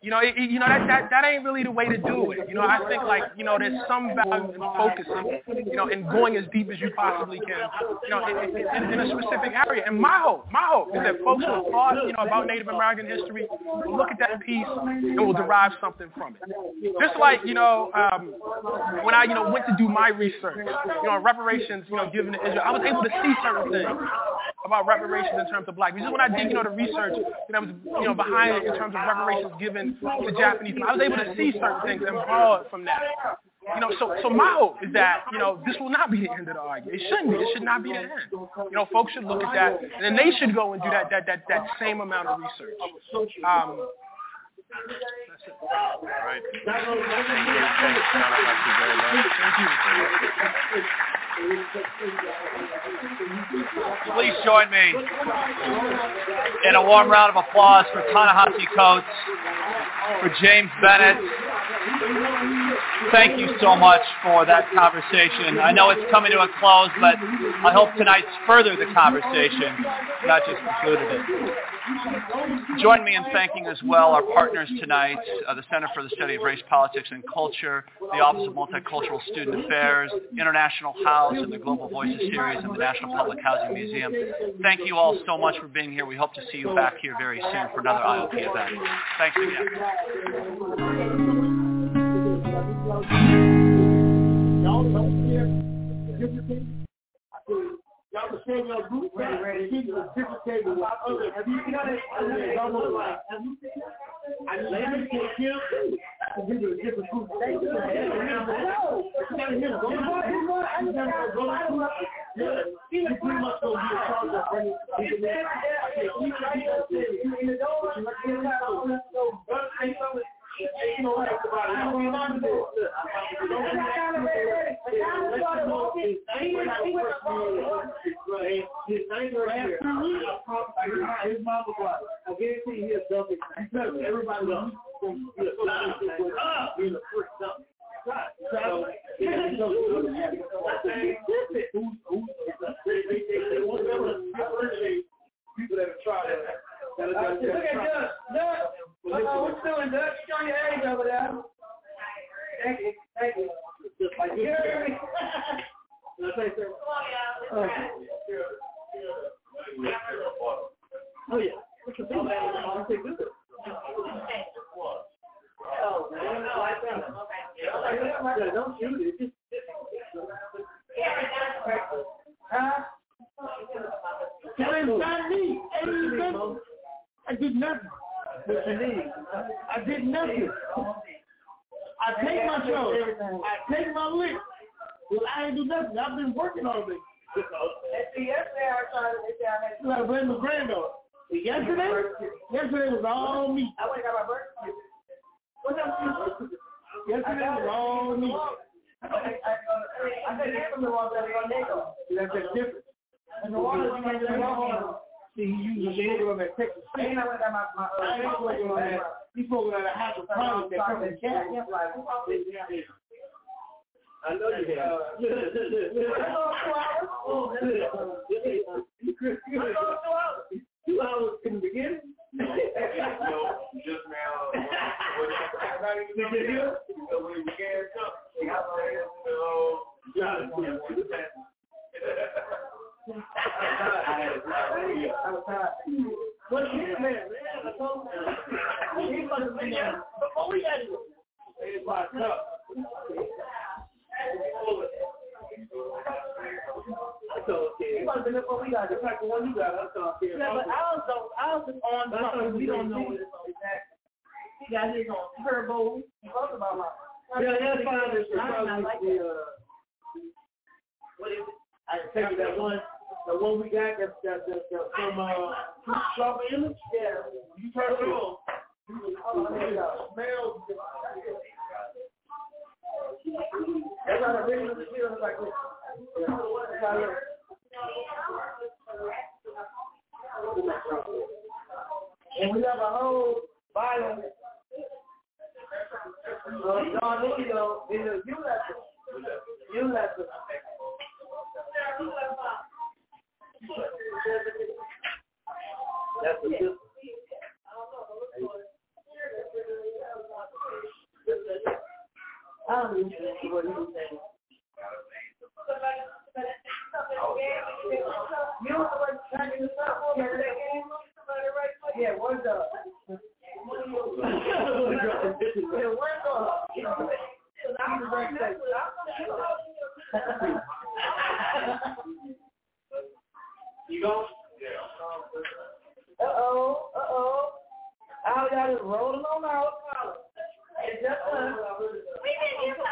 You know, it, you know that, that that ain't really the way to do it. You know, I think like you know there's some value in focusing, you know, and going as deep as you possibly can, you know, in, in, in a specific area. And my hope, my hope is that folks who thought, you know, about Native American history will look at that piece and will derive something from it. Just like you know, um, when I you know went to do my research, you know, reparations, you know, given to Israel, I was able to see certain things about reparations in terms of black. Just when I did, you know, the research that was, you know, behind it in terms of reparations given to Japanese I was able to see certain things and borrow from that. You know, so so my hope is that you know this will not be the end of the argument. It shouldn't be. It should not be the end. You know, folks should look at that, and then they should go and do that that that that same amount of research. Um, that's it. All right. Thank you very much. Thank you. Please join me in a warm round of applause for Ta-Nehisi Coates, for James Bennet. Thank you so much for that conversation. I know it's coming to a close, but I hope tonight's further the conversation, not just concluded it. Join me in thanking as well our partners tonight, uh, the Center for the Study of Race, Politics, and Culture, the Office of Multicultural Student Affairs, International House, and the Global Voices Series, and the National Public Housing Museum. Thank you all so much for being here. We hope to see you back here very soon for another IOP event. Thanks again. Y'all group? I I give a different group. Thank you. No. You gotta hear Go to the I just gotta go to You in. I said, keep it. You? You? His mama was. I guarantee you he'll dump it. Everybody knows. Being a freak something. Right. So, people that have tried it. Look at Doug. Doug. What are we doing, Doug? You showing your age over there. Thank you. Thank you. Just like you. Oh, oh yeah. What's the thing? I'll take this. Oh, man. Don't shoot it. Just, huh? It's not me. I did nothing. I did nothing. I take my show. I take my lick. Well, I ain't do nothing. I've been working all day. Yesterday I tried to. You gotta blame the granddaughter. Yesterday, yesterday was all me. I went and got my birth certificate. What's up? Yesterday was all me. I I said from the water That's a difference. And the water is See, he used the nigga on that Texas. And I went got my my. I ain't working on that. He's working on a house of promise that comes in cash. I know you have. Two hours in the beginning? no, just now. Not even here. When we began something, what is it, man? I told before we. It's my cup. Before we one you got. Okay. Yeah, but I was I was on we don't know. He got his on turbo. He about my Yeah, that's fine. It's the, uh, what is it? I can tell you that one, the one we got that's that that that from uh Sharp Image. Yeah, you turn it on. Oh, there you go. Smell. That's how the original feels like this. Yeah. That's how it looks. And we have a whole volume of John Lithio in the U lesson. U lesson. That's a good I don't even know what he was saying. You know what tracking this up? Yeah, what's up? Yeah, what's up? You go? Uh-oh, uh-oh. All y'all just rolling on out. It's just us. We didn't get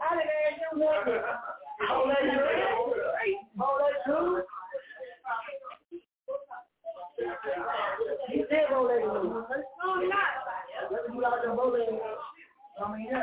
I didn't ask you nothing. That's you. That's you. You did roll that move. No, I'm not. Let me out the rolling. I mean, yeah.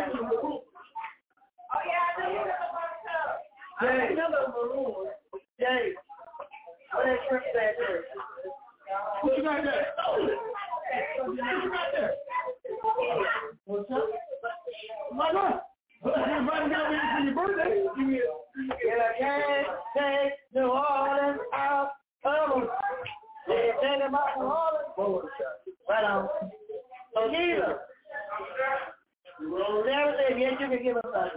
Jay, Jay, what that shrimp said there? What you got there? What you got there? What's up? My God. Everybody got for your birthday. And I can't take New Orleans out of them. They're thinking about New Orleans. Right on. So neither. Never said, yes, you can give us a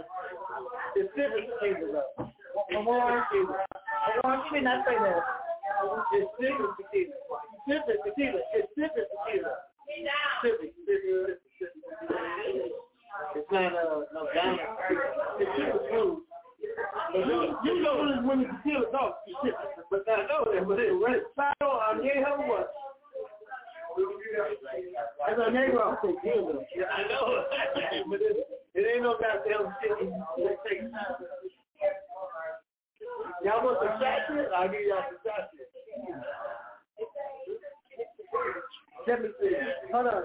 specific tequila. Come on, tequila. Come on, give me not say that. Specific tequila. Specific tequila. Specific tequila. Specific, specific, specific. It's not uh, no diamond. Tequila food. You, you know this when the tequila talk. But I know that, but it's right side on. I'm getting her what? That's a Negro. Yeah, I know. but it, it ain't no goddamn shit. It takes time. Y'all want the sachet? I'll give y'all the sachet. Let me see. Hold on.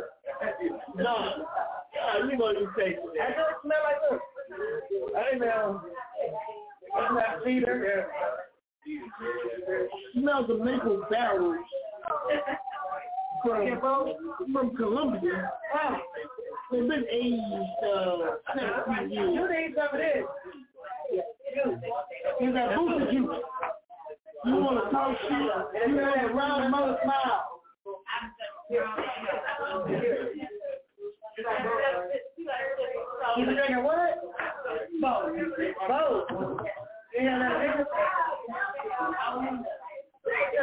No. Yeah, you know you taste it. I know it smell like this. I didn't know. It's not cedar. Smells of maple barrels from, from Colombia. They've been aged uh, 17 years. You need some of this. You got booster juice. You want to talk shit? You have a round mother smile. You been drinking what? Both. Both. You know that nigga?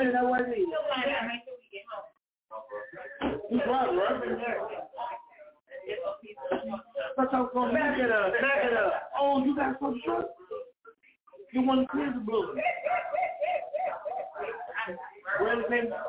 You know what it is. You right, right? But I'm going back it up, back it up. Oh, you got some shit? You want to clear the blue? Where's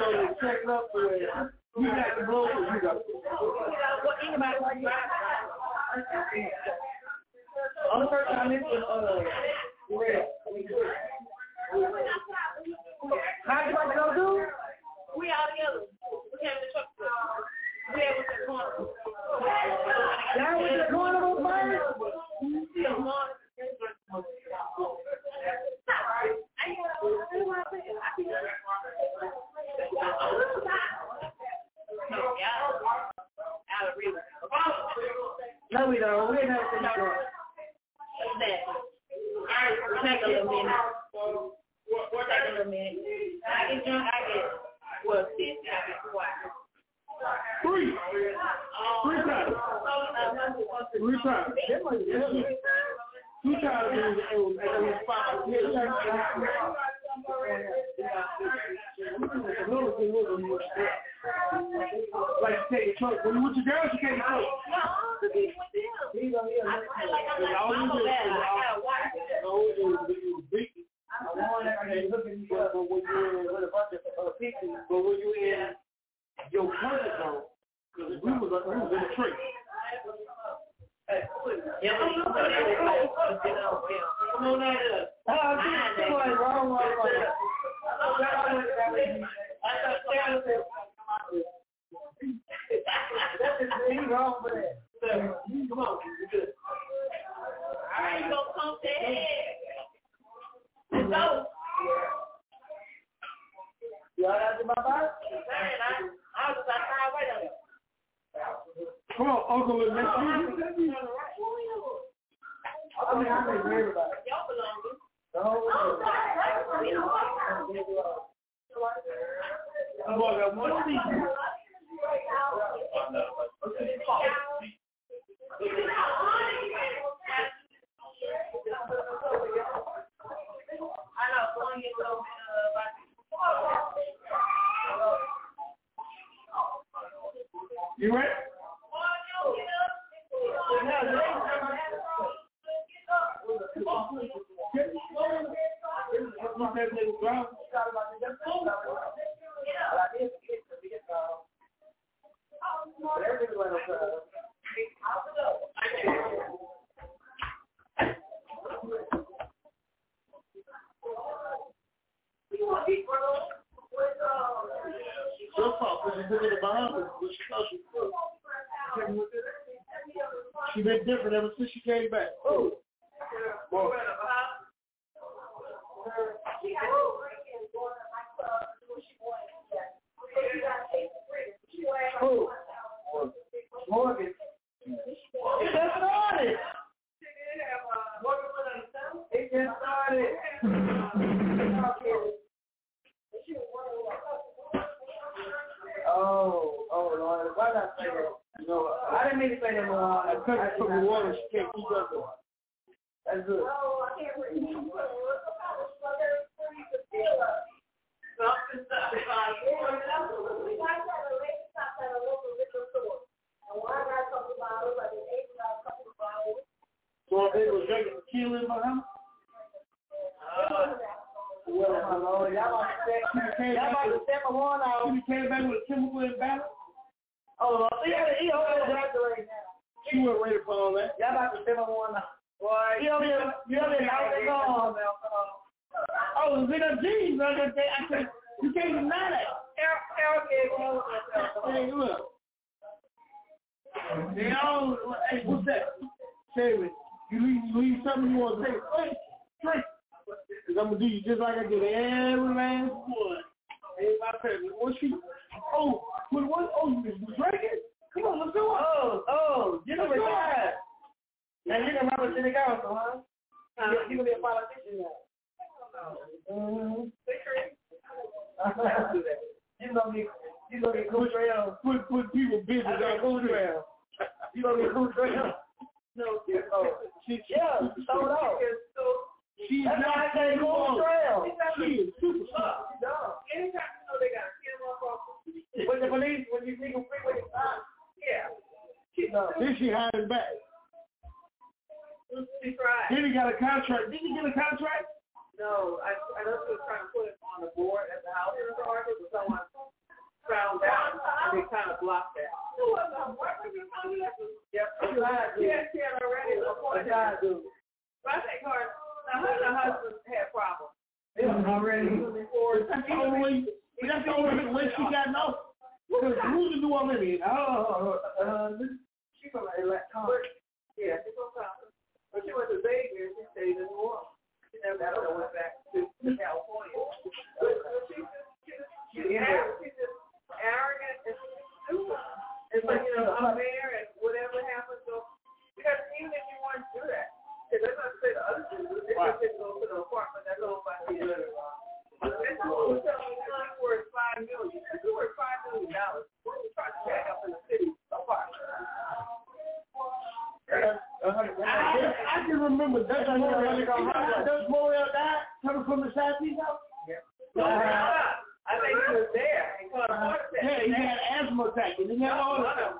so you check up for it. you got the blow you got what anybody like you on the first time this was uh red. though. Where else did you go? What's that? Take a little minute. Take a little minute. I I well, 50, I quiet. Three. Three times. Three times. Two times um, you um, what you got? Put put people business on cool trail. You gonna be cool trail. No, oh, she, yeah, throw out. She's That's not why I say go on trail. She is super smart. Anytime you know they got a kid on cross. When the police, when you think of freeway, yeah. She knows. Then she hired back. She tried. Then he got a contract. Did he get a contract? No, I, I know she was trying to put it on the board at the house in the market, but someone found out and they kind of blocked that. Yep. She lied, dude. Yeah, she had already appointed. I do. But I think her, now her and her husband had problems. Yeah, already. Before. That's the only. That's the only way she got no. Because who's the new woman? Oh, uh, She from electronic. Yeah, she's from Compton. But she went to Vegas. She stayed in New Orleans. She never got went back to California. But she just, she just, she's arrogant, she's just arrogant and stupid. It's like, you know, I'm there and whatever happens, so, because even if you want to do that, because they're going to say the other dude, they're going to say, go to the apartment that's owned by the other. That's what was telling me it's worth five million. It's worth five million dollars. What are you trying to jack up in the city apartment? I, I can remember Dutch Morial. Dutch Morial died coming from the southeast house. I think he was there. He caught a heart attack. Yeah, he had asthma attack. Didn't he have all that?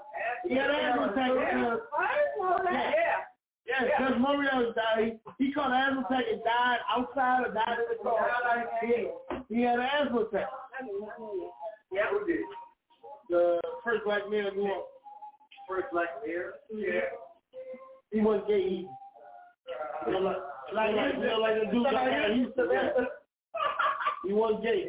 He had asthma attack. uh, Yeah. Yeah, Judge Morial died. He, he caught an asthma attack and died outside or died in the car. He, he had an asthma attack. Yeah, we did. The first black man to go up. First black mayor. Yeah. He wasn't gay either. You know, like, like, you know, like the dude like that, he used He wasn't gay.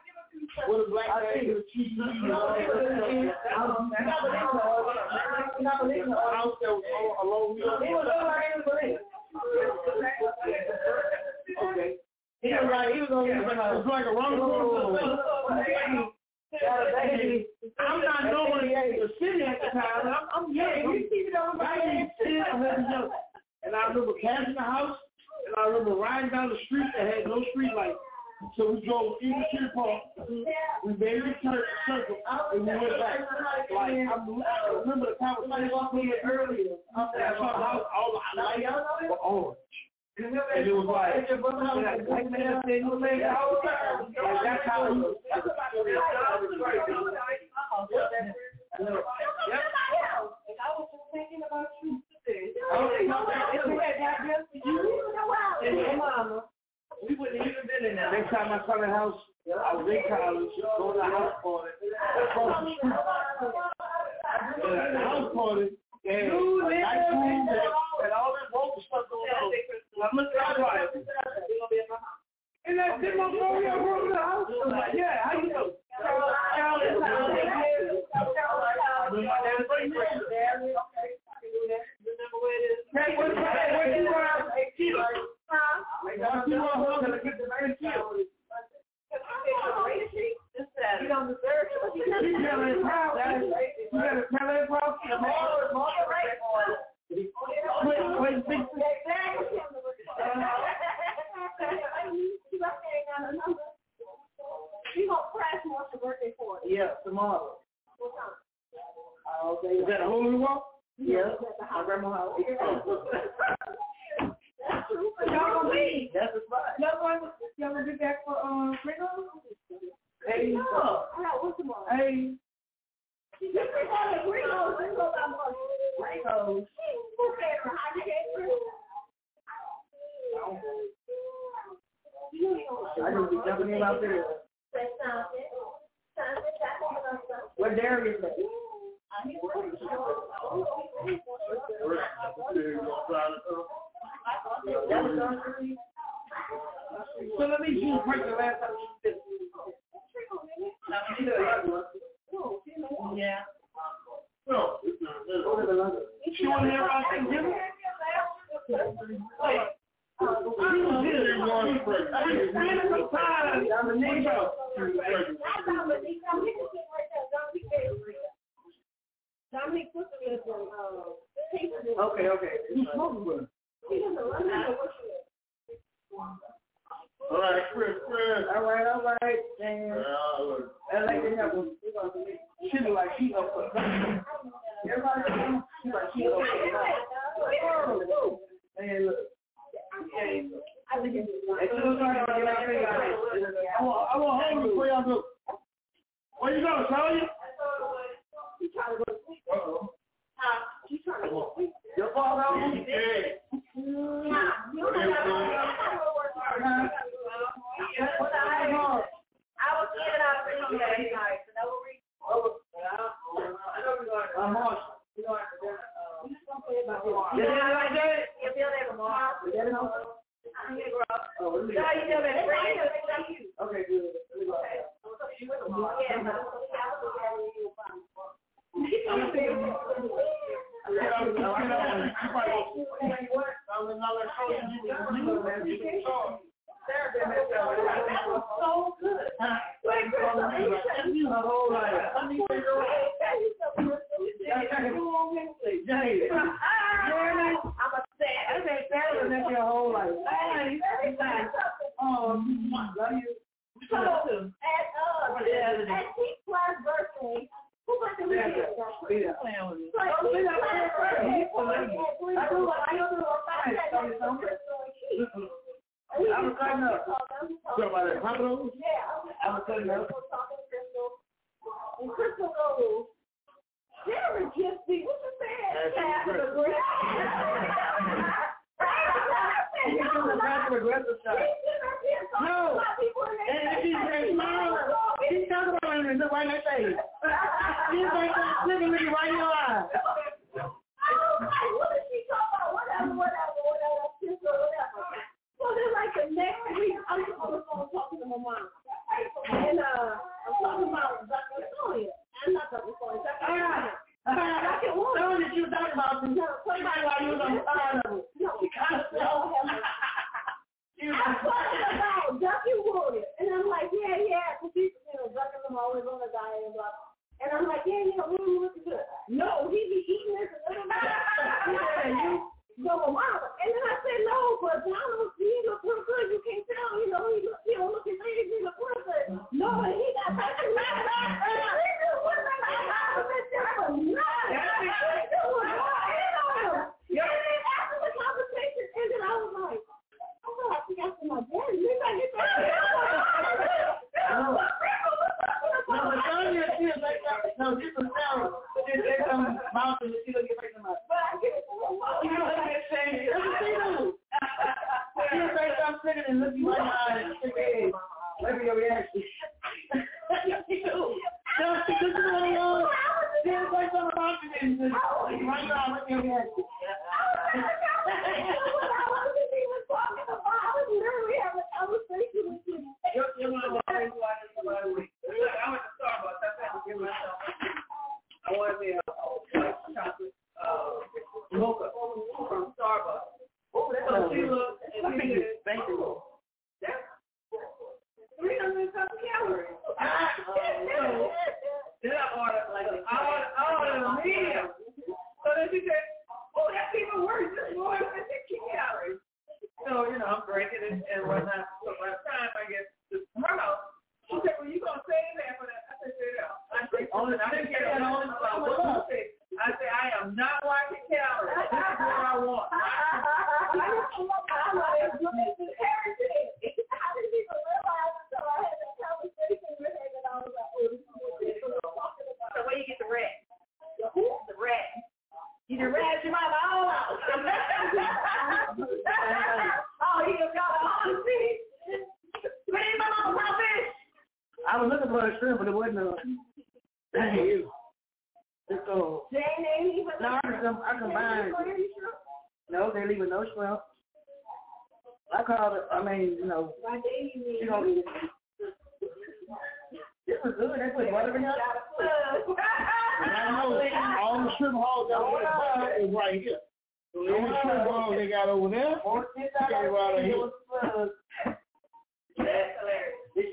what a black man was all alone. He was like, he was like a wrong I'm not knowing the city at the time. I'm, I'm. And I remember passing the house, and I remember riding down the street that had no street light. So we drove into City Park. We made a turn, circle, and we went back. Like I'm, I remember the conversation earlier. I saw the house, all the lights were orange. And it was like, black man said, you made the house. And that's how it was. thinking about you today. We wouldn't even been in there. Next time I come in the house, I was in college, going to the house party. The street. And at the house party, and a nice room that had all this vocal stuff going on. I'm at my wife. And that my phone yeah, room in the house. Yeah, how you know? Hey, what's that? Where you are? Huh? You are home to get the man killed. You don't deserve it. You got a problem. You got a talent problem. Wait, wait, fix She gonna crash the birthday party. Yeah, tomorrow. What time? Uh, okay. Is that a in the wall? Yeah, my grandma's house. That's true. Y'all gonna be. That's a spot. Y'all gonna y'all gonna be back for um Ringo? Hey, No. What's tomorrow? Hey. Ringo, Ringo, Ringo, Ringo. Who cares? How you get I just be jumping in out there. What Darius at? So let me use break the last time she did. Yeah. No. She wasn't here around Thanksgiving? She was here. I was spending some time on the neighbor. Dominic put me in some, uh, Okay, okay. Who's smoking with her? All right, Chris, Chris. All right, all right. Damn. I like to have a, she look like she up for Everybody, she like she up for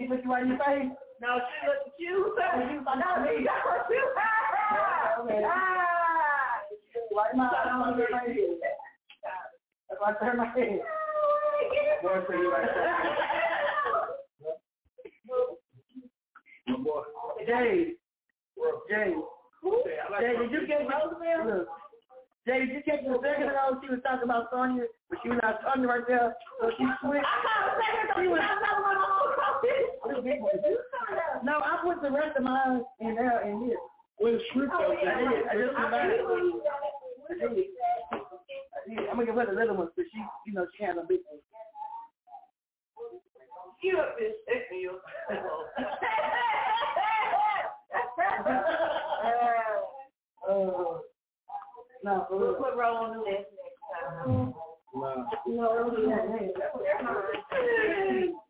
eat, but you are your face. No, she looked at oh, you. And you was like, no, me, that was too high. Ah. Why not? I don't my head. That's I turned my head. More for you right Jay. Jay. Jay, did you get Roosevelt? Jay, did you catch the second ago she was talking about Sonya, but she was not talking right there, so she quit. I caught the second ago. She was talking about no, I put the rest of mine in there and here. Well, it's script though. I did. I just I did. I did. I'm gonna give her the little ones because she, you know, she had a big one. You a bitch, shaking your Oh. No, we'll put roll on the list next time. No. No. no.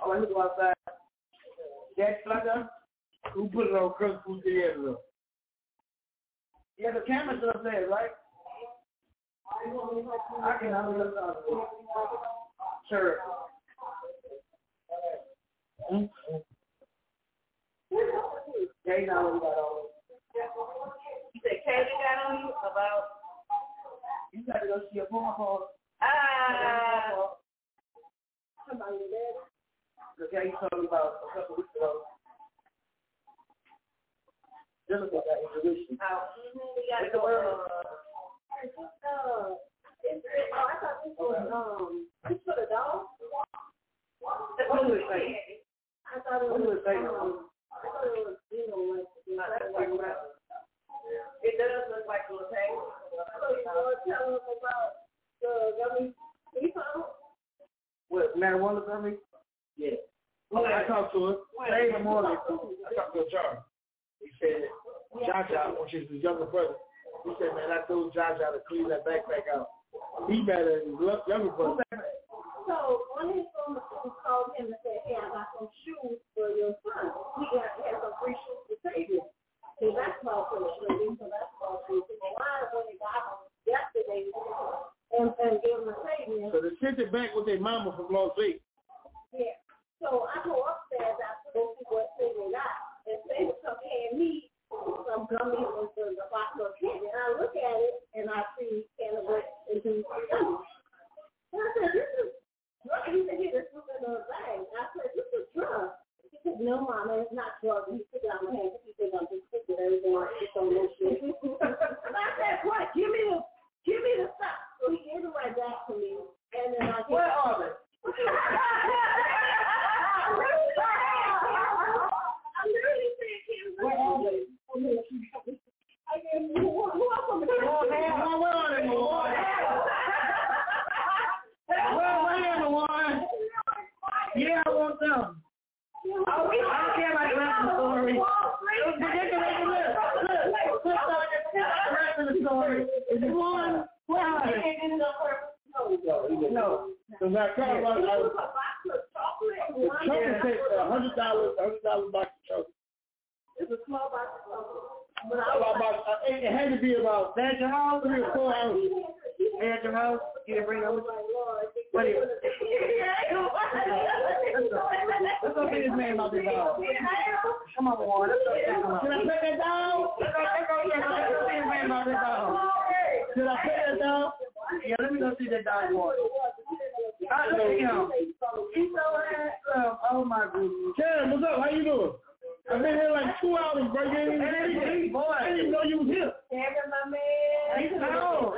oh, let to go outside. That sucker who put it on Yeah, the camera's right? I can have it. Sure. You know what got on. You said Kaylee got on you about You got to go see a phone call. ah somebody there. The guy you told me about a couple weeks ago. Jennifer got intuition. Oh, mhm, we got to go. Uh, uh, oh, I thought this was um, this for the dog. What do it say? I thought it What was. do it say? Um, it was, you know, like. It does look like a little tag. So you want to tell them about the gummy we? What, marijuana gummy? Yeah. Oh, I talked to her. Today in the morning, I talked to a jar. He said, Jaja, which is his younger brother, he said, man, I told Jaja to clean that backpack out. He better than his younger brother. So one of his former students called him and said, hey, I got some shoes for your son. He got had some free shoes to save. His basketball coach showed him some basketball shoes. He said, why when he got them yesterday and, and gave him a saving? So they sent it back with their mama from Las Vegas. Yeah. So I go upstairs after to see what they got. And they come hand me some gummies and some the box of candy. And I look at it and I see cannabis and some gummies. And I said, this is drug. He said, here, this was in a bag. I said, this is drug. He said, no, mama, it's not drug. And he took it out of my hand. He said, I'm just thinking everything like this on this shit. and I said, what? Give me the, give me the stuff. So he gave it right back to me. And then I Where are they? I'm literally saying, Where are they? I you who who else on the Where are they, Lord? Where are they, Lord? Yeah, I want them. Oh, we I don't care about the rest of the story. Forget the rest of. Look, look, look, the rest of the story. Is one? They? No. Now, come on, I, the chocolate takes a hundred dollars, hundred dollars box of chocolate. It's a small box of chocolate. But About, about, it, had to be about At your house? three or four ounces. At your house? You didn't bring those? What is Let's go see this man about this dog. Come on, boy. Let's go him. Should I pet that dog? Let's go, let's let's see this man about this dog. Should I pet that dog? Yeah, let me go see that dog boy. I look at him. He's so handsome. Oh my goodness. Karen, what's up? How you doing? I've been here like two hours, bro. You ain't even, boy. I didn't even know you was here. Kevin, my man. He's no.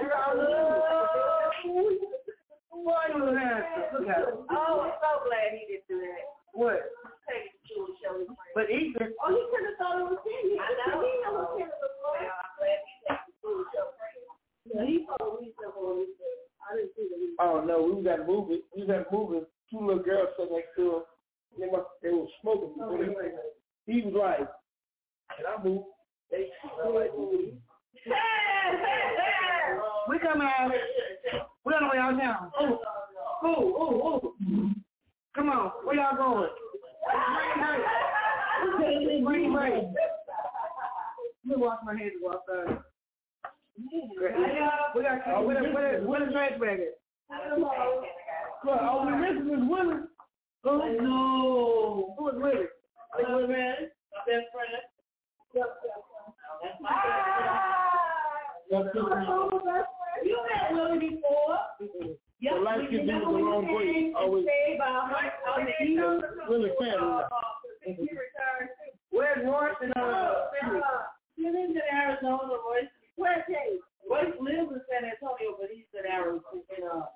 Boy, you was handsome. Look at him. Oh, I'm so glad he didn't do that. What? Take it to a show his friends. But Ethan. Oh, he could have thought it was him. I know. he know it was him. Yeah, I'm glad he took it to a show he told me something. I didn't see the Oh no, we was at a movie. We was at a movie. Two little girls sat next to him. They must they were smoking. Oh, So he, was like, and I like movie. We coming out. We on the way out now. Oh, oh, oh, oh. Come on, where y'all going? Green break. Green break. Wash my hands and outside. We got Oh, where the trash bag all we missing is Willie. Oh no. Who is Willie? My best friend. That's. You met Willie before. The light dude with the long braids always and uh, He lives in Arizona, Royce. Lives in San Antonio, but he's in Arizona. Uh,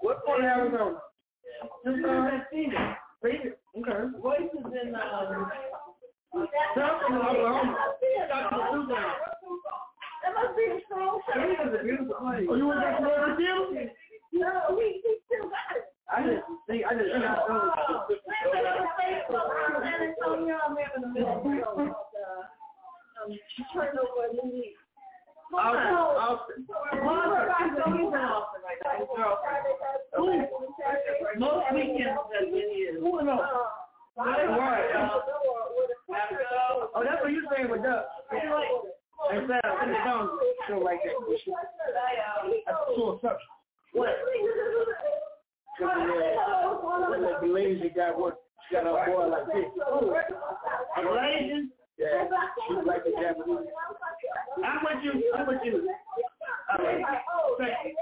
What part of Arizona? Just uh, Phoenix. Okay. Royce is in um. South Oklahoma. That must be a strong Phoenix is a beautiful place. Oh, you back to Florida too? No, he still got it. I just. I just got those. San Antonio, I'm having a middle um, turnover in the week. Austin. Austin. Most weekends have been here. don't Oh, that's what you're saying with Duck. And Sarah, in the song, show like that. That's so something. What? Because uh, that lazy guy work got a boy like this. I'm lazy. Yeah, she's like the Japanese. I'm with you. I'm with you. All right. Thank you.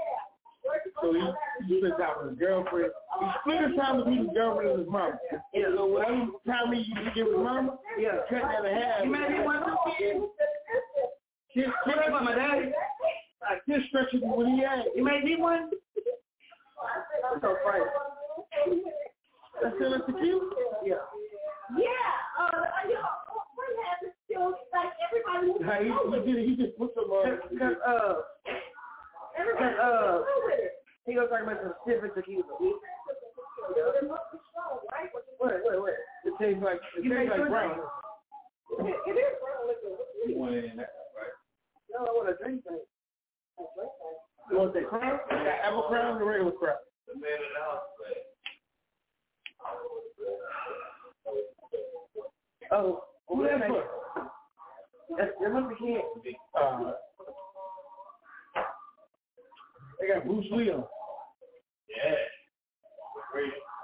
So he, he spends out with his girlfriend. He split his time between his girlfriend and his mom. Yeah. So whatever time he used to give his mama, yeah, cut that in half. You made me want to Kiss, kiss about my daddy. I kiss stretches when he had. You made me one. That's so funny. That's still a tequila? Yeah. Yeah. Uh, you know, what happened? Still, like everybody. Hey, he, he did. He just put some. Uh, Cause, uh, Cause, uh, he goes talking about some different tequila. Wait, wait, wait. It tastes like it tastes like brown. It is brown liquor. No, I want a drink thing. You want that crown? That apple crown or regular crown? Oh, who that for? That's, that must be Ken. Uh, they got Bruce Lee on. Yeah.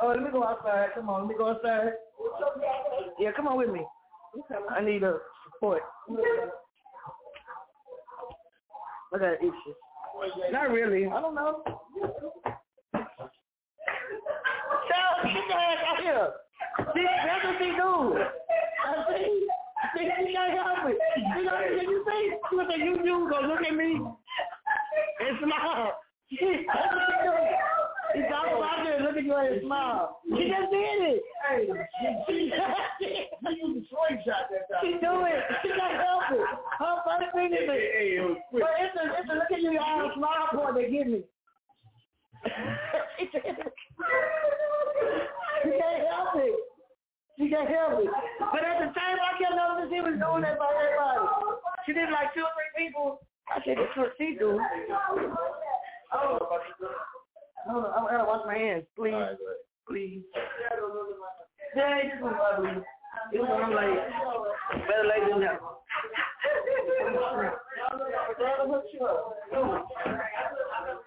Oh, let me go outside. Come on, let me go outside. Yeah, come on with me. I need a support. I got issues. Not really. I don't know. Child, get your ass out here. See, that's what she do. I see. See, she can't help it. You know, can you see? What the you do? Go look at me and smile. She, that's what she do. She's all out there looking at you and smile. She just did it. Hey, she just did it. You used a slingshot that time. She do it. She can't help it. Her first thing is it. Hey, it. But it's a, it's a look at you and smile part they give me. she can't help it. She can't help it. But at the same time, I kept noticing she was doing that by everybody. She did like two or three people. I said, that's what she do. Oh, no, I gotta wash my hands, please, please. Yeah, this was ugly. It was I'm like, better late than never.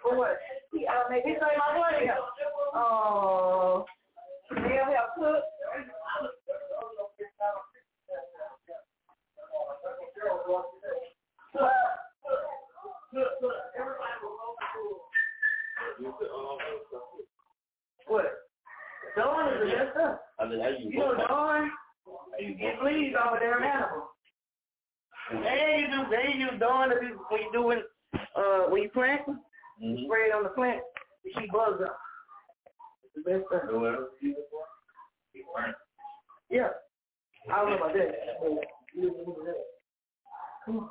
For what? Yeah, maybe say my money. Oh, they have cooked. What? Dawn is the best stuff. I mean, how you You know Dawn? You get leaves off of their animal. And you do, they use Dawn if you, when you doing, uh, when you plant, Mhm. spray it on the plant, you keep bugs up. It's the best stuff. Yeah. I don't know about that. but you can do that. Come on.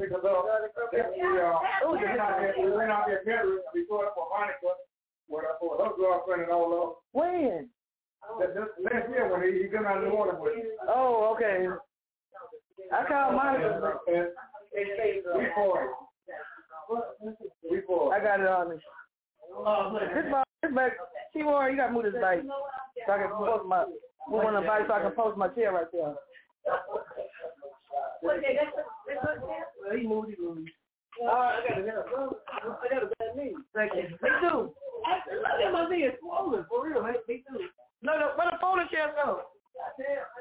partner's gonna pick us up. Then we, uh, we went out there, we went out there together before for Monica, with her, for her girlfriend and all of. When? That, that, last year when he, he came out of New Orleans with. Oh, okay. I called Monica. We for it. We for it. I got it on me. This my, this back. Seymour, you gotta move this back so I can post my, move of the bikes so I can post my chair right there. Well, he moved, he moved. Uh, I got a I got a bad knee. Thank you. Me too. Look at my knee, it's swollen for real, man. Me too. No, no, where the folding chair go?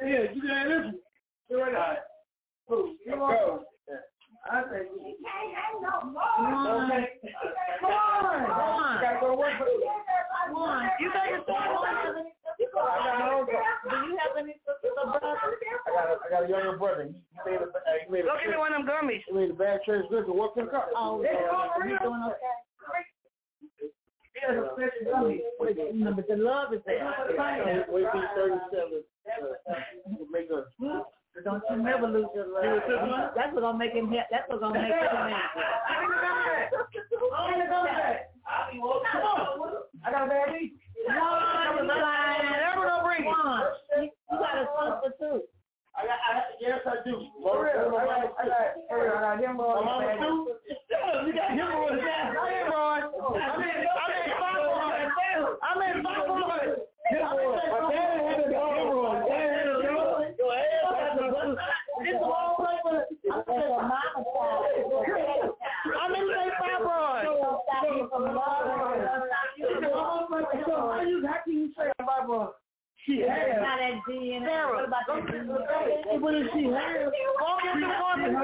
Yeah, you can listen. Do right. Who? You? I think. Come on. Okay. Come on. Come on. You gotta go to work. Come on. You got your. I got no. Do you have any? I got a, a younger brother. He at, uh, he made give me gummies. She made a bad transgression. Car? Oh, gummy. But the love is there. Wait till 37. Make a. Don't you never lose your love. That's what's gonna make him. ha- That's what's gonna make him. I got a Never it. one. You got a sister too. I got, I, yes, I do. For real, I got, I got, for real, I got hemorrhoids. My mama too. Yeah, you got hemorrhoids. Yeah, I hemorrhoids. I mean, I mean, fibroids. I mean, fibroids. Hemorrhoids. My dad had a hemorrhoids. Dad had a hemorrhoids. Your ass had a It's a long way for it. I said, mama I mean, say fibroids. So, how you, how can you say fibroids? She has. Not that DNA. Sarah, What about that DNA? What if she has? Walk into the pharmacy.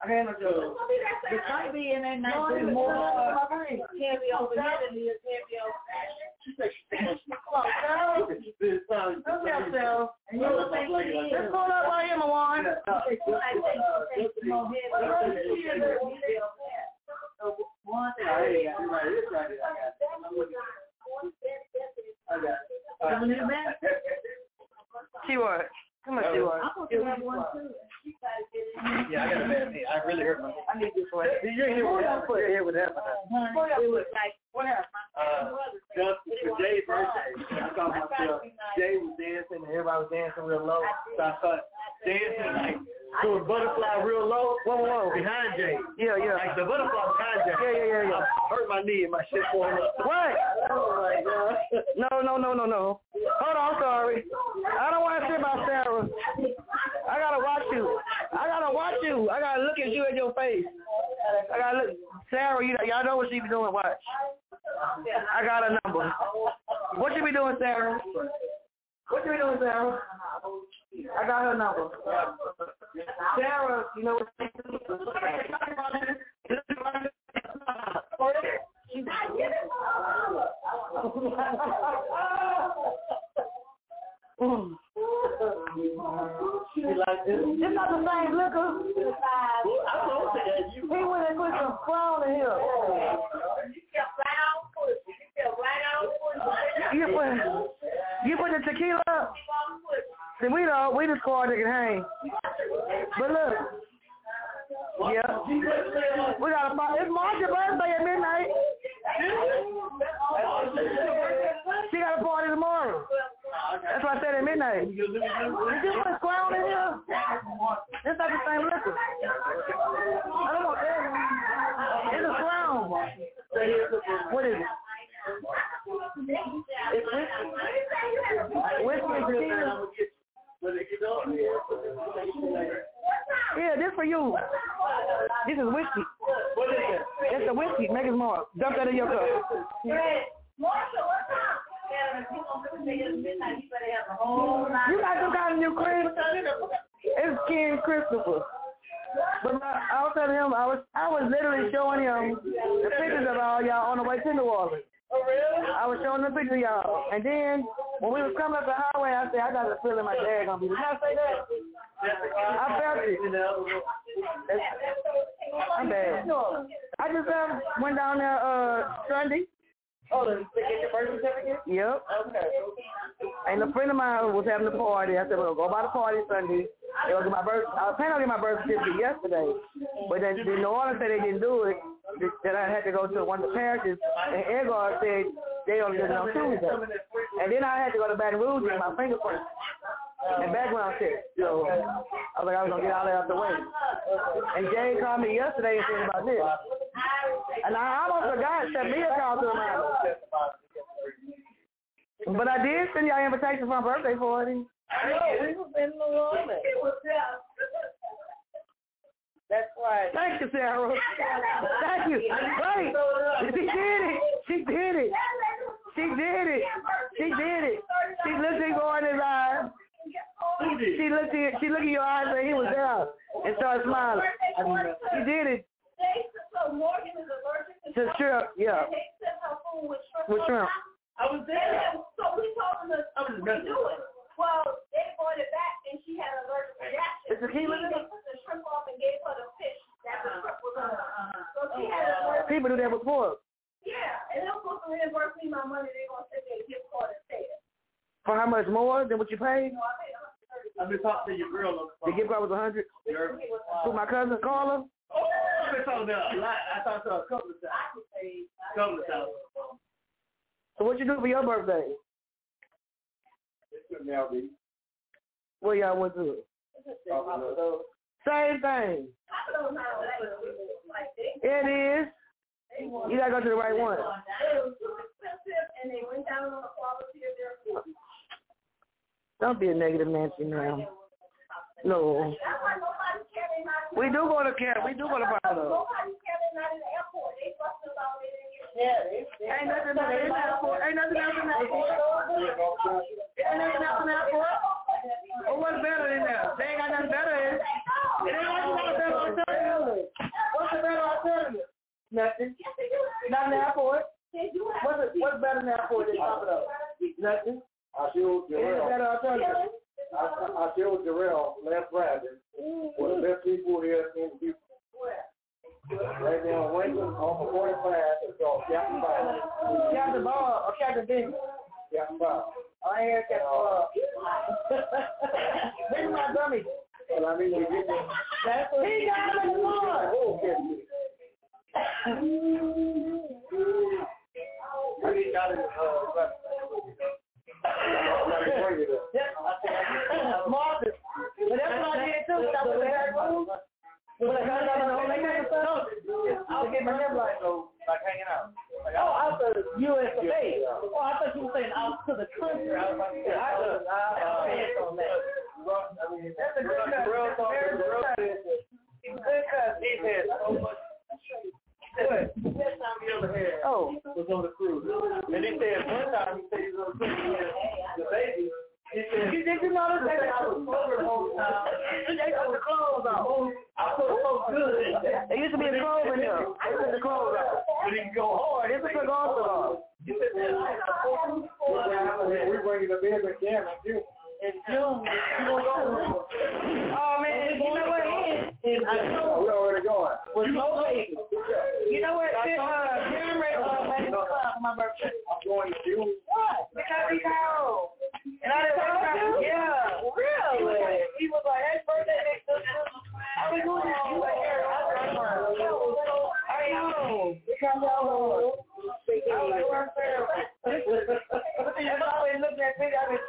I had no joke. It might be in there not be more heavy over here than it is heavy over there. Come here, Sarah. And you look like you is. Let's go up right here, Mawan. One She what? Come on, she what? I'm supposed to have one too. Yeah, I got a bad knee. I really hurt my knee. I need this one. You're here with that. You're here with that. It was like, what? Uh, just for Jay's birthday, I thought myself, Jay was dancing and everybody was dancing real low. So I thought dancing like to a butterfly real low. Whoa, whoa, behind Jay. Yeah, yeah. Like the butterfly behind Jay. Yeah, yeah, yeah, yeah. I hurt my knee and my shit falling up. What? Oh my god. No, no, no, no, no. Hold on, I'm sorry. I don't want to say about Sarah. I gotta watch you. I gotta watch you. I gotta look at you in your face. I gotta look. Sarah, you know, y'all know what she be doing. Watch. I got a number. What you be doing, Sarah? What you be doing, Sarah? I got her number. Sarah, you know what? It's not the same liquor. He went and put some crown in here. You put, you put the tequila up. See, we don't, we the squad that can hang. But look. Yeah. We got a party. It's Marcia's birthday at midnight. She got a party tomorrow. That's why I said at midnight. You put crown in here? It's not the same liquor. I don't want that. It's a crown. What is it? It's whiskey. Whiskey tequila. Yeah, this for you. This is whiskey. What is it? It's the whiskey. Make it more. Dump that in your cup. You got some kind of new cream? It's King Christopher. But my, I was telling him, I was I was literally showing him the pictures of all y'all on the way to New Orleans. Oh, really? I was showing the pictures of y'all. And then when we was coming up the highway, I said, I got a feeling my dad gonna be. Did I say that? I felt it. I'm bad. I just uh, went down there uh Sunday. Oh, to get your birth certificate? Yep. Okay. And a friend of mine was having a party. I said, well, go by the party Sunday. They gonna my birth. I was planning on getting my birth certificate yesterday, but then the New Orleans said they didn't do it. That I had to go to one of the parishes, and Edgar said they only did it on Tuesday. And then I had to go to Baton Rouge and get my fingerprint and background check. So I was like, I was gonna get all that out the way. And Jay called me yesterday and said about this. And I almost forgot to send me a call to remind me. But I did send y'all an invitation for my birthday party. I know, we was in New Orleans. That's right. Thank you, Sarah. Thank you. Wait. She did it. She did it. She did it. She did it. She looked in Gordon's eyes. She looked in she looked in your eyes and he was there and started smiling. She did it. So Morgan is allergic To shrimp, yeah. They sent her food with shrimp. With shrimp. I was there. So we told them to. I was do it. Well, they brought it back and she had an allergic reaction. Is tequila in They it? took the shrimp off and gave her the fish that the uh, shrimp was uh, on. So she uh, had an Uh, allergic People do that before. Yeah, and they're supposed to reimburse me my money. They're going to send me a gift card instead. For how much more than what you paid? No, I paid 130. I've been talking to your girl on the The gift card was a hundred. To my cousin Carla. Oh, I've been talking to her a lot. I talked to her a couple of times. Couple of times. So what you do for your birthday? It's Melvy. Where y'all went to? Same thing. It is. You gotta go to the right one. It was too expensive, and they went down on the quality of their food. Don't be a negative Nancy now. No. We do go to camp. We do go to Barbados. Nobody cared they not in the airport. They fussed us out. They didn't get Yeah, ain't nothing else in the airport. Ain't nothing else in the airport. Ain't nothing else in the airport. What's better than that? They ain't got nothing better in it. They ain't got nothing better alternative. What's the better alternative? Nothing. Not in the airport. What's, it, what's better than the airport than Barbados? Nothing. I showed Ain't Jarrell. better alternative. I, I showed Jarrell last Friday. One of the best people here in Houston. Right now, Lincoln on the 45 is called Captain Bob. Captain Bob or Captain Bing? Captain Bob. I ain't heard Captain Bob. This is my dummy. Well, I mean, we get there. That's what he got him on. Oh, Captain. I need y'all to, uh, Marcus. But that's what I did too. That was that room. When I got out of the got the I was getting my hair like, like hanging out. oh, out the U.S. of A. Oh, I thought you were saying out to the country. I was like, I was, I, I hands on that. That's a good cut. A very good cut. Good cut. He said so much. Good. Oh. was on the cruise. And he said one time he said he was on the cruise. The baby. He said, You did you notice that? I was sober the whole time. They took the clothes off. I felt so good. There used to be a clothes in there. They took the clothes off. But he can go hard. They took the clothes off. He said, we bring you the bed with camera too. In June, you gonna go? Oh man, you know what? In, I know. We already going. Was no baby. You know what? This, uh, Jim uh, made a club my birthday. I'm going to June. What? Because he called. And I didn't want to. Yeah. Really? He was like, hey, birthday next to I was going to you like, here. I was know. Because y'all know. I was like. That's always looking at me. I mean,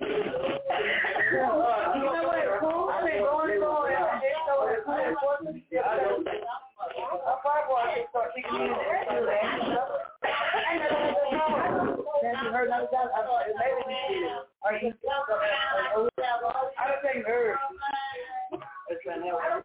you know what? Cool. I've been going and going. I didn't know what it was. I probably want to start thinking in the I never heard nothing about I thought it maybe we did. Are you I don't think you heard. It's been there.